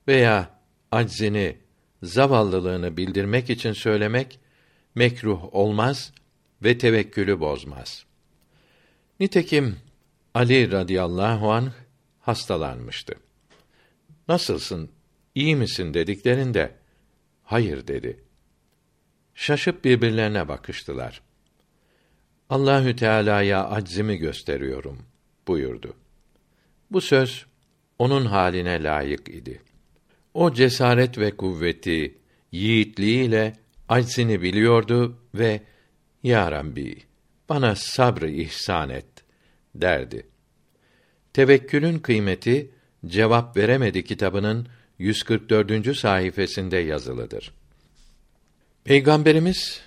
veya aczini, zavallılığını bildirmek için söylemek mekruh olmaz ve tevekkülü bozmaz. Nitekim Ali radıyallahu anh hastalanmıştı. Nasılsın? İyi misin dediklerinde hayır dedi. Şaşıp birbirlerine bakıştılar. Allahü Teala'ya aczimi gösteriyorum buyurdu. Bu söz onun haline layık idi. O cesaret ve kuvveti, yiğitliğiyle aczini biliyordu ve Ya Rabbi, bana sabrı ihsan et derdi. Tevekkülün kıymeti cevap veremedi kitabının 144. sayfasında yazılıdır. Peygamberimiz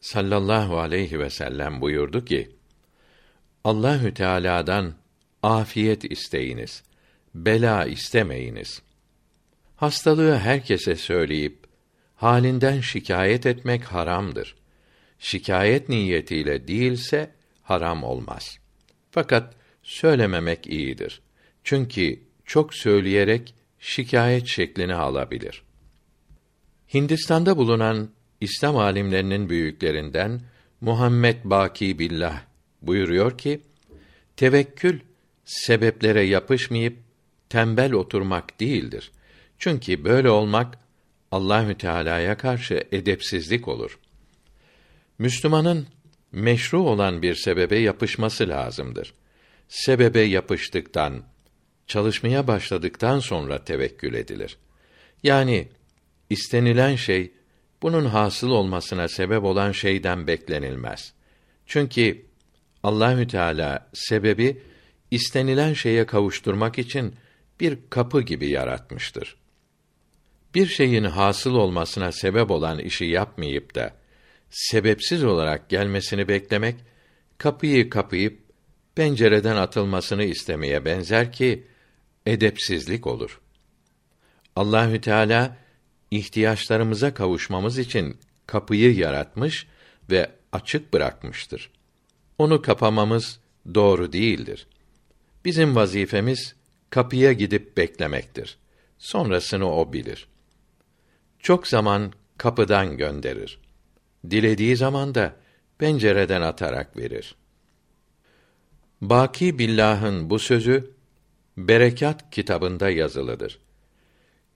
sallallahu aleyhi ve sellem buyurdu ki: Allahü Teala'dan afiyet isteyiniz, bela istemeyiniz. Hastalığı herkese söyleyip halinden şikayet etmek haramdır. Şikayet niyetiyle değilse haram olmaz. Fakat söylememek iyidir. Çünkü çok söyleyerek şikayet şeklini alabilir. Hindistan'da bulunan İslam alimlerinin büyüklerinden Muhammed Baki Billah buyuruyor ki tevekkül sebeplere yapışmayıp tembel oturmak değildir. Çünkü böyle olmak Allahü Teala'ya karşı edepsizlik olur. Müslümanın meşru olan bir sebebe yapışması lazımdır. Sebebe yapıştıktan, çalışmaya başladıktan sonra tevekkül edilir. Yani istenilen şey bunun hasıl olmasına sebep olan şeyden beklenilmez. Çünkü Allahü Teala sebebi istenilen şeye kavuşturmak için bir kapı gibi yaratmıştır. Bir şeyin hasıl olmasına sebep olan işi yapmayıp da sebepsiz olarak gelmesini beklemek kapıyı kapayıp pencereden atılmasını istemeye benzer ki edepsizlik olur. Allahü Teala ihtiyaçlarımıza kavuşmamız için kapıyı yaratmış ve açık bırakmıştır. Onu kapamamız doğru değildir. Bizim vazifemiz kapıya gidip beklemektir. Sonrasını o bilir. Çok zaman kapıdan gönderir. Dilediği zaman da pencereden atarak verir. Baki Billah'ın bu sözü Berekat kitabında yazılıdır.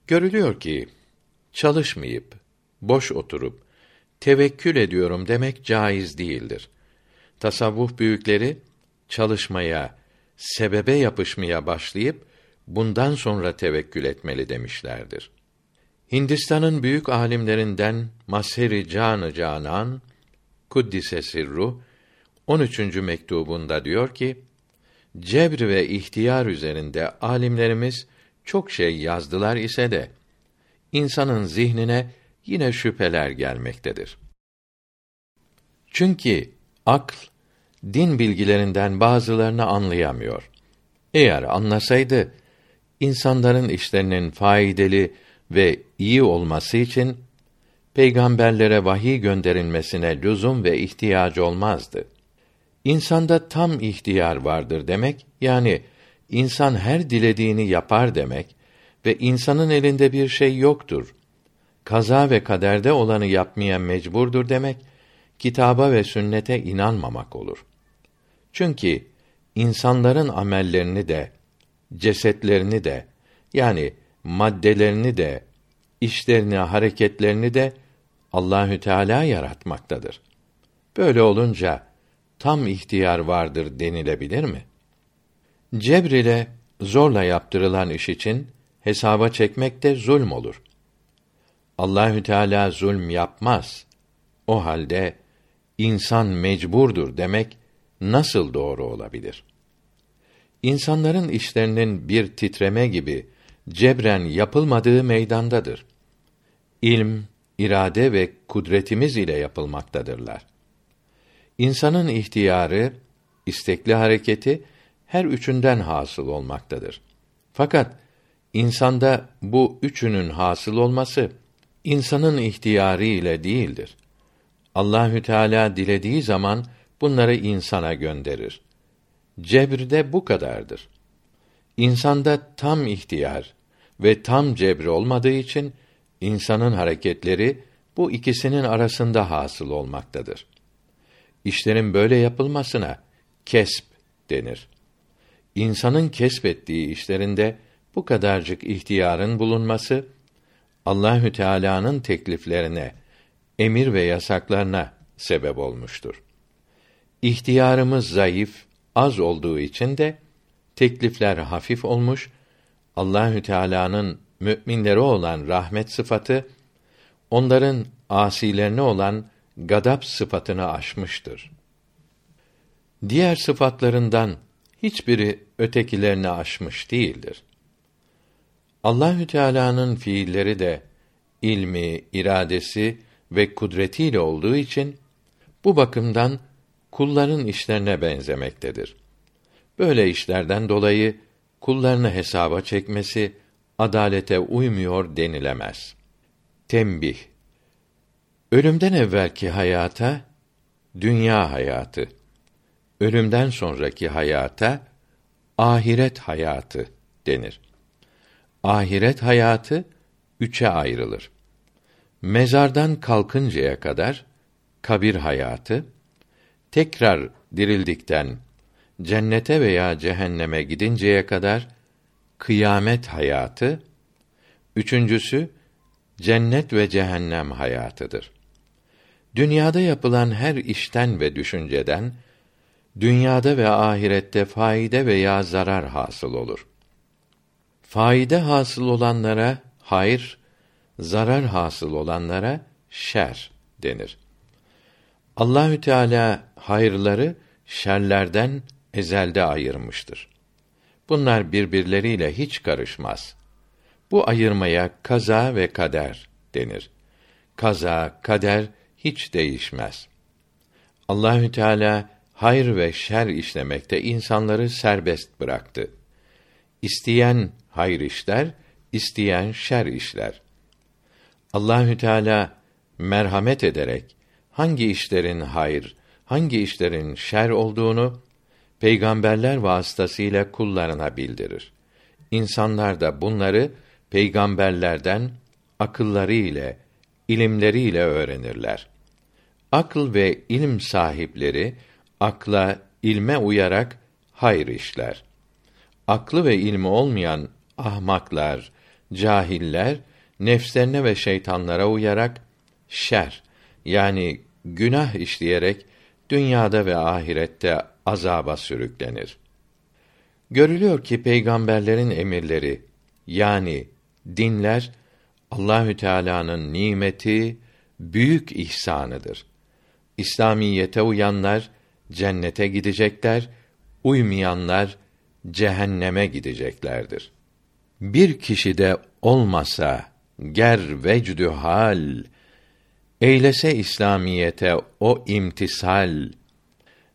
Görülüyor ki çalışmayıp boş oturup tevekkül ediyorum demek caiz değildir. Tasavvuf büyükleri çalışmaya, sebebe yapışmaya başlayıp bundan sonra tevekkül etmeli demişlerdir. Hindistan'ın büyük alimlerinden Maseri Canı Canan Kuddise Sirru 13. mektubunda diyor ki: Cebr ve ihtiyar üzerinde alimlerimiz çok şey yazdılar ise de insanın zihnine yine şüpheler gelmektedir. Çünkü akl din bilgilerinden bazılarını anlayamıyor. Eğer anlasaydı insanların işlerinin faydalı ve iyi olması için peygamberlere vahiy gönderilmesine lüzum ve ihtiyacı olmazdı. İnsanda tam ihtiyar vardır demek, yani insan her dilediğini yapar demek ve insanın elinde bir şey yoktur. Kaza ve kaderde olanı yapmaya mecburdur demek, kitaba ve sünnete inanmamak olur. Çünkü insanların amellerini de, cesetlerini de, yani maddelerini de, işlerini, hareketlerini de Allahü Teala yaratmaktadır. Böyle olunca tam ihtiyar vardır denilebilir mi? Cebr ile zorla yaptırılan iş için hesaba çekmek de zulm olur. Allahü Teala zulm yapmaz. O halde insan mecburdur demek nasıl doğru olabilir? İnsanların işlerinin bir titreme gibi cebren yapılmadığı meydandadır. İlm, irade ve kudretimiz ile yapılmaktadırlar. İnsanın ihtiyarı, istekli hareketi her üçünden hasıl olmaktadır. Fakat insanda bu üçünün hasıl olması insanın ihtiyarı ile değildir. Allahü Teala dilediği zaman bunları insana gönderir. Cebirde bu kadardır. İnsanda tam ihtiyar ve tam cebr olmadığı için insanın hareketleri bu ikisinin arasında hasıl olmaktadır. İşlerin böyle yapılmasına kesp denir. İnsanın kesbettiği işlerinde bu kadarcık ihtiyarın bulunması Allahü Teala'nın tekliflerine, emir ve yasaklarına sebep olmuştur. İhtiyarımız zayıf, az olduğu için de teklifler hafif olmuş, Allahü Teala'nın müminlere olan rahmet sıfatı onların asilerine olan gadap sıfatını aşmıştır. Diğer sıfatlarından hiçbiri ötekilerini aşmış değildir. Allahü Teala'nın fiilleri de ilmi, iradesi ve kudretiyle olduğu için bu bakımdan kulların işlerine benzemektedir. Böyle işlerden dolayı kullarını hesaba çekmesi adalete uymuyor denilemez. Tembih Ölümden evvelki hayata dünya hayatı, ölümden sonraki hayata ahiret hayatı denir. Ahiret hayatı üçe ayrılır. Mezardan kalkıncaya kadar kabir hayatı, tekrar dirildikten cennete veya cehenneme gidinceye kadar kıyamet hayatı, üçüncüsü cennet ve cehennem hayatıdır. Dünyada yapılan her işten ve düşünceden dünyada ve ahirette faide veya zarar hasıl olur. Faide hasıl olanlara hayır, zarar hasıl olanlara şer denir. Allahü Teala hayırları şerlerden ezelde ayırmıştır. Bunlar birbirleriyle hiç karışmaz. Bu ayırmaya kaza ve kader denir. Kaza, kader hiç değişmez. Allahü Teala hayır ve şer işlemekte insanları serbest bıraktı. İsteyen hayır işler, isteyen şer işler. Allahü Teala merhamet ederek hangi işlerin hayır, hangi işlerin şer olduğunu peygamberler vasıtasıyla kullarına bildirir. İnsanlar da bunları peygamberlerden akılları ile, ilimleri ile öğrenirler. Akıl ve ilim sahipleri akla, ilme uyarak hayır işler. Aklı ve ilmi olmayan ahmaklar, cahiller nefslerine ve şeytanlara uyarak şer yani günah işleyerek dünyada ve ahirette azaba sürüklenir. Görülüyor ki peygamberlerin emirleri yani dinler Allahü Teala'nın nimeti, büyük ihsanıdır. İslamiyete uyanlar cennete gidecekler, uymayanlar cehenneme gideceklerdir. Bir kişi de olmasa ger vecdü hal eylese İslamiyete o imtisal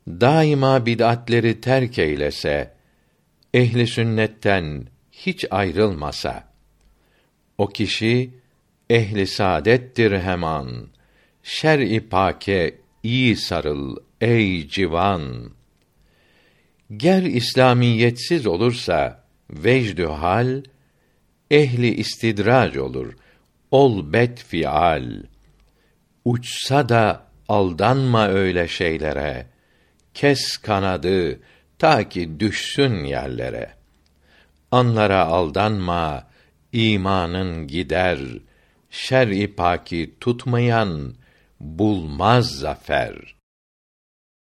daima bid'atleri terk eylese ehli sünnetten hiç ayrılmasa o kişi ehli saadettir heman şer-i pake iyi sarıl ey civan. Ger İslamiyetsiz olursa vecdü hal ehli istidrac olur ol bet fial. Uçsa da aldanma öyle şeylere kes kanadı ta ki düşsün yerlere. Anlara aldanma imanın gider şer-i paki tutmayan bulmaz zafer